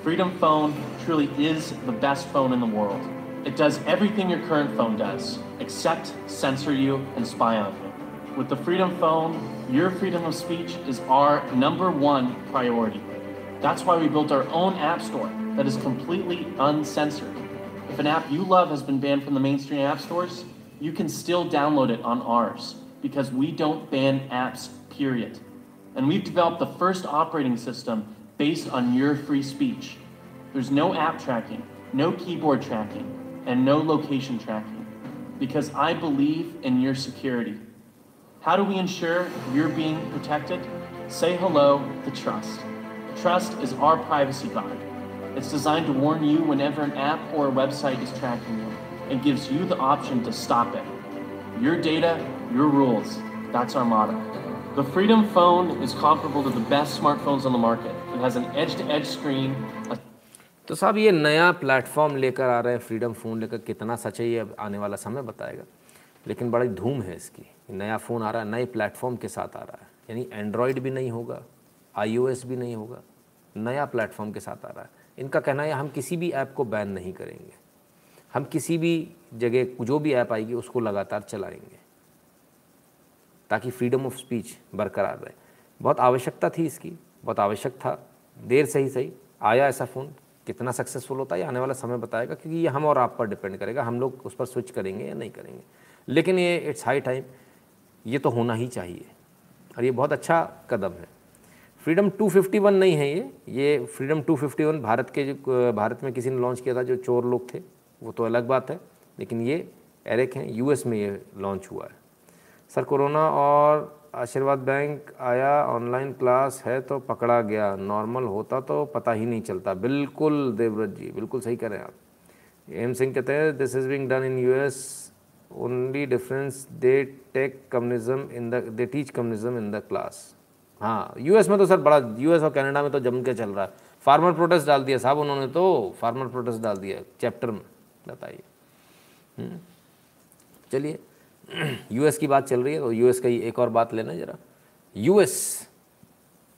Freedom Phone truly is the best phone in the world. It does everything your current phone does, except censor you and spy on you. With the Freedom Phone, your freedom of speech is our number one priority. That's why we built our own app store that is completely uncensored. If an app you love has been banned from the mainstream app stores, you can still download it on ours because we don't ban apps, period. And we've developed the first operating system based on your free speech. There's no app tracking, no keyboard tracking, and no location tracking because I believe in your security. How do we ensure you're being protected? Say hello to trust. Trust is our privacy guard. It's designed to warn you whenever an app or a website is tracking you and gives you the option to stop it. Your data, your rules. That's our motto. The Freedom Phone is comparable to the best smartphones on the market. It has an edge-to-edge screen. A तो साहब ये नया platform लेकर आ रहे हैं freedom phone लेकर कितना सच है ये आने वाला समय बताएगा लेकिन बड़ी धूम है इसकी नया फ़ोन आ रहा है नए प्लेटफॉर्म के साथ आ रहा है यानी एंड्रॉयड भी नहीं होगा आईओएस भी नहीं होगा नया प्लेटफॉर्म के साथ आ रहा है इनका कहना है हम किसी भी ऐप को बैन नहीं करेंगे हम किसी भी जगह जो भी ऐप आएगी, उसको लगातार चलाएँगे ताकि फ्रीडम ऑफ़ स्पीच बरकरार रहे। बहुत आवश्यकता थी इसकी, बहुत आवश्यक था। देर से ही सही। आया ऐसा फ़ोन, कितना सक्सेसफुल होता है आने वाला समय बताएगा, क्योंकि ये हम और आप पर डिपेंड करेगा, हम लोग उस पर स्विच करेंगे या नहीं करेंगे। लेकिन ये इट्स हाई टाइम ये तो होना ही चाहिए। और ये बहुत अच्छा कदम है। फ्रीडम 251 नहीं है ये। ये फ्रीडम 251 भारत के जो, भारत में किसी ने लॉन्च किया था, जो चोर लोग थे वो तो अलग बात है, लेकिन ये एरिक हैं, यूएस में ये लॉन्च हुआ है। सर, कोरोना और आशीर्वाद बैंक आया, ऑनलाइन क्लास है तो पकड़ा गया। नॉर्मल होता तो पता ही नहीं चलता। बिल्कुल देवव्रत जी, बिल्कुल सही कह रहे हैं आप। एम सिंह कहते हैं this is being done in US only difference they take communism in the they teach communism in the class हाँ यूएस में तो सर बड़ा यूएस और कनाडा में तो जम के चल रहा है। फार्मर प्रोटेस्ट डाल दिया साहब उन्होंने तो फार्मर प्रोटेस्ट डाल दिया चैप्टर में। बताइए। हम्म। चलिए, यूएस की बात चल रही है तो यूएस का एक और बात लेना जरा। यूएस,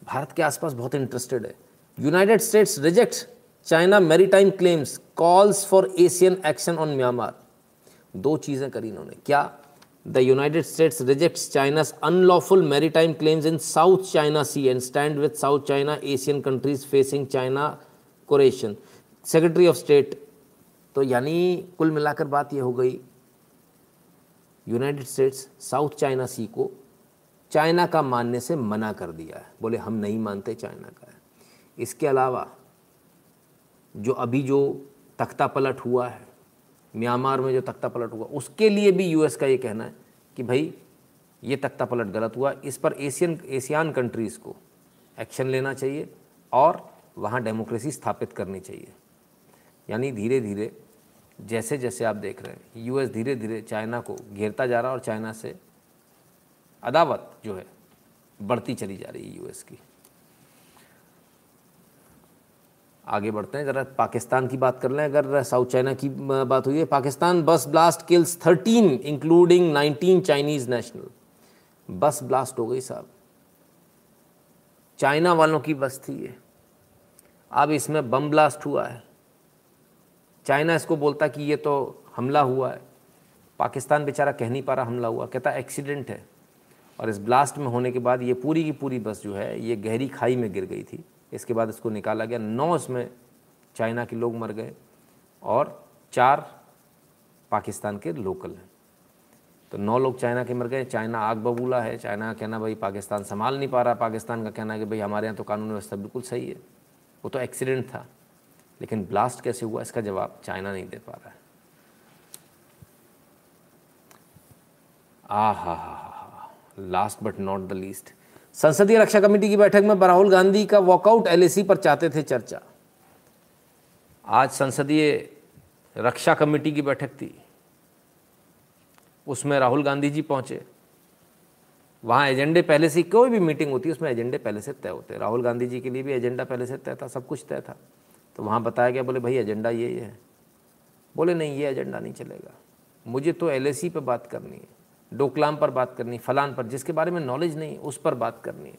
भारत के आसपास बहुत इंटरेस्टेड है। United States reject China maritime claims calls for ASEAN action on Myanmar दो चीज़ें करी इन्होंने। क्या? The United States rejects China's unlawful maritime claims in South China Sea and stand with South China ASEAN countries facing China coercion secretary of state तो यानी कुल मिलाकर बात यह हो गई United States South China Sea को चाइना का मानने से मना कर दिया है। बोले, हम नहीं मानते चाइना का है। इसके अलावा, जो अभी जो तख्ता पलट हुआ है, म्यांमार में जो तख्ता पलट हुआ, उसके लिए भी यूएस का ये कहना है कि भाई, ये तख्ता पलट गलत हुआ। इस पर एशियन एशियान कंट्रीज़ को एक्शन लेना चाहिए और वहाँ डेमोक्रेसी स्थापित करनी चाहिए। यानी धीरे धीरे जैसे जैसे आप देख रहे हैं यूएस धीरे धीरे चाइना को घेरता जा रहा है और चाइना से अदावत जो है बढ़ती चली जा रही है यूएस की। आगे बढ़ते हैं, ज़रा पाकिस्तान की बात कर लें, अगर साउथ चाइना की बात हुई है, Pakistan bus blast kills 13 including 19 Chinese national bus blast हो गई साहब। चाइना वालों की बस थी ये। अब इसमें बम ब्लास्ट हुआ है। चाइना इसको बोलता कि ये तो हमला हुआ है। पाकिस्तान बेचारा कह नहीं पा रहा हमला हुआ, कहता एक्सीडेंट है। और इस ब्लास्ट में होने के बाद ये पूरी की पूरी बस जो है, ये गहरी खाई में गिर गई थी। इसके बाद इसको निकाला गया। नौ इसमें चाइना के लोग मर गए और चार पाकिस्तान के लोकल हैं। तो नौ लोग चाइना के मर गए। चाइना आग बबूला है। चाइना का कहना, भाई, पाकिस्तान संभाल नहीं पा रहा। पाकिस्तान का कहना है कि, भाई, हमारे यहाँ तो कानून व्यवस्था बिल्कुल सही है। वो तो एक्सीडेंट था। लेकिन ब्लास्ट कैसे हुआ, इसका जवाब चाइना नहीं दे पा रहा है। आ हा हा हा last but not the least संसदीय रक्षा कमेटी की बैठक में राहुल गांधी का वॉकआउट एलएसी पर चाहते थे चर्चा। आज संसदीय रक्षा कमेटी की बैठक थी। उसमें राहुल गांधी जी पहुँचे। वहाँ एजेंडे पहले से कोई भी मीटिंग होती है, उसमें एजेंडे पहले से तय होते राहुल गांधी जी के लिए भी एजेंडा पहले से तय था, सब कुछ तय था। तो वहाँ बताया गया, बोले, भाई, एजेंडा ये है। बोले, नहीं, ये एजेंडा नहीं चलेगा। मुझे तो एल पे बात करनी है, डोकलाम पर बात करनी फलान पर, जिसके बारे में नॉलेज नहीं, उस पर बात करनी है।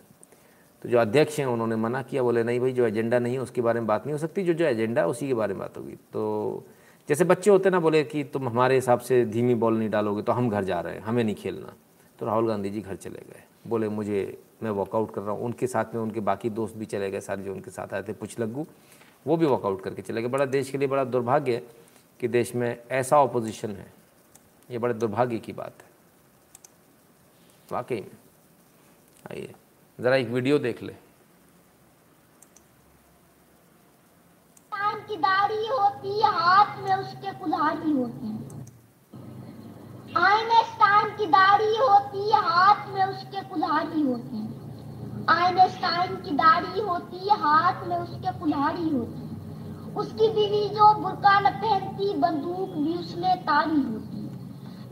तो जो अध्यक्ष हैं, उन्होंने मना किया, बोले, नहीं भाई, जो एजेंडा नहीं है, उसके बारे में बात नहीं हो सकती। जो जो एजेंडा उसी के बारे में बात होगी। तो जैसे बच्चे होते ना, बोले कि, तुम हमारे हिसाब से धीमी बॉल नहीं डालोगे तो हम घर जा रहे हैं, हमें नहीं खेलना। तो राहुल गांधी जी घर चले गए। बोले, मुझे, मैं वॉकआउट कर रहा हूँ। उनके साथ में उनके बाकी दोस्त भी चले गए, सारे जो उनके साथ आए थे, पुछ लग्गू। वो भी वॉकआउट करके चले गए। बड़ा देश के लिए बड़ा दुर्भाग्य है कि देश में ऐसा ऑपोजिशन है। ये बड़े दुर्भाग्य की बात है। वाकई में। आइए, ज़रा एक वीडियो देख ले। की दाढ़ी होती है, हाथ में उसके कुल्हाड़ी होती है। आइनस्टाइन की दाढ़ी होती है, हाथ में उसके कुल्हाड़ी होती है। आइनस्टाइन की दाढ़ी होती है, हाथ में उसके कुल्हाड़ी होती है। उसकी बीवी जो बुरका न पहनती, बंदूक भी उसने तारी होती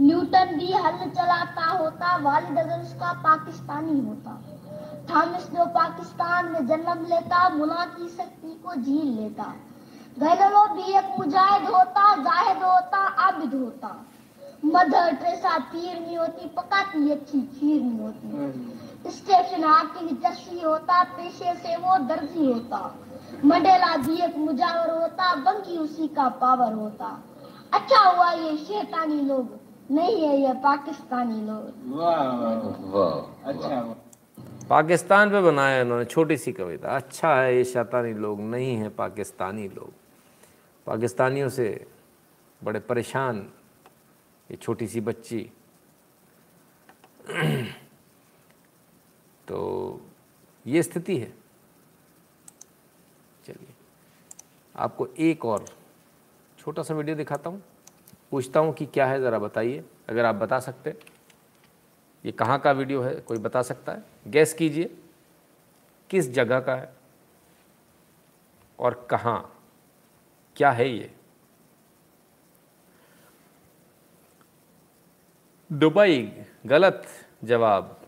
न्यूटन भी हल चलाता होता, वालिद अगर उसका पाकिस्तानी होता। थॉमस जो पाकिस्तान में जन्म लेता, मुला की शक्ति को झील लेता। घरेलो भी एक मुजाहिद होता, जाहिद होता, आबिद होता। मदर ट्रेसा पीर नहीं होती, पकाती अच्छी खीर नहीं होती। स्टेशन हाकिम चस्सी होता पेशे से वो दर्जी होता। मंडेला भी एक मुजावर होता बंकी उसी का पावर होता। अच्छा हुआ ये शैतानी लोग नहीं है ये पाकिस्तानी लोग। वाह अच्छा पाकिस्तान पे बनाया उन्होंने छोटी सी कविता। अच्छा है ये शैतानी लोग नहीं है पाकिस्तानी लोग। पाकिस्तानियों से बड़े परेशान ये छोटी सी बच्ची। तो ये स्थिति है। चलिए, आपको एक और छोटा सा वीडियो दिखाता हूँ। पूछता हूँ कि क्या है, ज़रा बताइए, अगर आप बता सकते ये कहाँ का वीडियो है, कोई बता सकता है? गैस कीजिए, किस जगह का है और कहाँ? क्या है ये? दुबई, गलत जवाब।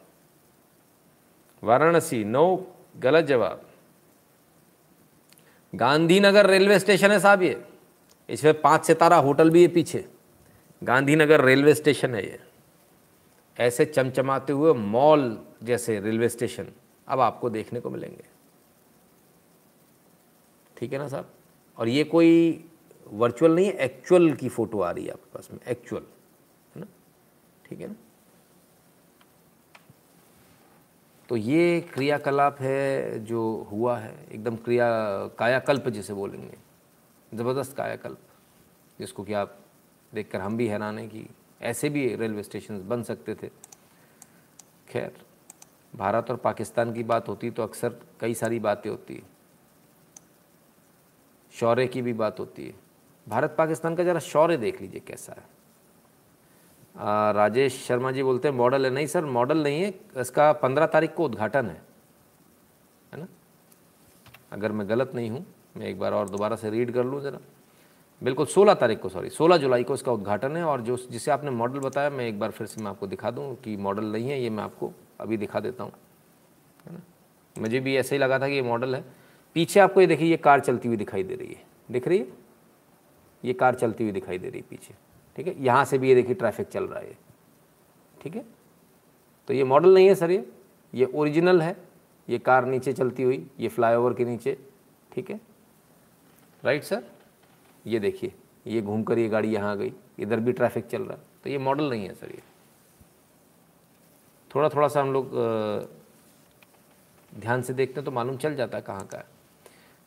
वाराणसी, नो गलत जवाब। गांधीनगर रेलवे स्टेशन है साहब ये। इसमें पाँच सितारा होटल भी है पीछे। गांधीनगर रेलवे स्टेशन है ये। ऐसे चमचमाते हुए मॉल जैसे रेलवे स्टेशन अब आपको देखने को मिलेंगे। ठीक है ना साहब? और ये कोई वर्चुअल नहीं है एक्चुअल की फ़ोटो आ रही है आपके पास में एक्चुअल है ना? ठीक है ना? तो ये क्रियाकलाप है जो हुआ है, एकदम क्रिया, कायाकल्प जिसे बोलेंगे, ज़बरदस्त कायाकल्प, जिसको कि आप देखकर हम भी हैरान हैं कि ऐसे भी रेलवे स्टेशन बन सकते थे। खैर, भारत और पाकिस्तान की बात होती तो अक्सर कई सारी बातें होती। शौर्य की भी बात होती है। भारत पाकिस्तान का ज़रा शौर्य देख लीजिए कैसा है। राजेश शर्मा जी बोलते हैं, मॉडल है। नहीं सर, मॉडल नहीं है, इसका पंद्रह तारीख को उद्घाटन है। है ना? अगर मैं गलत नहीं हूँ, मैं एक बार और दोबारा से रीड कर लूँ ज़रा। बिल्कुल, सोलह तारीख को सॉरी सोलह जुलाई को इसका उद्घाटन है और जो जिसे आपने मॉडल बताया, मैं एक बार फिर से मैं आपको दिखा दूँ कि मॉडल नहीं है, ये मैं आपको अभी दिखा देता हूँ। है ना? मुझे भी ऐसे ही लगा था कि ये मॉडल है। पीछे आपको ये देखिए, ये कार चलती हुई दिखाई दे रही है। दिख रही है? ये कार चलती हुई दिखाई दे रही है पीछे। ठीक है? यहाँ से भी ये देखिए ट्रैफ़िक चल रहा है ठीक है? तो ये मॉडल नहीं है सर ये। ये ओरिजिनल है। ये कार नीचे चलती हुई, ये फ्लाईओवर के नीचे। ठीक है? राइट सर ये देखिए, ये घूमकर ये गाड़ी यहाँ आ गई। इधर भी ट्रैफ़िक चल रहा है। तो ये मॉडल नहीं है सर ये। थोड़ा थोड़ा सा हम लोग ध्यान से देखते हैं तो मालूम चल जाता है कहाँ का है।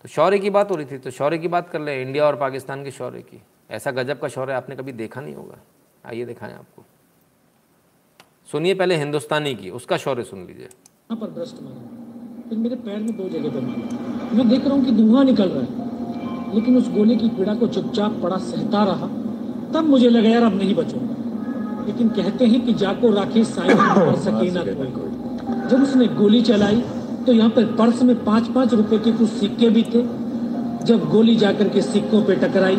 तो शौर्य की बात हो रही थी तो शौर्य की बात कर लें, इंडिया और पाकिस्तान के शौर्य की। ऐसा गजब का शौर्य आपने कभी देखा नहीं होगा। आइए दिखाएँ आपको। सुनिए पहले हिंदुस्तानी की उसका शौर्य सुन लीजिए। पर मारा फिर मेरे पैर में दो जगह पर मारा मैं देख रहा हूँ कि धुआँ निकल रहा है लेकिन उस गोली की पीड़ा को चुपचाप पड़ा सहता रहा। तब मुझे लगा यार अब नहीं बचूँगा। लेकिन कहते हैं कि जाको राखी साई और सकीना कोई। जब उसने गोली चलाई तो यहाँ पर पर्स में पाँच पाँच रुपए के कुछ सिक्के भी थे। जब गोली जाकर के सिक्कों पे टकराई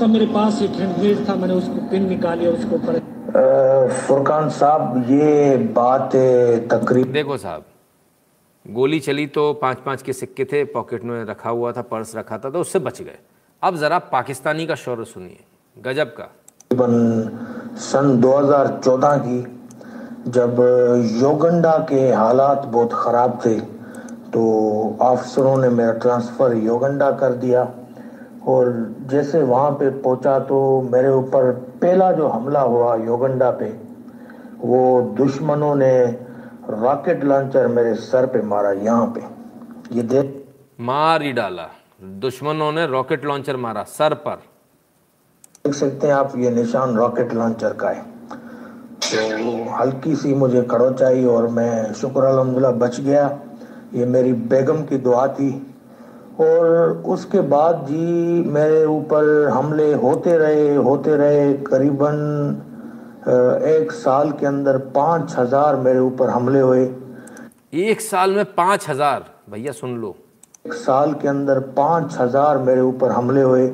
तब मेरे पास एक हैंडग्रेड था मैंने उसको पिन निकाली और उसको ऊपर फुरकान साहब ये बात तकरीब देखो साहब गोली चली तो पाँच पाँच के सिक्के थे पॉकेट में रखा हुआ था पर्स रखा था तो उससे बच गए। अब ज़रा पाकिस्तानी का शौर्य सुनिए गजब का। तकरीबन सन 2014 की जब योगंडा के हालात बहुत ख़राब थे तो अफसरों ने मेरा ट्रांसफ़र योगंडा कर दिया। और जैसे वहाँ पे पहुँचा तो मेरे ऊपर पहला जो हमला हुआ योगंडा पे वो दुश्मनों ने रॉकेट लॉन्चर मेरे सर पे मारा यहाँ पे। ये देख मार ही डाला। दुश्मनों ने रॉकेट लॉन्चर मारा सर पर। देख सकते हैं आप ये निशान रॉकेट लॉन्चर का है। तो हल्की सी मुझे खड़ोच आई और मैं शुक्र अलहमदिल्ला बच गया। ये मेरी बेगम की दुआ थी। और उसके बाद जी मेरे ऊपर हमले होते रहे होते रहे। करीबन एक साल के अंदर पाँच हज़ार मेरे ऊपर हमले हुए। एक साल में पाँच हज़ार भैया सुन लो। एक साल के अंदर पाँच हज़ार मेरे ऊपर हमले हुए।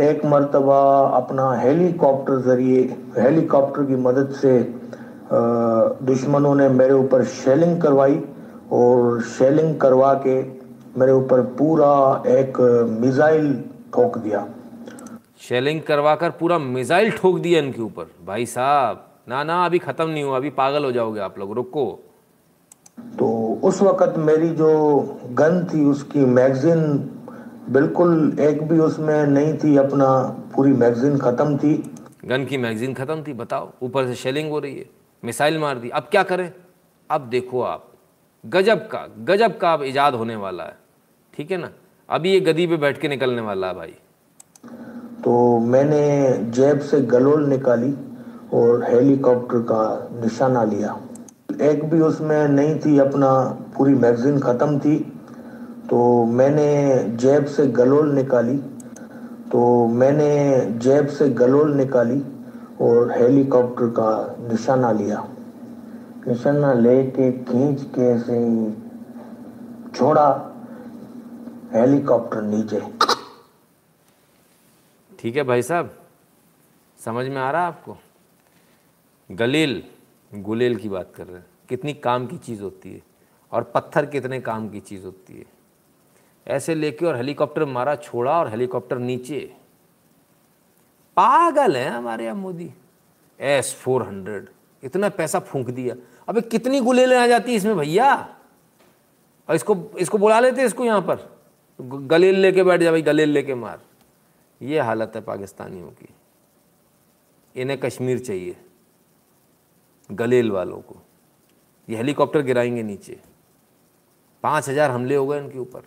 एक मरतबा अपना हेलीकॉप्टर ज़रिए हेलीकॉप्टर की मदद से दुश्मनों ने मेरे ऊपर शेलिंग करवाई और शेलिंग करवा के मेरे ऊपर पूरा एक मिसाइल ठोक दिया। शेलिंग करवा कर पूरा मिसाइल ठोक दिया इनके ऊपर। भाई साहब ना ना अभी ख़त्म नहीं हुआ अभी पागल हो जाओगे आप लोग रुको। तो उस वक्त मेरी जो गन थी उसकी मैगजीन बिल्कुल एक भी उसमें नहीं थी अपना पूरी मैगजीन ख़त्म थी। गन की मैगजीन ख़त्म थी बताओ ऊपर से शेलिंग हो रही है मिसाइल मार दी अब क्या करें? अब देखो आप गजब का गजब का अब इजाद होने वाला है। ठीक है ना? अभी ये गदी पे बैठ के निकलने वाला है भाई। तो मैंने जेब से गलोल निकाली और हेलीकॉप्टर का निशाना लिया। एक भी उसमें नहीं थी, अपना पूरी मैगजीन ख़त्म थी। तो मैंने जेब से गलोल निकाली। तो मैंने जेब से गलोल निकाली और हेलीकॉप्टर का निशाना लिया। निशाना लेके खींच के से छोड़ा। हेलीकॉप्टर नीचे। ठीक है भाई साहब, समझ में आ रहा है आपको? गलील गुलेल की बात कर रहे हैं। कितनी काम की चीज़ होती है और पत्थर कितने काम की चीज़ होती है। ऐसे लेके और हेलीकॉप्टर मारा, छोड़ा और हेलीकॉप्टर नीचे। पागल है हमारे यहाँ मोदी एस फोर हंड्रेड, इतना पैसा फूंक दिया। अबे कितनी गुलेलें आ जाती है इसमें भैया? और इसको इसको बुला लेते इसको यहाँ पर। गलेल लेके बैठ जा भाई, गलेल लेके मार। ये हालत है पाकिस्तानियों की। इन्हें कश्मीर चाहिए, गलेल वालों को। ये हेलीकॉप्टर गिराएँगे नीचे। पाँच हज़ार हमले हो गए इनके ऊपर।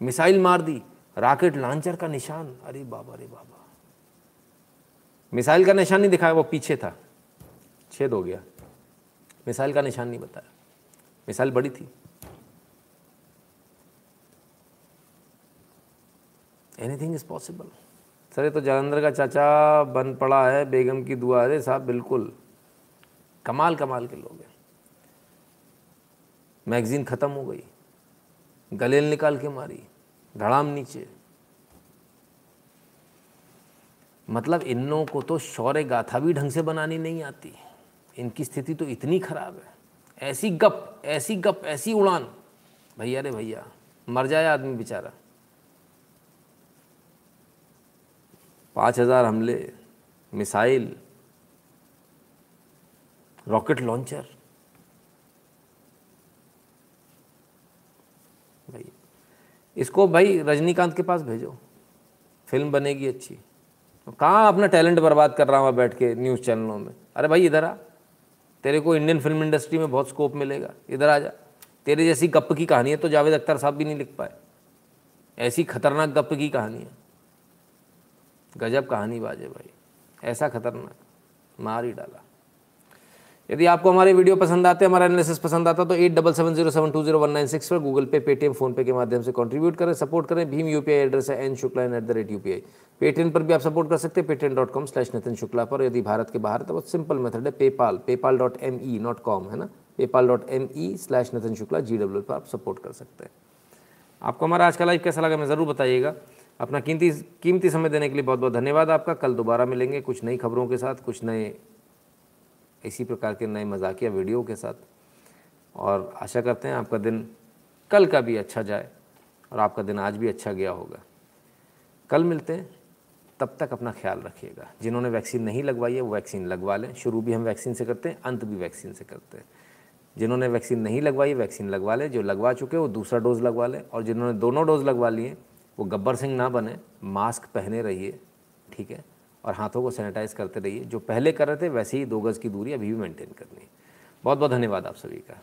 मिसाइल मार दी, रॉकेट लॉन्चर का निशान। अरे बाबा अरे बाबा। मिसाइल का निशान नहीं दिखाया, वो पीछे था। छेद हो गया। मिसाइल का निशान नहीं बताया। मिसाइल बड़ी थी। एनीथिंग इज़ पॉसिबल सर, ये तो जालंधर का चाचा बन पड़ा है, बेगम की दुआ अरे साहब, बिल्कुल। कमाल कमाल के लोग हैं। मैगजीन ख़त्म हो गई। गलेल निकाल के मारी, धड़ाम नीचे। मतलब इन लोगों को तो शौर्य गाथा भी ढंग से बनानी नहीं आती। इनकी स्थिति तो इतनी खराब है। ऐसी गप ऐसी गप, ऐसी उड़ान। भैया रे भैया, मर जाए आदमी बेचारा। पाँच हज़ार हमले, मिसाइल, रॉकेट लॉन्चर। भाई, इसको भाई रजनीकांत के पास भेजो। फ़िल्म बनेगी अच्छी। कहाँ अपना टैलेंट बर्बाद कर रहा हूँ बैठ के न्यूज़ चैनलों में? अरे भाई, इधर आ। तेरे को इंडियन फ़िल्म इंडस्ट्री में बहुत स्कोप मिलेगा। इधर आ जा। तेरे जैसी गप की कहानी है तो जावेद अख्तर साहब भी नहीं लिख पाए। ऐसी खतरनाक गप की कहानी है। गजब कहानी बाजे भाई। ऐसा खतरनाक, मार ही डाला। यदि आपको हमारे वीडियो पसंद आते हैं हमारा एनालिसिस पसंद आता तो eight double seven zero seven two zero one nine six पर Google Pay, Paytm PhonePe के माध्यम से कंट्रीब्यूट करें सपोर्ट करें। भीम यूपीआई एड्रेस है N Shukla N at the rate UPI Paytm पर भी आप सपोर्ट कर सकते हैं Paytm dot com slash Nitin Shukla पर। यदि भारत के बाहर तो बहुत सिंपल मेथड है PayPal PayPal dot M E not com है ना? PayPal dot M E slash Nitin Shukla G W पर आप सपोर्ट कर सकते हैं। आपको हमारा आज का लाइव कैसा लगा, मैं ज़रूर बताइएगा। अपना कीमती कीमती समय देने के लिए बहुत बहुत धन्यवाद आपका। कल दोबारा मिलेंगे कुछ नई खबरों के साथ, कुछ नए इसी प्रकार के नए मजाकिया वीडियो के साथ। और आशा करते हैं आपका दिन कल का भी अच्छा जाए और आपका दिन आज भी अच्छा गया होगा। कल मिलते हैं। तब तक अपना ख्याल रखिएगा। जिन्होंने वैक्सीन नहीं लगवाई है, वो वैक्सीन लगवा लें। शुरू भी हम वैक्सीन से करते हैं, अंत भी वैक्सीन से करते हैं। जिन्होंने वैक्सीन नहीं लगवाई, वैक्सीन लगवा लें। जो लगवा चुके हैं, वो दूसरा डोज़ लगवा लें। और जिन्होंने दोनों डोज़ लगवा लिए वो गब्बर सिंह ना बने, मास्क पहने रहिए, ठीक है, और हाथों को सैनिटाइज करते रहिए। जो पहले कर रहे थे, वैसे ही दो गज़ की दूरी अभी भी मेंटेन करनी है। बहुत बहुत धन्यवाद आप सभी का।